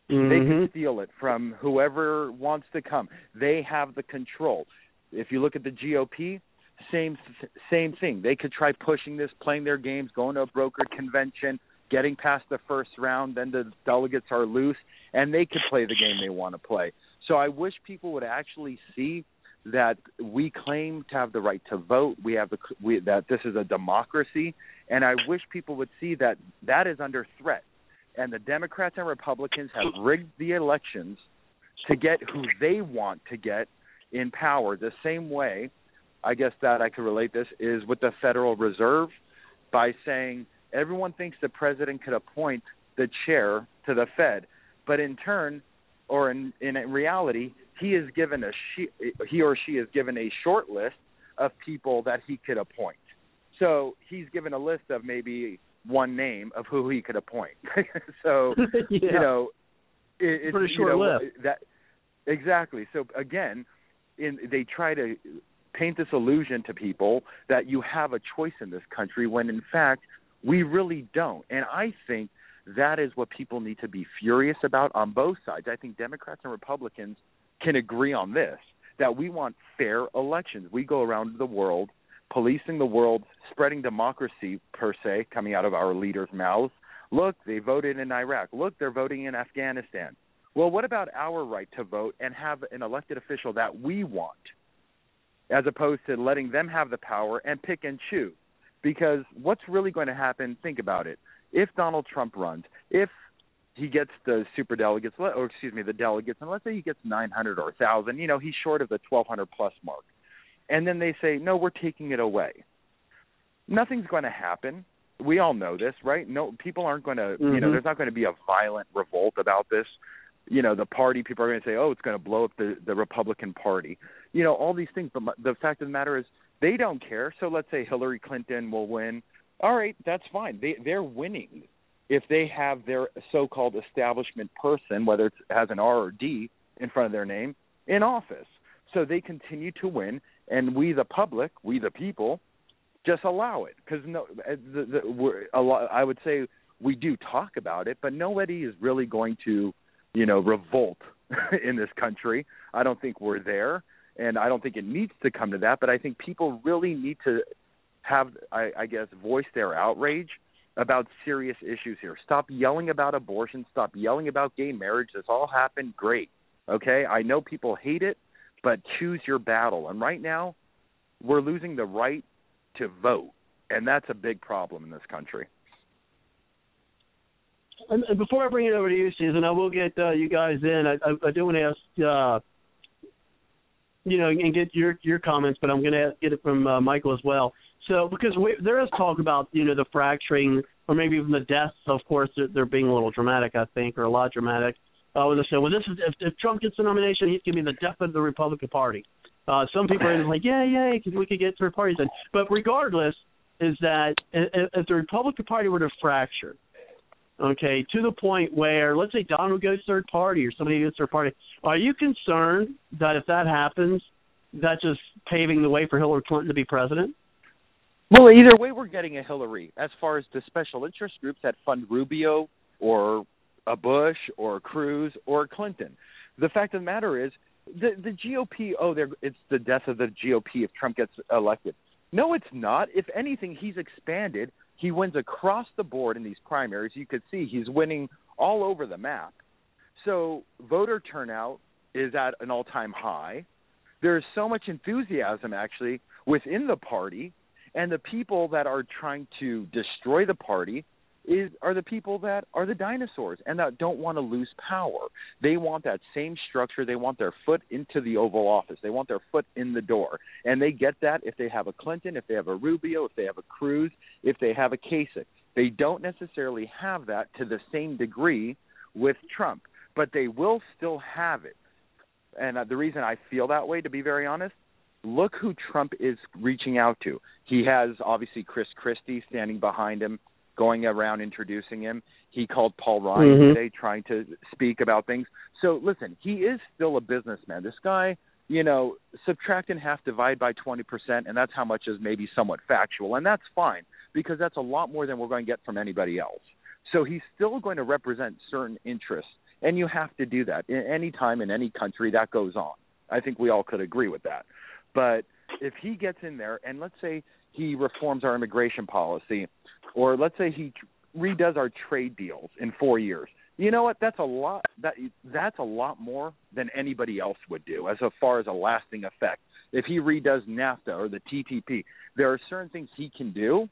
They can Mhm. steal it from whoever wants to come. They have the control. If you look at the GOP, same same thing. They could try pushing this, playing their games, going to a brokered convention, getting past the first round, then the delegates are loose, and they could play the game they want to play. So I wish people would actually see that we claim to have the right to vote. We have the we, that this is a democracy, and I wish people would see that that is under threat. And the Democrats and Republicans have rigged the elections to get who they want to get in power. The same way, I guess that I could relate this is with the Federal Reserve by saying everyone thinks the president could appoint the chair to the Fed, but in turn, or in in reality, he is given a she, he or she is given a short list of people that he could appoint. So he's given a list of maybe one name of who he could appoint. so you know, it, it's Pretty you short know, list. that exactly. So again, in they try to paint this illusion to people that you have a choice in this country when in fact we really don't. And I think that is what people need to be furious about on both sides. I think Democrats and Republicans can agree on this that we want fair elections. We go around the world policing the world, spreading democracy per se coming out of our leaders' mouths. Look, they voted in Iraq. Look, they're voting in Afghanistan. Well, what about our right to vote and have an elected official that we want, as opposed to letting them have the power and pick and choose? Because what's really going to happen? Think about it. If Donald Trump runs, if he gets the super delegates, or excuse me, the delegates, and let's say he gets 900 or 1,000, you know, he's short of the 1,200 plus mark. And then they say, no, we're taking it away. Nothing's going to happen. We all know this, right? No, people aren't going to, you know, Mhm. there's not going to be a violent revolt about this. You know, the party people are going to say, oh, it's going to blow up the the Republican Party. You know, all these things. But the fact of the matter is, they don't care. So let's say Hillary Clinton will win. All right, that's fine. They they're winning if they have their so-called establishment person, whether it has an R or D in front of their name, in office. So they continue to win, and we, the public, we, the people, just allow it because no, uh, the, the, we're, a lot. I would say we do talk about it, but nobody is really going to, you know, revolt in this country. I don't think we're there, and I don't think it needs to come to that. But I think people really need to have, I, I guess, voice their outrage about serious issues here. Stop yelling about abortion. Stop yelling about gay marriage. This all happened. Great. Okay, I know people hate it, but choose your battle. And right now, we're losing the right to vote, and that's a big problem in this country. And, and before I bring it over to you, Susan, I will get uh, you guys in. I, I, I do want to ask, uh, you know, and get your your comments, but I'm going to get it from uh, Michael as well. So, because we, there is talk about you know the fracturing or maybe even the deaths. Of course, they're, they're being a little dramatic, I think, or a lot dramatic. Uh, with the show, well, this is if, if Trump gets the nomination, he's going to be the death of the Republican Party. Uh, some people are like, yeah, yeah, because we could get third parties in. But regardless, is that if, if the Republican Party were to fracture, okay, to the point where, let's say Donald goes third party or somebody goes third party, are you concerned that if that happens, that's just paving the way for Hillary Clinton to be president? Well, either way, we're getting a Hillary. As far as the special interest groups that fund Rubio or a Bush or Cruz or Clinton, the fact of the matter is the the GOP. Oh, it's the death of the GOP if Trump gets elected. No, it's not. If anything, he's expanded. He wins across the board in these primaries. You could see he's winning all over the map. So voter turnout is at an all-time high. There's so much enthusiasm actually within the party, and the people that are trying to destroy the party is are the people that are the dinosaurs and that don't want to lose power. They want that same structure. They want their foot into the Oval Office. They want their foot in the door, and they get that if they have a Clinton, if they have a Rubio, if they have a Cruz, if they have a Kasich. They don't necessarily have that to the same degree with Trump, but they will still have it. And uh, the reason I feel that way, to be very honest, look who Trump is reaching out to. He has obviously Chris Christie standing behind him going around introducing him. He called Paul Ryan mm-hmm. today trying to speak about things. So listen, he is still a businessman. This guy, you know, subtract and half divide by 20%, and that's how much is maybe somewhat factual. And that's fine because that's a lot more than we're going to get from anybody else. So he's still going to represent certain interests, and you have to do that. In any time in any country, that goes on. I think we all could agree with that. But if he gets in there, and let's say he reforms our immigration policy, or let's say he redoes our trade deals in four years. You know what? That's a lot. That that's a lot more than anybody else would do as far as a lasting effect. If he redoes NAFTA or the TPP, there are certain things he can do.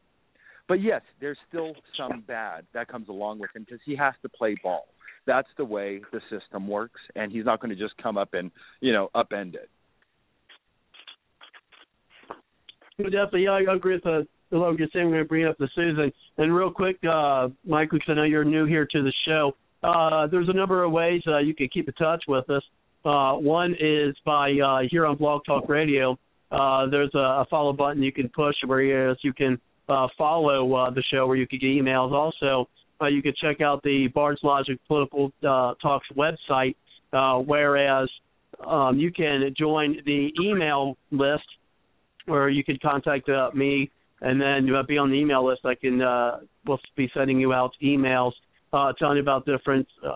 But yes, there's still some bad that comes along with him because he has to play ball. That's the way the system works, and he's not going to just come up and you know upend it. Definitely, yeah, I agree with uh, the Logan saying. We're going to bring up the Susan. And real quick, uh, Michael, because I know you're new here to the show, uh, there's a number of ways uh, you can keep in touch with us. Uh, one is by uh, here on Blog Talk Radio. Uh, there's a, a follow button you can push where you can uh, follow uh, the show, where you can get emails. Also, uh, you can check out the Bards Logic Political uh, Talks website, uh, whereas um, you can join the email list or you could contact uh, me and then uh, be on the email list. I can uh, we'll be sending you out emails uh, telling you about different uh,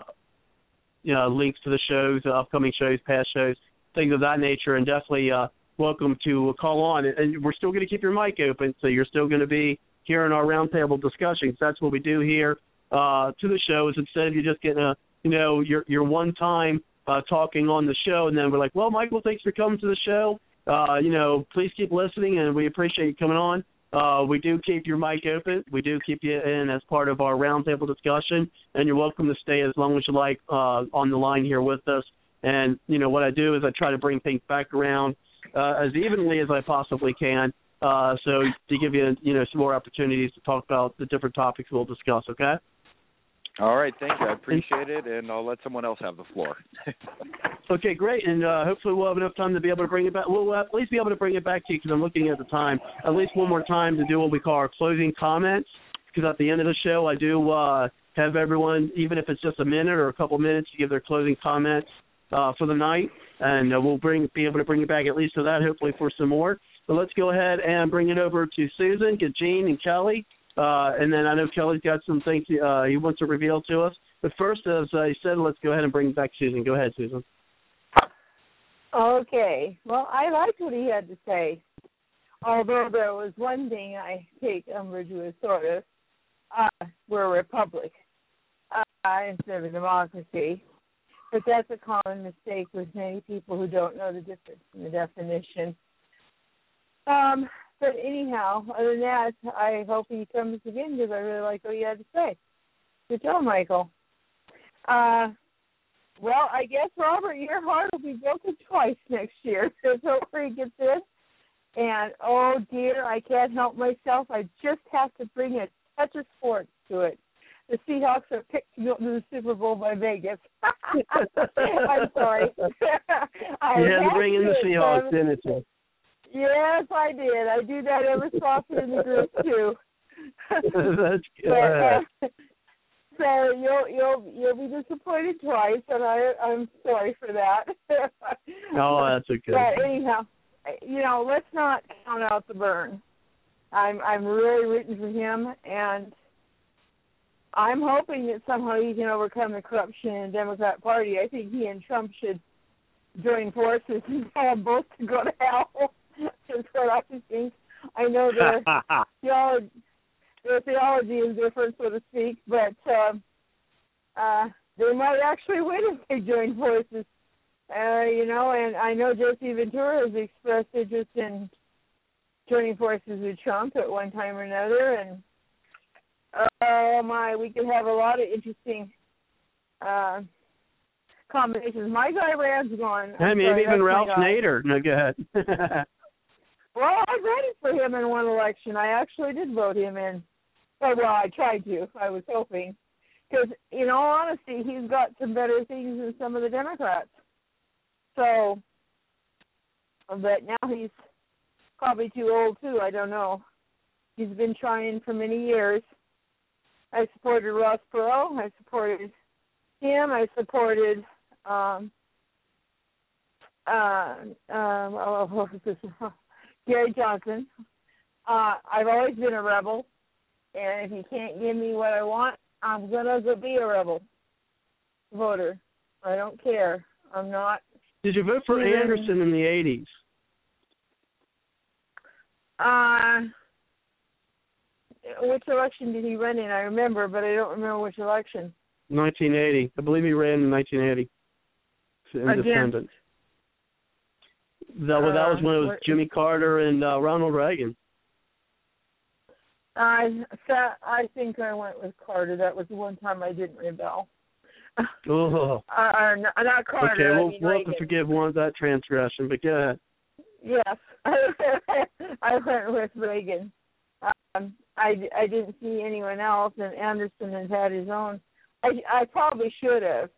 you know links to the shows, uh, upcoming shows, past shows, things of that nature, and definitely uh, welcome to call on. And we're still going to keep your mic open, so you're still going to be hearing our roundtable discussions. That's what we do here uh, to the show. Is instead of you just getting a you know your your one time uh, talking on the show, and then we're like, well, Michael, thanks for coming to the show uh, you know, please keep listening, and we appreciate you coming on. Uh, we do keep your mic open. We do keep you in as part of our roundtable discussion, and you're welcome to stay as long as you like uh, on the line here with us. And you know what I do is I try to bring things back around uh, as evenly as I possibly can, uh, so to give you you know some more opportunities to talk about the different topics we'll discuss. Okay. All right, thank you. I appreciate it, and I'll let someone else have the floor. okay, great, and uh, hopefully we'll have enough time to be able to bring it back. We'll at least be able to bring it back to you because I'm looking at the time. At least one more time to do what we call our closing comments. Because at the end of the show, I do uh, have everyone, even if it's just a minute or a couple minutes, to give their closing comments uh, for the night, and uh, we'll bring be able to bring it back at least to that, hopefully for some more. But let's go ahead and bring it over to Susan, Gene, and Kelly. Uh, and then I know Kelly's got some things uh, he wants to reveal to us. But first, as I said, let's go ahead and bring back Susan. Go ahead, Susan. Okay. Well, I liked what he had to say. Although there was one thing I take umbrage with, sort of. Uh, we're a republic uh, instead of a democracy. But that's a common mistake with many people who don't know the difference in the definition. Um, but anyhow, other than that, I hope he comes again because I really like what he had to say. Good job, Michael. Uh, well, I guess Robert, your heart will be broken twice next year. So hopefully he gets in. And oh dear, I can't help myself. I just have to bring a touch of sports to it. The Seahawks are picked to go to the Super Bowl by Vegas. I'm sorry. I you had to bring in the Seahawks, didn't you? Yes, I did. I do that every so often in the group too. That's good. But, uh, so you'll you'll you'll be disappointed twice, and I I'm sorry for that. oh, that's okay. But anyhow, you know, let's not count out the Bern. I'm I'm really rooting for him, and I'm hoping that somehow he can overcome the corruption in the Democrat Party. I think he and Trump should join forces and tell them both to go to hell. That's what I think. I know their theology, their theology is different, so to speak, but uh, uh, they might actually win if they join forces. Uh, you know, and I know Jesse Ventura has expressed interest in joining forces with Trump at one time or another, and oh my, we could have a lot of interesting uh, combinations. My guy Rand's gone. I mean, even Ralph. Nader. No, go ahead. Well, I voted for him in one election. I actually did vote him in. Oh, well, I tried to. I was hoping. Because, in all honesty, he's got some better things than some of the Democrats. So, but now he's probably too old, too. I don't know. He's been trying for many years. I supported Ross Perot. I supported him. I supported um uh um oh, what was this? Gary Johnson. Uh, I've always been a rebel, and if you can't give me what I want, I'm gonna go be a rebel voter. I don't care. I'm not. Did you vote for Even- Anderson in the '80s? Uh, which election did he run in? I remember, but I don't remember which election. 1980. I believe he ran in 1980. He's an Against- Independent. That, well, that was Uh, when it was Jimmy Carter and uh, Ronald Reagan. I I think I went with Carter. That was the one time I didn't rebel. Oh. Uh, not, Carter. Okay, we'll, mean we'll have to forgive one of that transgression, but go ahead. Yes, I went with Reagan. Um, I I didn't see anyone else, and Anderson has had his own. I I probably should have,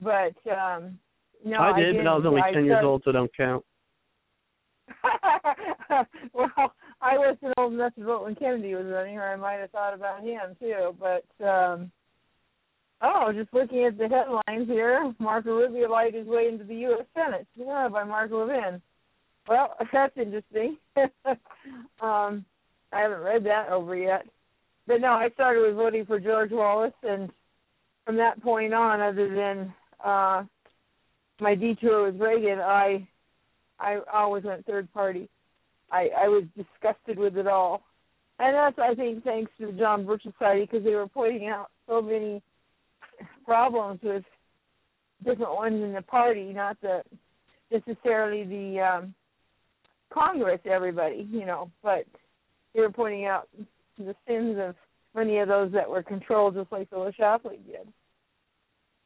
but um no, I did, didn't. but I was only 10 years old, so don't count. well, I wasn't old enough to vote when Kennedy was running, or I might have thought about him too. But um oh, just looking at the headlines here, Marco Rubio lied his way into the U.S. Senate. Yeah, by Mark Levin. Well, that's interesting. um, I haven't read that over yet. But no, I started with voting for George Wallace, and from that point on, other than uh, my detour with Reagan, I I always went third party. I I was disgusted with it all, and that's I think thanks to the John Birch Society because they were pointing out so many problems with different ones in the party, not the necessarily the um Congress, everybody, you know, but they were pointing out the sins of many of those that were controlled, just like Phyllis Schlafly did.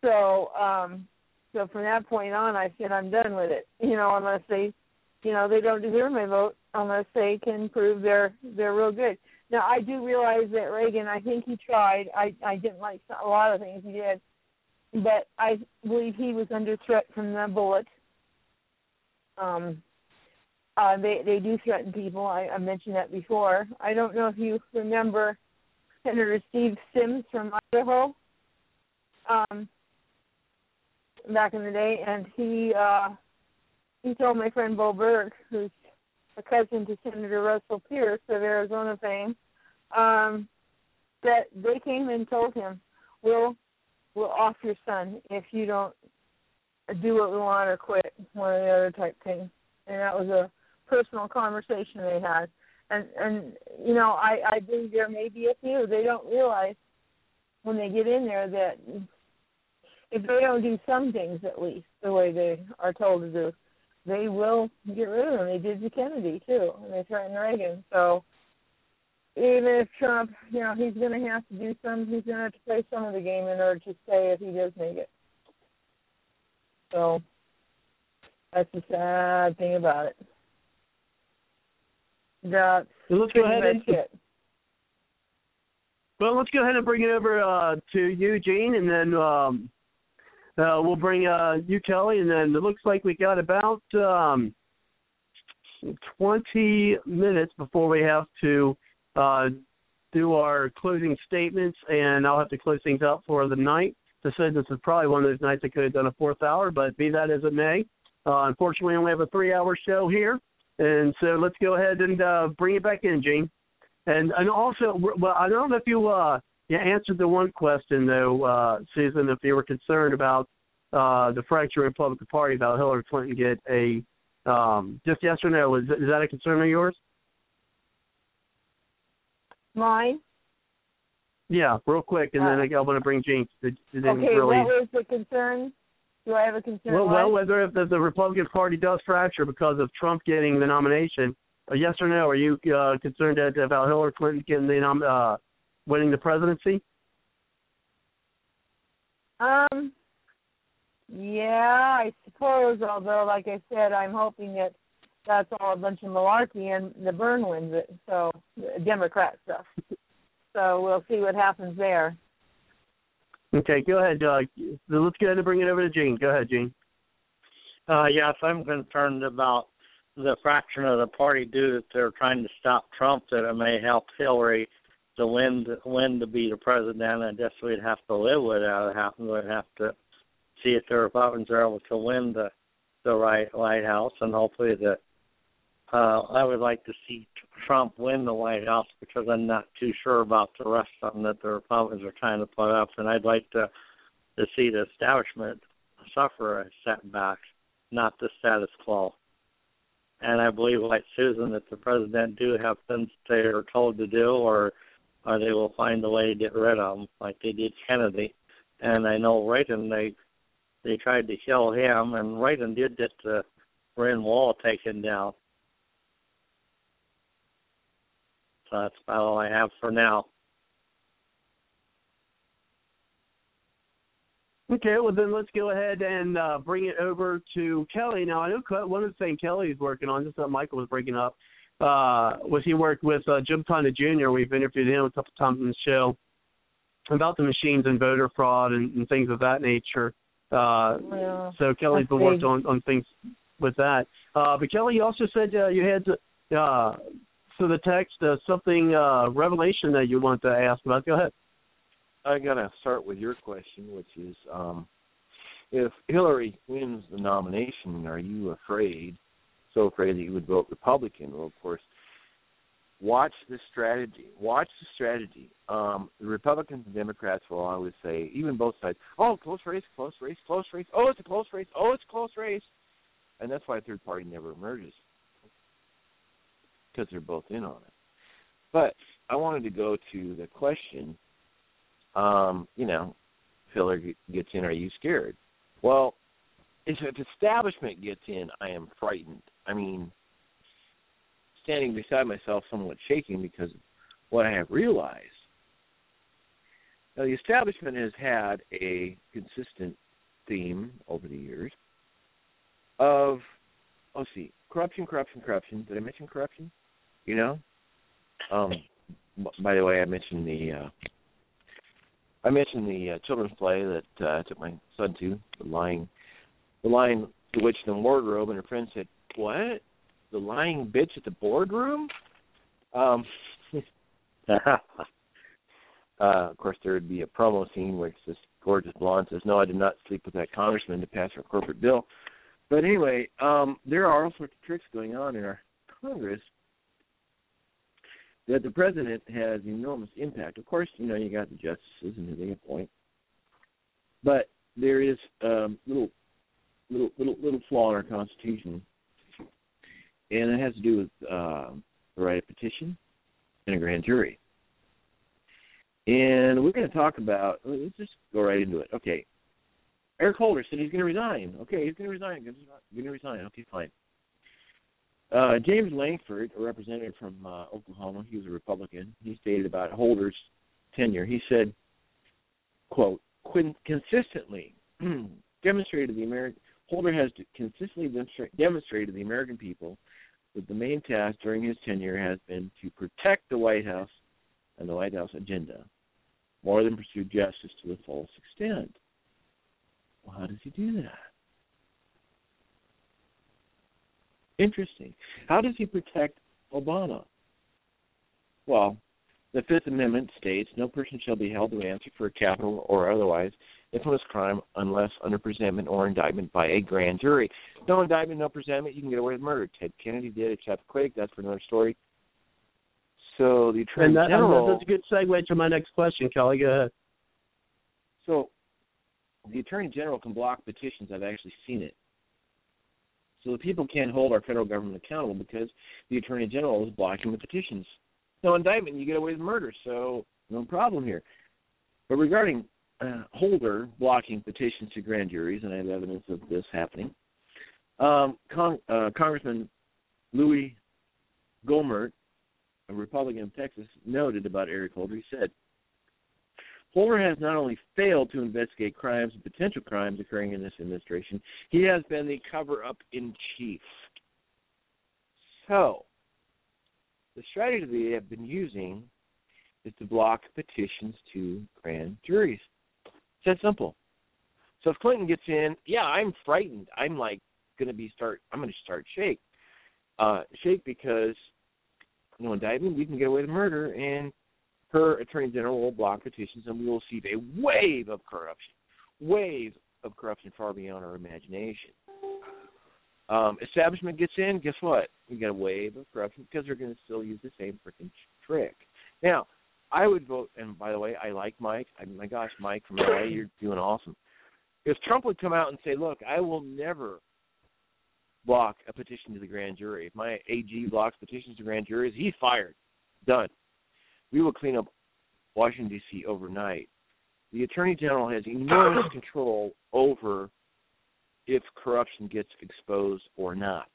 So, um, so from that point on, I said I'm done with it. You know, unless they, you know, they don't deserve my vote unless they can prove they're they're real good. Now I do realize that Reagan. I think he tried. I I didn't like a lot of things he did, but I believe he was under threat from the bullet. Um, uh, they they do threaten people. I, I mentioned that before. I don't know if you remember Senator Steve Symms from Idaho. Um, back in the day, and he uh, he told my friend Bo Berg, who's a cousin to Senator Russell Pearce of Arizona fame, um, that they came and told him, "We'll we'll off your son if you don't do what we want or quit, one or the other type thing. And that was a personal conversation they had. And and you know, I I believe there may be a few they don't realize when they get in there that if they don't do some things at least the way they are told to do, they will get rid of them. They did to Kennedy too, and they threatened Reagan. So even if Trump, you know, he's going to have to do some, he's going to have to play some of the game in order to stay if he does make it. So that's the sad thing about it. That's so let's go ahead and it. Well, let's go ahead and bring it over uh, to Eugene, and then um, uh, we'll bring uh, you, Kelly, and then it looks like we got about um, 20 minutes before we have to uh, do our closing statements, and I'll have to close things out for the night. To say this is probably one of those nights I could have done a fourth hour, but be that as it may, uh, unfortunately, we only have a three-hour show here, and so let's go ahead and uh, bring it back in, Gene. And and also, well, I don't know if you uh, you answered the one question though, uh, Susan, if you were concerned about uh, the fractured Republican Party about Hillary Clinton get a um, just yes or no? Is, is that a concern of yours? Mine. Yeah, real quick, and then I, I want to bring Gene. Okay, really... what was the concern? Do I have a concern? Well, well, whether if the, the Republican Party does fracture because of Trump getting the nomination, uh, yes or no? Are you uh, concerned about Hillary Clinton getting the nom- uh, winning the presidency? Um. Yeah, I suppose. Although, like I said, I'm hoping that that's all a bunch of malarkey and the Bern wins it. So Democrat stuff. so we'll see what happens there. Okay, go ahead. Uh, let's go ahead and bring it over to Gene. Go ahead, Gene. Uh, yes, I'm concerned about the fraction of the party due that they're trying to stop Trump that it may help Hillary to win win to be the president. I guess we'd have to live with that. Happen. We'd have to see if the Republicans are able to win the the right White House, and hopefully that uh, I would like to see Trump win the White House because I'm not too sure about the rest of them that the Republicans are trying to put up, and I'd like to to see the establishment suffer a setback, not the status quo. And I believe, like Susan, that the president do have things they are told to do, or or they will find a way to get rid of them, like they did Kennedy. And I know Reagan, they they tried to kill him, and Reagan did get the Berlin Wall taken down. So that's about all I have for now. Okay, well then let's go ahead and uh, bring it over to Kelly. Now I know one of the things Kelly's working on, just that Michael was breaking up, uh, was he worked with uh, Jim Condit Jr. We've interviewed him a couple times on the show about the machines and voter fraud and, and things of that nature. Uh, yeah, so Kelly's been working on, on things with that. Uh, but Kelly, you also said uh, you had to, uh, so the text uh, something uh, revelation that you want to ask about. Go ahead. I gotta start with your question, which is, um, if Hillary wins the nomination, are you afraid, so afraid that you would vote Republican? Well, of course, watch the strategy. Watch the strategy. Um, the Republicans and Democrats will always say, even both sides, oh, close race, close race, close race. Oh, it's a close race. Oh, it's a close race. And that's why a third party never emerges because they're both in on it. But I wanted to go to the question. Um, you know, Hillary gets in, are you scared? Well, if, establishment gets in, I am frightened. I mean, standing beside myself, somewhat shaking because of what I have realized. Now, the establishment has had a consistent theme over the years of, let's see, corruption, corruption, corruption. Did I mention corruption? You know, um, by the way, I mentioned the uh, I mentioned the uh, children's play that uh, I took my son to, the lying, the lying witch in the wardrobe, and her friend said, "What? The lying bitch at the boardroom?" Um, uh, of course, there would be a promo scene where this gorgeous blonde says, "No, I did not sleep with that congressman to pass our corporate bill." But anyway, um, there are all sorts of tricks going on in our Congress that the president has enormous impact. Of course, you know you got the justices and who they appoint, but there is um, little little little little flaw in our Constitution, and it has to do with uh, the right of petition and a grand jury. And we're going to talk about. Let's just go right into it. Okay, Eric Holder said he's going to resign. Okay, he's going to resign. He's going to resign. Okay, fine. Uh, James Lankford, a representative from uh, Oklahoma, he was a Republican. He stated about Holder's tenure. He said, "quote consistently demonstrated the American Holder has consistently demonstrated to the American people that the main task during his tenure has been to protect the White House and the White House agenda, more than pursue justice to the fullest extent." Well, how does he do that? Interesting. How does he protect Obama? Well, the Fifth Amendment states no person shall be held to answer for a capital or otherwise infamous crime unless under presentment or indictment by a grand jury. No indictment, no presentment, you can get away with murder. Ted Kennedy did it, Chappaquiddick, that's for another story. So the Attorney and that, General. that's a good segue to my next question, Kelly. Go ahead. So the Attorney General can block petitions. I've actually seen it. So the people can't hold our federal government accountable because the Attorney General is blocking the petitions. No indictment, you get away with murder, so no problem here. But regarding uh, Holder blocking petitions to grand juries, and I have evidence of this happening, um, uh, Congressman Louie Gohmert, a Republican of Texas, noted about Eric Holder. He said, Holder has not only failed to investigate crimes and potential crimes occurring in this administration, he has been the cover up in chief. So, the strategy they have been using is to block petitions to grand juries. It's that simple. So if Clinton gets in, yeah, I'm frightened. I'm like going to be start. I'm going to start shake, uh, shake because no indictment. We can get away with murder, and her attorney general will block petitions, and we will see a wave of corruption, wave of corruption far beyond our imagination. Um, establishment gets in, guess what? We get a wave of corruption because they're going to still use the same freaking trick. Now, I would vote, and by the way, I like Mike. I mean, my gosh, Mike from LA, you're doing awesome. If Trump would come out and say, "Look, I will never block a petition to the grand jury. If my AG blocks petitions to grand juries, he's fired. Done we will clean up Washington D.C. overnight. The Attorney General has enormous control over if corruption gets exposed or not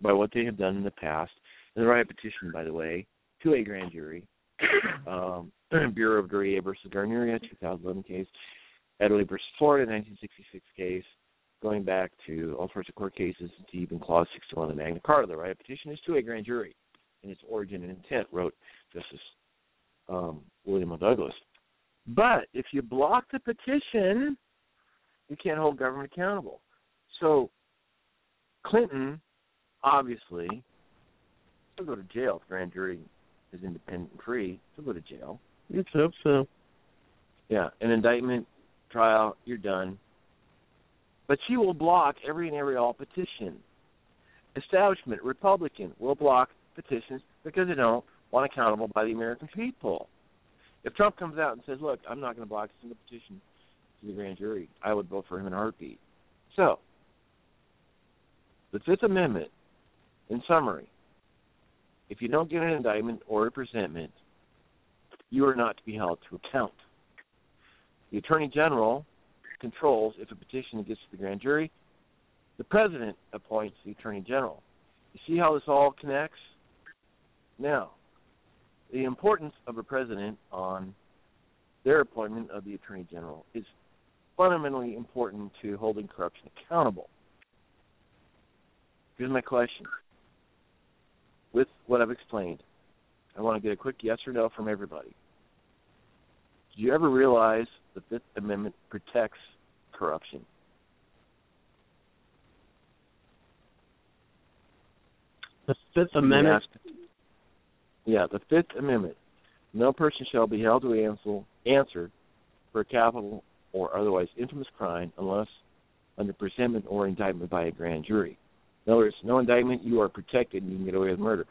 by what they have done in the past. And the right petition, by the way, to a grand jury, um, Borough of Duryea versus Guarnieri, 2011 case, Adderley versus Florida, 1966 case, going back to all sorts of court cases to even Clause 61 of Magna Carta. The right of petition is to a grand jury in its origin and intent, wrote Justice um, William O. Douglas. But if you block the petition, you can't hold government accountable. So Clinton, obviously, will go to jail if grand jury is independent and free. He'll go to jail. Let's hope so. Yeah, an indictment, trial, you're done. But she will block every and every all petition. Establishment, Republican, will block petitions because they don't want accountable by the American people. If Trump comes out and says, "Look, I'm not going to block a single petition to the grand jury," I would vote for him in a heartbeat. So, the Fifth Amendment, in summary, if you don't get an indictment or a presentment, you are not to be held to account. The Attorney General controls if a petition gets to the grand jury. The President appoints the Attorney General. You see how this all connects? Now, the importance of a president on their appointment of the attorney general is fundamentally important to holding corruption accountable. Here's my question. With what I've explained, I want to get a quick yes or no from everybody. Do you ever realize the Fifth Amendment protects corruption? The Fifth Amendment yeah, the Fifth Amendment. No person shall be held to answer, answer for a capital or otherwise infamous crime unless under presentment or indictment by a grand jury. In other words, no indictment, you are protected and you can get away with murder.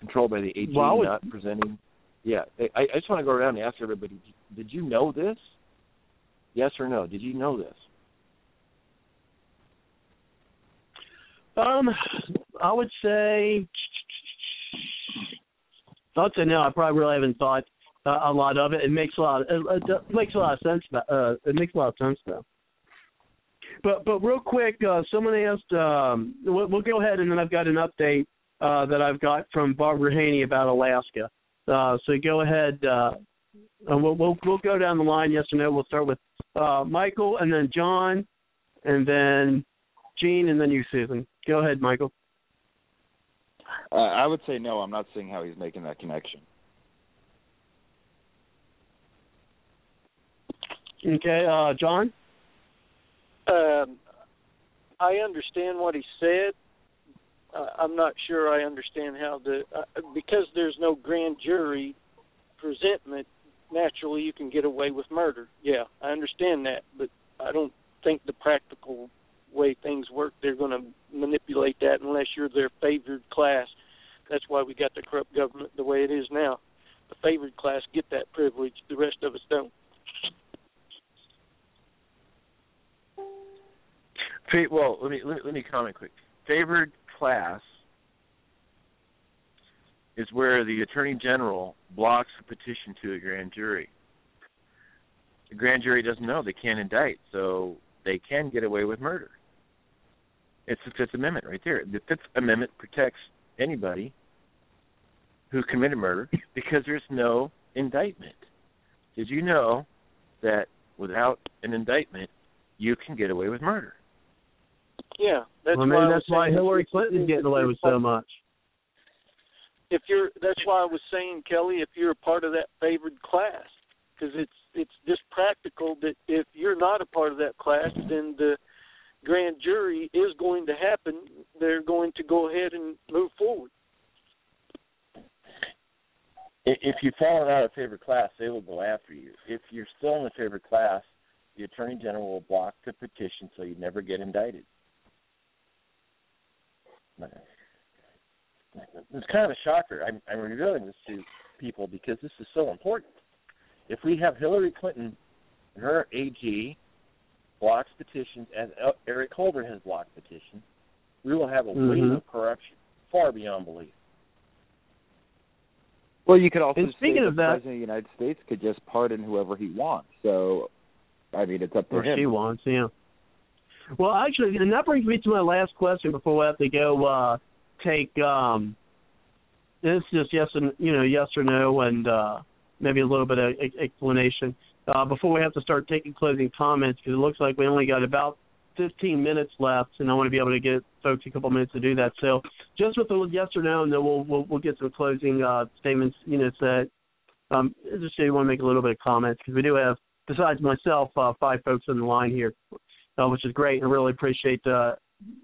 Controlled by the AG, well, would... not presenting. Yeah, I, I just want to go around and ask everybody: Did you know this? Yes or no? Did you know this? Um, I would say, I would say no. I probably really haven't thought uh, a lot of it. It makes a lot. It, it makes a lot of sense. Uh, it makes a lot of sense though. But but real quick, uh, someone asked. Um, we'll, we'll go ahead and then I've got an update uh, that I've got from Barbara Haney about Alaska. Uh, so go ahead. Uh, and we'll, we'll we'll go down the line. Yes or no. We'll start with uh, Michael, and then John, and then Gene, and then you, Susan. Go ahead, Michael. Uh, I would say no. I'm not seeing how he's making that connection. Okay, uh, John. Um, I understand what he said. Uh, I'm not sure I understand how the uh, because there's no grand jury presentment. Naturally, you can get away with murder. Yeah, I understand that, but I don't think the practical way things work, they're going to manipulate that unless you're their favored class. That's why we got the corrupt government the way it is now. The favored class get that privilege. The rest of us don't. Well, let me let me, let me comment quick. Favored class is where the attorney general blocks a petition to a grand jury. The grand jury doesn't know they can't indict, so they can get away with murder. It's the Fifth Amendment right there. The Fifth Amendment protects anybody who committed murder because there's no indictment. Did you know that without an indictment, you can get away with murder? Yeah, that's well, why maybe I that's why Hillary Clinton's you're- getting away with so much. If you're, that's why I was saying, Kelly, if you're a part of that favored class, because it's it's just practical that if you're not a part of that class, then the grand jury is going to happen. They're going to go ahead and move forward. If you've fallen out of favored class, they will go after you. If you're still in the favored class, the attorney general will block the petition so you never get indicted. It's kind of a shocker. I'm, I'm revealing this to people because this is so important. If we have Hillary Clinton and her AG blocks petitions, as Eric Holder has blocked petitions, we will have a wave Mhm. of corruption far beyond belief. Well, you could also And say speaking the of that- president of the United States could just pardon whoever he wants. So, I mean, it's up to or him. she wants, yeah. Well, actually, and that brings me to my last question before we have to go uh, take. um This is just yes and you know yes or no, and uh maybe a little bit of explanation uh, before we have to start taking closing comments because it looks like we only got about 15 minutes left, and I want to be able to get folks a couple minutes to do that. So, just with a yes or no, and then we'll we'll, we'll get some closing uh, statements. You know, said um, just say you want to make a little bit of comments because we do have, besides myself, uh, five folks on the line here, uh, which is great, I really appreciate uh,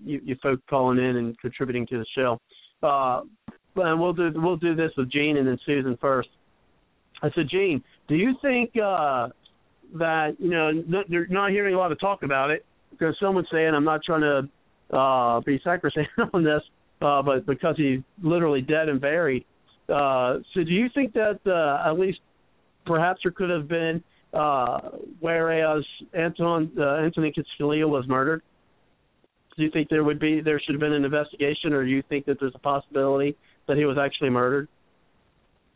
you, you folks calling in and contributing to the show. Uh, and we'll do we'll do this with Gene and then Susan first. I said, Gene, do you think uh, that you know they're not hearing a lot of talk about it because someone's saying I'm not trying to uh, be sacrosanct on this, uh, but because he's literally dead and buried. Uh, so do you think that uh, at least perhaps there could have been, uh, whereas Anton uh, Anthony Scalia was murdered? Do you think there would be there should have been an investigation, or do you think that there's a possibility that he was actually murdered?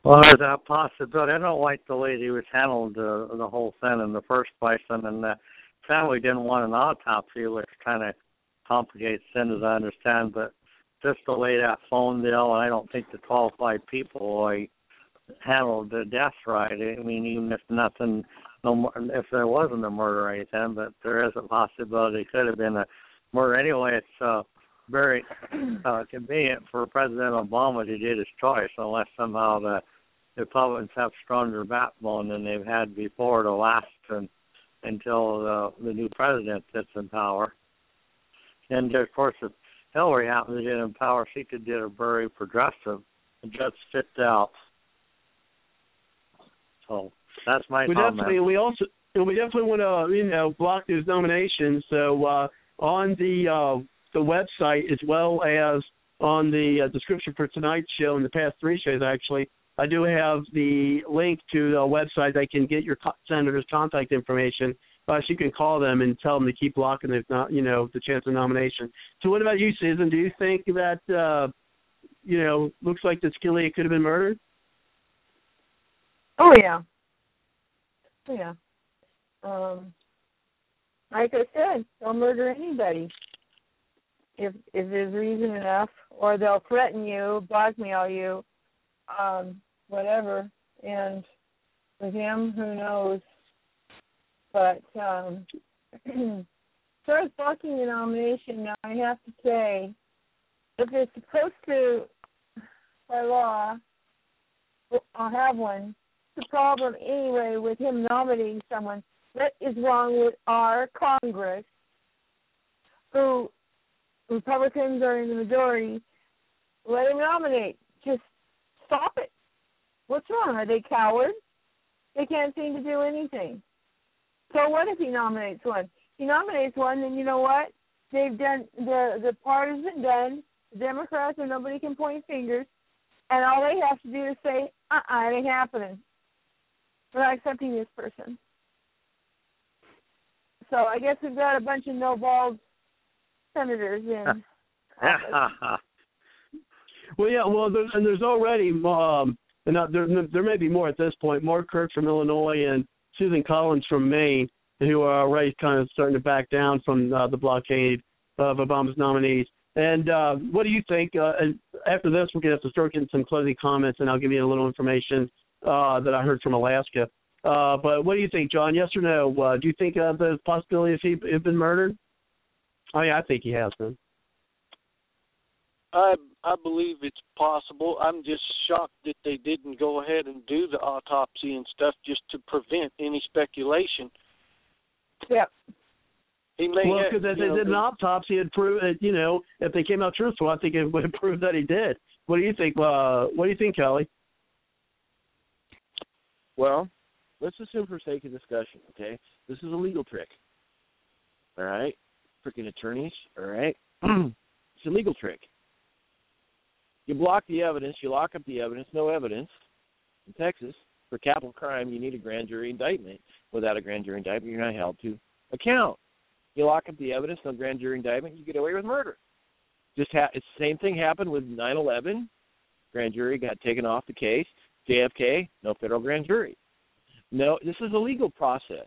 Well, there's that possibility. I don't like the way he was handled uh, the whole thing in the first place, and then the family didn't want an autopsy, which kind of complicates things, as I understand. But just the way that phone deal, I don't think the qualified people like handled the death right. I mean, even if nothing, no, more, if there wasn't a murder or anything, but there is a possibility it could have been a murder. Anyway, it's uh, very uh, convenient for President Obama to do his choice, unless somehow the Republicans have stronger backbone than they've had before to last and, until the, the new president sits in power. And of course, if Hillary happens to get in power, she could do a very progressive and just fit out. So that's my we comment. definitely we also we definitely want to you know block those nominations. So uh, on the uh, the website as well as on the uh, description for tonight's show and the past three shows actually, I do have the link to the website that can get your co- senator's contact information. Uh, so you can call them and tell them to keep blocking the not you know the chance of nomination. So what about you, Susan? Do you think that uh, you know looks like that Scalia could have been murdered? Oh yeah. Oh, yeah. Um, like I said, they'll murder anybody if if there's reason enough, or they'll threaten you, blackmail you, um, whatever. And with him, who knows? But um, as far as blocking the nomination, now I have to say, if they're supposed to, by law, I'll have one. The problem anyway with him nominating someone. What is wrong with our Congress, who Republicans are in the majority? Let him nominate. Just stop it. What's wrong? Are they cowards? They can't seem to do anything. So what if he nominates one? He nominates one, then you know what? They've done the the part been done. The Democrats and nobody can point fingers, and all they have to do is say, "Uh, uh it ain't happening. We're not accepting this person." So I guess we've got a bunch of no balls senators in. well, yeah. Well, there's, and there's already um, and uh, there there may be more at this point. Mark Kirk from Illinois and Susan Collins from Maine, who are already kind of starting to back down from uh, the blockade of Obama's nominees. And uh, what do you think? Uh, and after this, we're gonna have to start getting some closing comments, and I'll give you a little information uh, that I heard from Alaska. Uh, but what do you think, John? Yes or no? Uh, do you think uh, the possibility of he had been murdered? Oh yeah, I think he has been. I I believe it's possible. I'm just shocked that they didn't go ahead and do the autopsy and stuff just to prevent any speculation. Yeah. He may well, because if they know, did an autopsy, it prove it. You know, if they came out truthful, I think it would have proved that he did. What do you think? Uh, what do you think, Kelly? Well, let's assume for sake of discussion, okay? This is a legal trick. All right? Freaking attorneys, all right? it's a legal trick. You block the evidence, you lock up the evidence, no evidence. In Texas, for capital crime, you need a grand jury indictment. Without a grand jury indictment, you're not held to account. You lock up the evidence, no grand jury indictment, you get away with murder. Just ha- it's the same thing happened with 9/11. Grand jury got taken off the case. JFK, no federal grand jury. No, this is a legal process.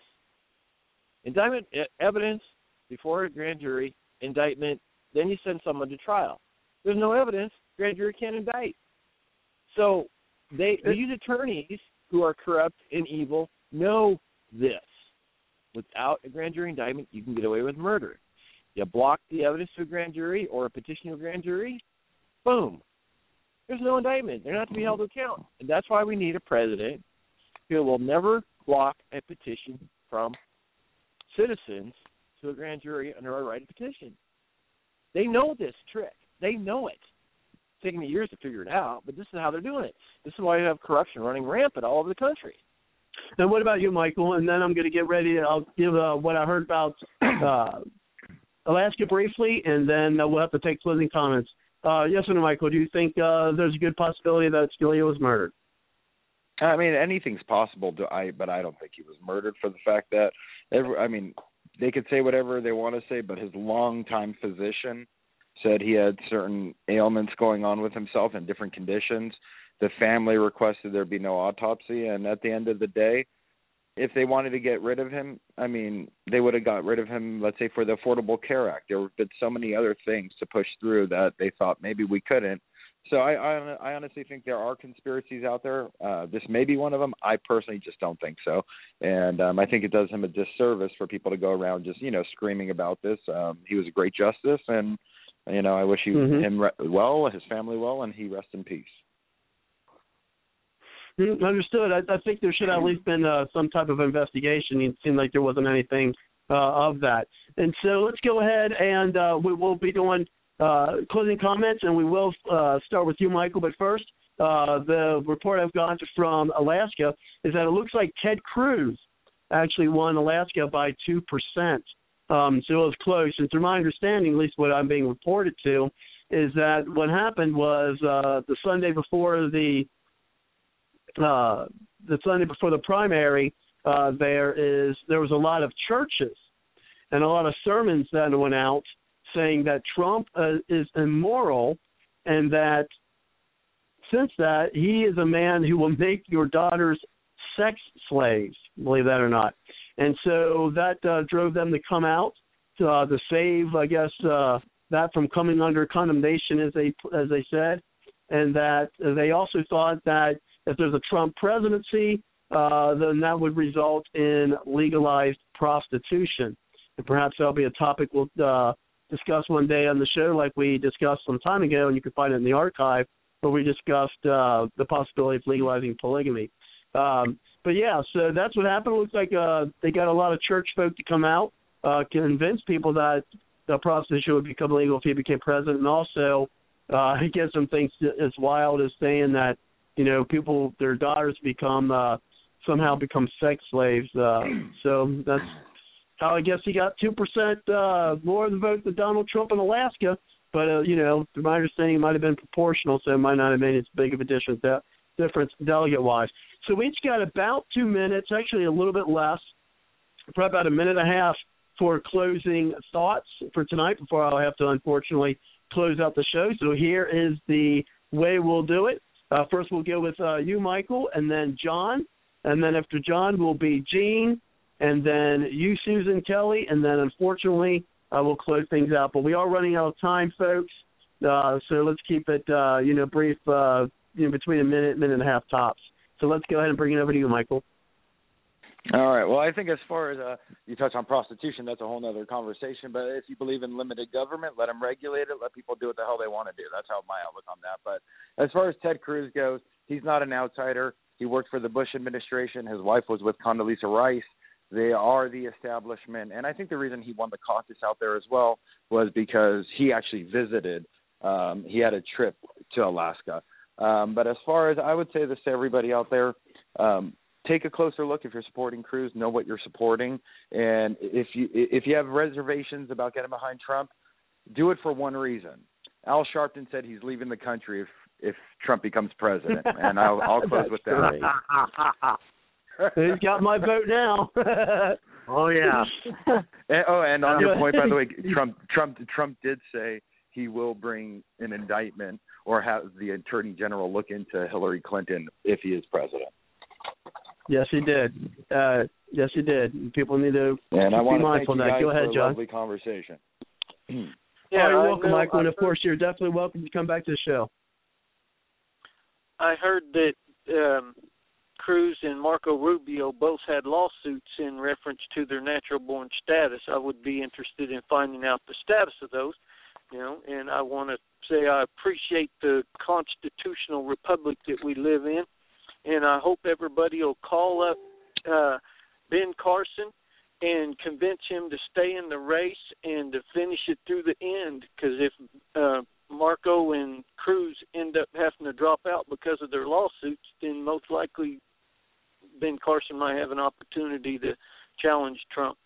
Indictment evidence before a grand jury, indictment, then you send someone to trial. There's no evidence, grand jury can't indict. So they these attorneys who are corrupt and evil know this. Without a grand jury indictment, you can get away with murder. You block the evidence to a grand jury or a petition to a grand jury, boom. There's no indictment. They're not to be held to account. And that's why we need a president who will never block a petition from citizens to a grand jury under a right of petition. They know this trick. They know it. It's taken me years to figure it out, but this is how they're doing it. This is why you have corruption running rampant all over the country. And what about you, Michael? And then I'm going to get ready. I'll give uh, what I heard about uh, Alaska briefly, and then uh, we'll have to take closing comments. Uh, yes or no, Michael? Do you think uh, there's a good possibility that Scalia was murdered? I mean, anything's possible. To, I but I don't think he was murdered for the fact that every, I mean, they could say whatever they want to say, but his longtime physician said he had certain ailments going on with himself and different conditions. The family requested there be no autopsy, and at the end of the day, if they wanted to get rid of him, I mean, they would have got rid of him, let's say, for the Affordable Care Act. There have been so many other things to push through that they thought maybe we couldn't. So I, I, I honestly think there are conspiracies out there. Uh, this may be one of them. I personally just don't think so, and um, I think it does him a disservice for people to go around just you know screaming about this. Um, he was a great justice, and you know I wish he, Mhm. him re- well, his family well, and he rest in peace. Mm, Understood. I, I think there should have at least been uh, some type of investigation. It seemed like there wasn't anything uh, of that. And so let's go ahead and uh, we will be doing uh, closing comments, and we will uh, start with you, Michael. But first, uh, the report I've got from Alaska is that it looks like Ted Cruz actually won Alaska by two percent. Um, so it was close. And to my understanding, at least what I'm being reported to, is that what happened was uh, the Sunday before the uh, the Sunday before the primary, uh, there is there was a lot of churches and a lot of sermons that went out saying that Trump uh, is immoral and that since that he is a man who will make your daughters sex slaves, believe that or not. And so that uh, drove them to come out to, uh, to save, I guess, uh, that from coming under condemnation, as they as they said, and that they also thought that if there's a Trump presidency, uh, then that would result in legalized prostitution. And perhaps that'll be a topic we'll uh, discuss one day on the show, like we discussed some time ago, and you can find it in the archive, where we discussed uh, the possibility of legalizing polygamy. Um, but yeah, so that's what happened. It looks like uh, they got a lot of church folk to come out, uh, convince people that the prostitution would become legal if he became president, and also uh, he gets some things as wild as saying that you know people their daughters become uh, somehow become sex slaves. Uh, so that's how I guess he got two percent uh, more of the vote than Donald Trump in Alaska. But uh, you know, to my understanding, it might have been proportional, so it might not have made as big of a difference that difference delegate wise. So we each got about two minutes, actually a little bit less, probably about a minute and a half for closing thoughts for tonight before I'll have to unfortunately close out the show. So here is the way we'll do it. Uh, first, we'll go with uh, you, Michael, and then John, and then after John will be Gene, and then you, Susan Kelly, and then unfortunately uh, we'll close things out. But we are running out of time, folks. Uh, so let's keep it, uh, you know, brief, uh, you know, between a minute, minute and a half tops. So let's go ahead and bring it over to you, Michael. All right. Well, I think as far as uh, you touch on prostitution, that's a whole other conversation. But if you believe in limited government, let them regulate it. Let people do what the hell they want to do. That's how my outlook on that. But as far as Ted Cruz goes, he's not an outsider. He worked for the Bush administration. His wife was with Condoleezza Rice. They are the establishment, and I think the reason he won the caucus out there as well was because he actually visited. Um, he had a trip to Alaska. Um, but as far as I would say this to everybody out there, um, take a closer look if you're supporting Cruz. Know what you're supporting, and if you if you have reservations about getting behind Trump, do it for one reason. Al Sharpton said he's leaving the country if if Trump becomes president, and I'll, I'll close with that. He's got my vote now. oh yeah. and, oh, and on your point, by the way, Trump Trump Trump did say he will bring an indictment or have the attorney general look into Hillary Clinton if he is president. Yes, he did. Uh, yes, he did. People need to and I be mindful of that. Go ahead, John. Lovely conversation. yeah, Yeah, you're welcome, know. Michael, and I of course you're definitely welcome to come back to the show. I heard that um, Cruz and Marco Rubio both had lawsuits in reference to their natural born status. I would be interested in finding out the status of those, you know, and I want to say I appreciate the constitutional republic that we live in, and I hope everybody will call up uh, Ben Carson and convince him to stay in the race and to finish it through the end. Because if uh, Marco and Cruz end up having to drop out because of their lawsuits, then most likely Ben Carson might have an opportunity to challenge Trump.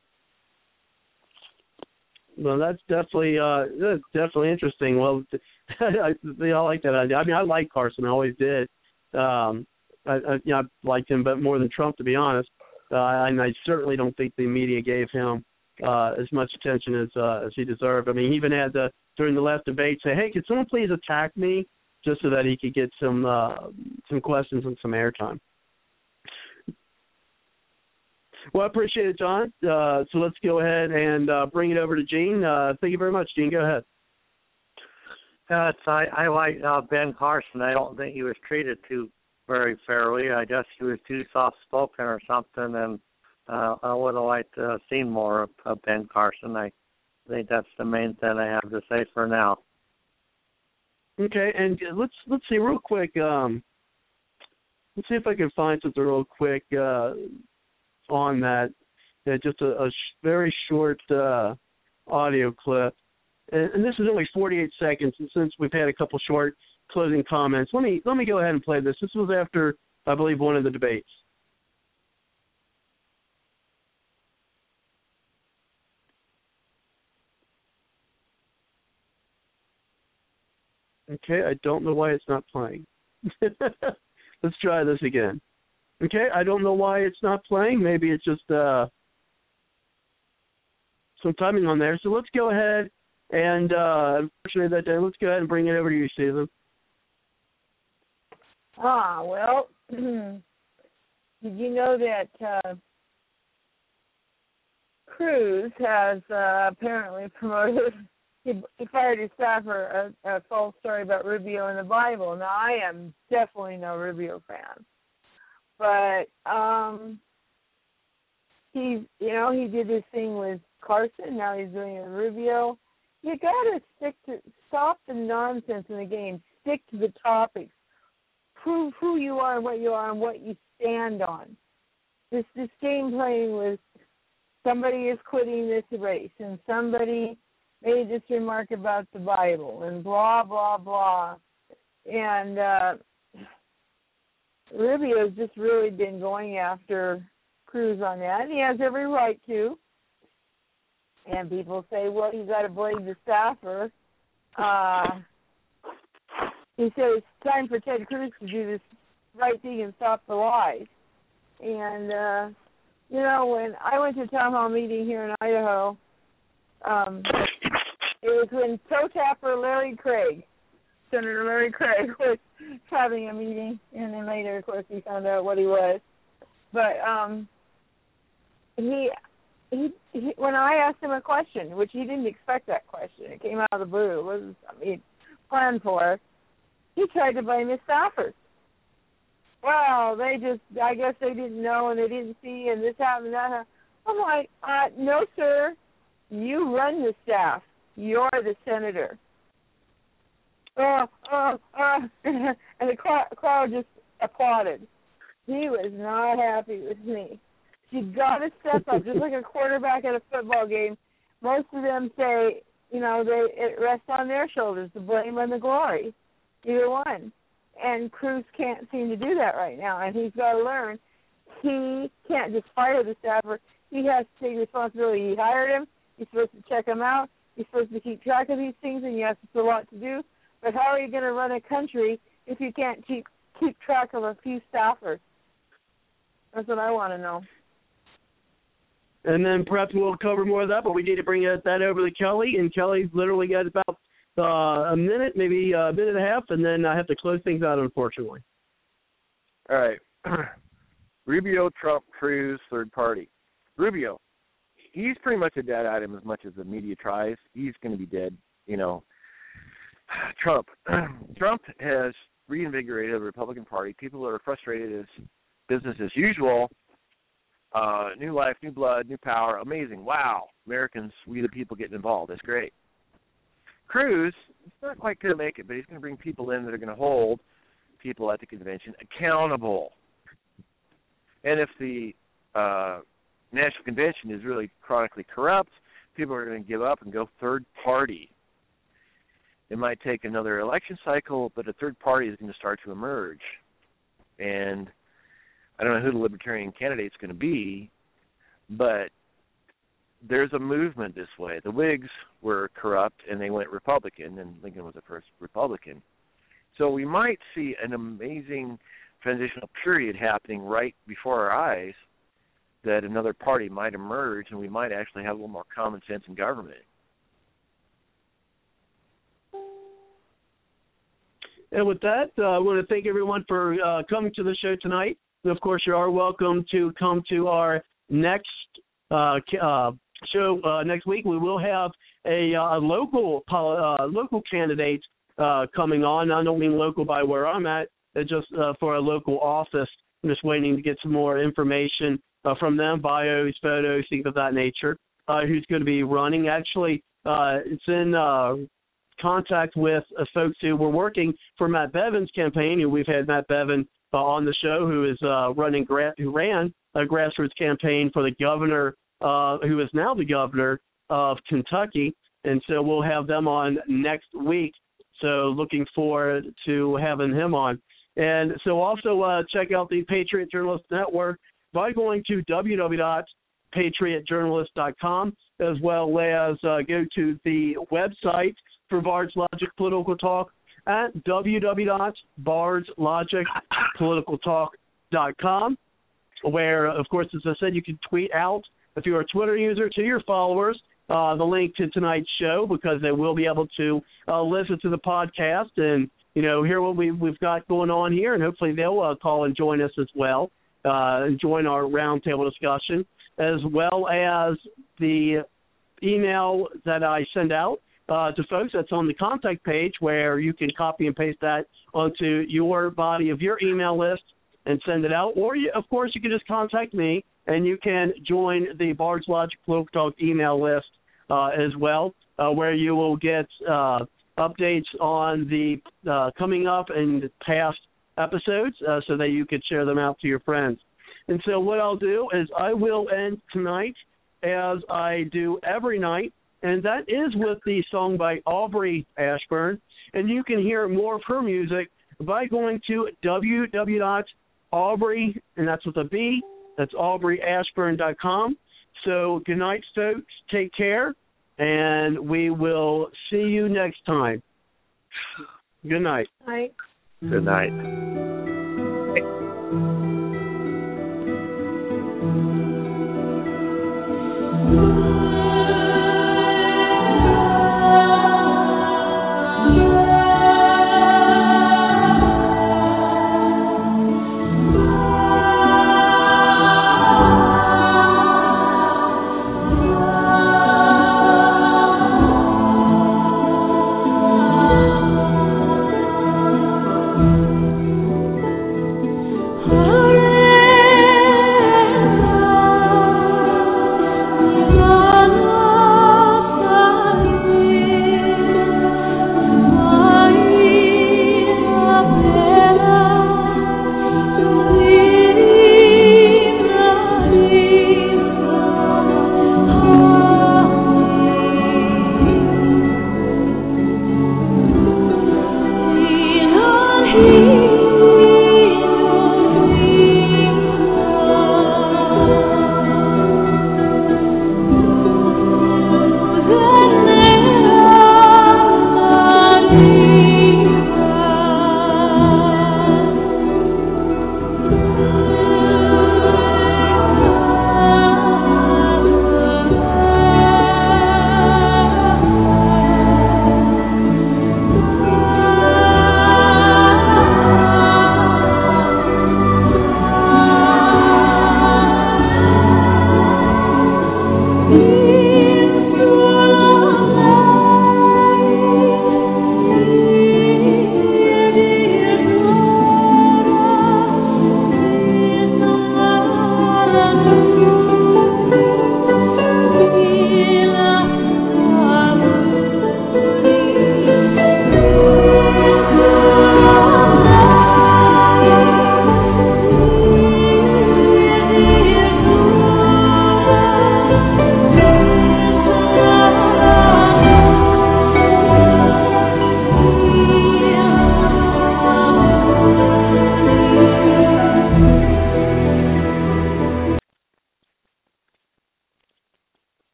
Well, that's definitely uh that's definitely interesting. Well, I, I like that idea. I mean, I like Carson. I always did. Um, I, I you know I liked him, but more than Trump, to be honest. Uh, and I certainly don't think the media gave him uh as much attention as uh as he deserved. I mean, he even had to during the last debate say, "Hey, could someone please attack me?" just so that he could get some uh some questions and some airtime. Well, I appreciate it, John. Uh, so let's go ahead and uh, bring it over to Gene. Uh, thank you very much, Gene. Go ahead. Uh, I, I like uh, Ben Carson. I don't think he was treated too very fairly. I guess he was too soft spoken or something, and uh, I would have liked to have seen more of, of Ben Carson. I think that's the main thing I have to say for now. Okay, and let's let's see real quick. Um, let's see if I can find something real quick uh, on that. Yeah, just a, a sh- very short uh, audio clip, and, and this is only 48 seconds. And since we've had a couple short closing comments, let me let me go ahead and play this. This was after I believe one of the debates. Okay, I don't know why it's not playing. let's try this again. Okay, I don't know why it's not playing. Maybe it's just uh, some timing on there. So let's go ahead and uh, unfortunately that day, let's go ahead and bring it over to you, Susan. Ah, well, did you know that uh, Cruz has uh, apparently promoted? He, he fired his staffer a, a false story about Rubio in the Bible. Now, I am definitely no Rubio fan, but um, he's you know he did this thing with Carson. Now he's doing it with Rubio. You got to stick to stop the nonsense in the game. Stick to the topics prove who you are and what you are and what you stand on. This this game playing with somebody is quitting this race and somebody made this remark about the Bible and blah blah blah. And uh Rubio's just really been going after Cruz on that. And he has every right to. And people say, well, you got to blame the staffer. Uh, he said it's time for Ted Cruz to do this right thing and stop the lies. And uh you know, when I went to town hall meeting here in Idaho, um it was when toe tapper Larry Craig, Senator Larry Craig was having a meeting and then later of course we found out what he was. But um he he, he when I asked him a question, which he didn't expect that question, it came out of the blue. It wasn't, I mean planned for he tried to blame his staffers. Well, they just, I guess they didn't know and they didn't see and this happened and that happened. I'm like, uh, no, sir. You run the staff. You're the senator. Oh, oh, oh. and the crowd just applauded. He was not happy with me. You got to step up, just like a quarterback at a football game. Most of them say, you know, they it rests on their shoulders, the blame and the glory either one. And Cruz can't seem to do that right now, and he's got to learn he can't just fire the staffer. He has to take responsibility. He hired him. He's supposed to check him out. He's supposed to keep track of these things, and yes, it's a lot to do. But how are you going to run a country if you can't keep keep track of a few staffers? That's what I want to know. And then perhaps we'll cover more of that, but we need to bring that over to Kelly. And Kelly's literally got about uh, a minute, maybe a minute and a half, and then I have to close things out, unfortunately. All right. Rubio, Trump, Cruz, third party. Rubio, he's pretty much a dead item as much as the media tries. He's going to be dead. You know, Trump. Trump has reinvigorated the Republican Party. People are frustrated as business as usual. Uh, new life, new blood, new power. Amazing. Wow. Americans, we the people getting involved. That's great. Cruz is not quite going to make it, but he's going to bring people in that are going to hold people at the convention accountable. And if the uh, national convention is really chronically corrupt, people are going to give up and go third party. It might take another election cycle, but a third party is going to start to emerge. And I don't know who the libertarian candidate is going to be, but there's a movement this way. The Whigs were corrupt and they went Republican, and Lincoln was the first Republican. So we might see an amazing transitional period happening right before our eyes that another party might emerge and we might actually have a little more common sense in government. And with that, uh, I want to thank everyone for uh, coming to the show tonight. And of course, you are welcome to come to our next uh, uh show uh, next week. We will have a, uh, local uh, local candidate uh, coming on. I don't mean local by where I'm at, just uh, for a local office. I'm just waiting to get some more information uh, from them, bios, photos, things of that nature. Uh, who's going to be running? Actually, uh, it's in uh, contact with uh, folks who were working for Matt Bevin's campaign. Who we've had Matt Bevin uh, on the show, who is uh, running gra- who ran a grassroots campaign for the governor uh, who is now the governor of Kentucky, and so we'll have them on next week. So looking forward to having him on. And so also uh, check out the Patriot Journalist Network by going to www.patriotjournalist.com as well as uh, go to the website for Bard's Logic Political Talk at www.bardslogicpoliticaltalk.com, where, of course, as I said, you can tweet out, if you're a Twitter user, to your followers uh, the link to tonight's show because they will be able to uh, listen to the podcast and you know hear what we we've got going on here, and hopefully they'll uh, call and join us as well, uh, and join our roundtable discussion, as well as the email that I send out uh, to folks. That's on the contact page where you can copy and paste that onto your body of your email list and send it out. Or, you, of course, you can just contact me and you can join the Bard's Logic Political Talk email list uh, as well, uh, where you will get uh, updates on the uh, coming up and past episodes uh, so that you could share them out to your friends. And so, what I'll do is I will end tonight as I do every night, and that is with the song by Aubrey Ashburn. And you can hear more of her music by going to www.aubrey, and that's with a B, that's aubreyashburn.com. So, good night, folks. Take care, and we will see you next time. Good night. Night. Good night. Thank you.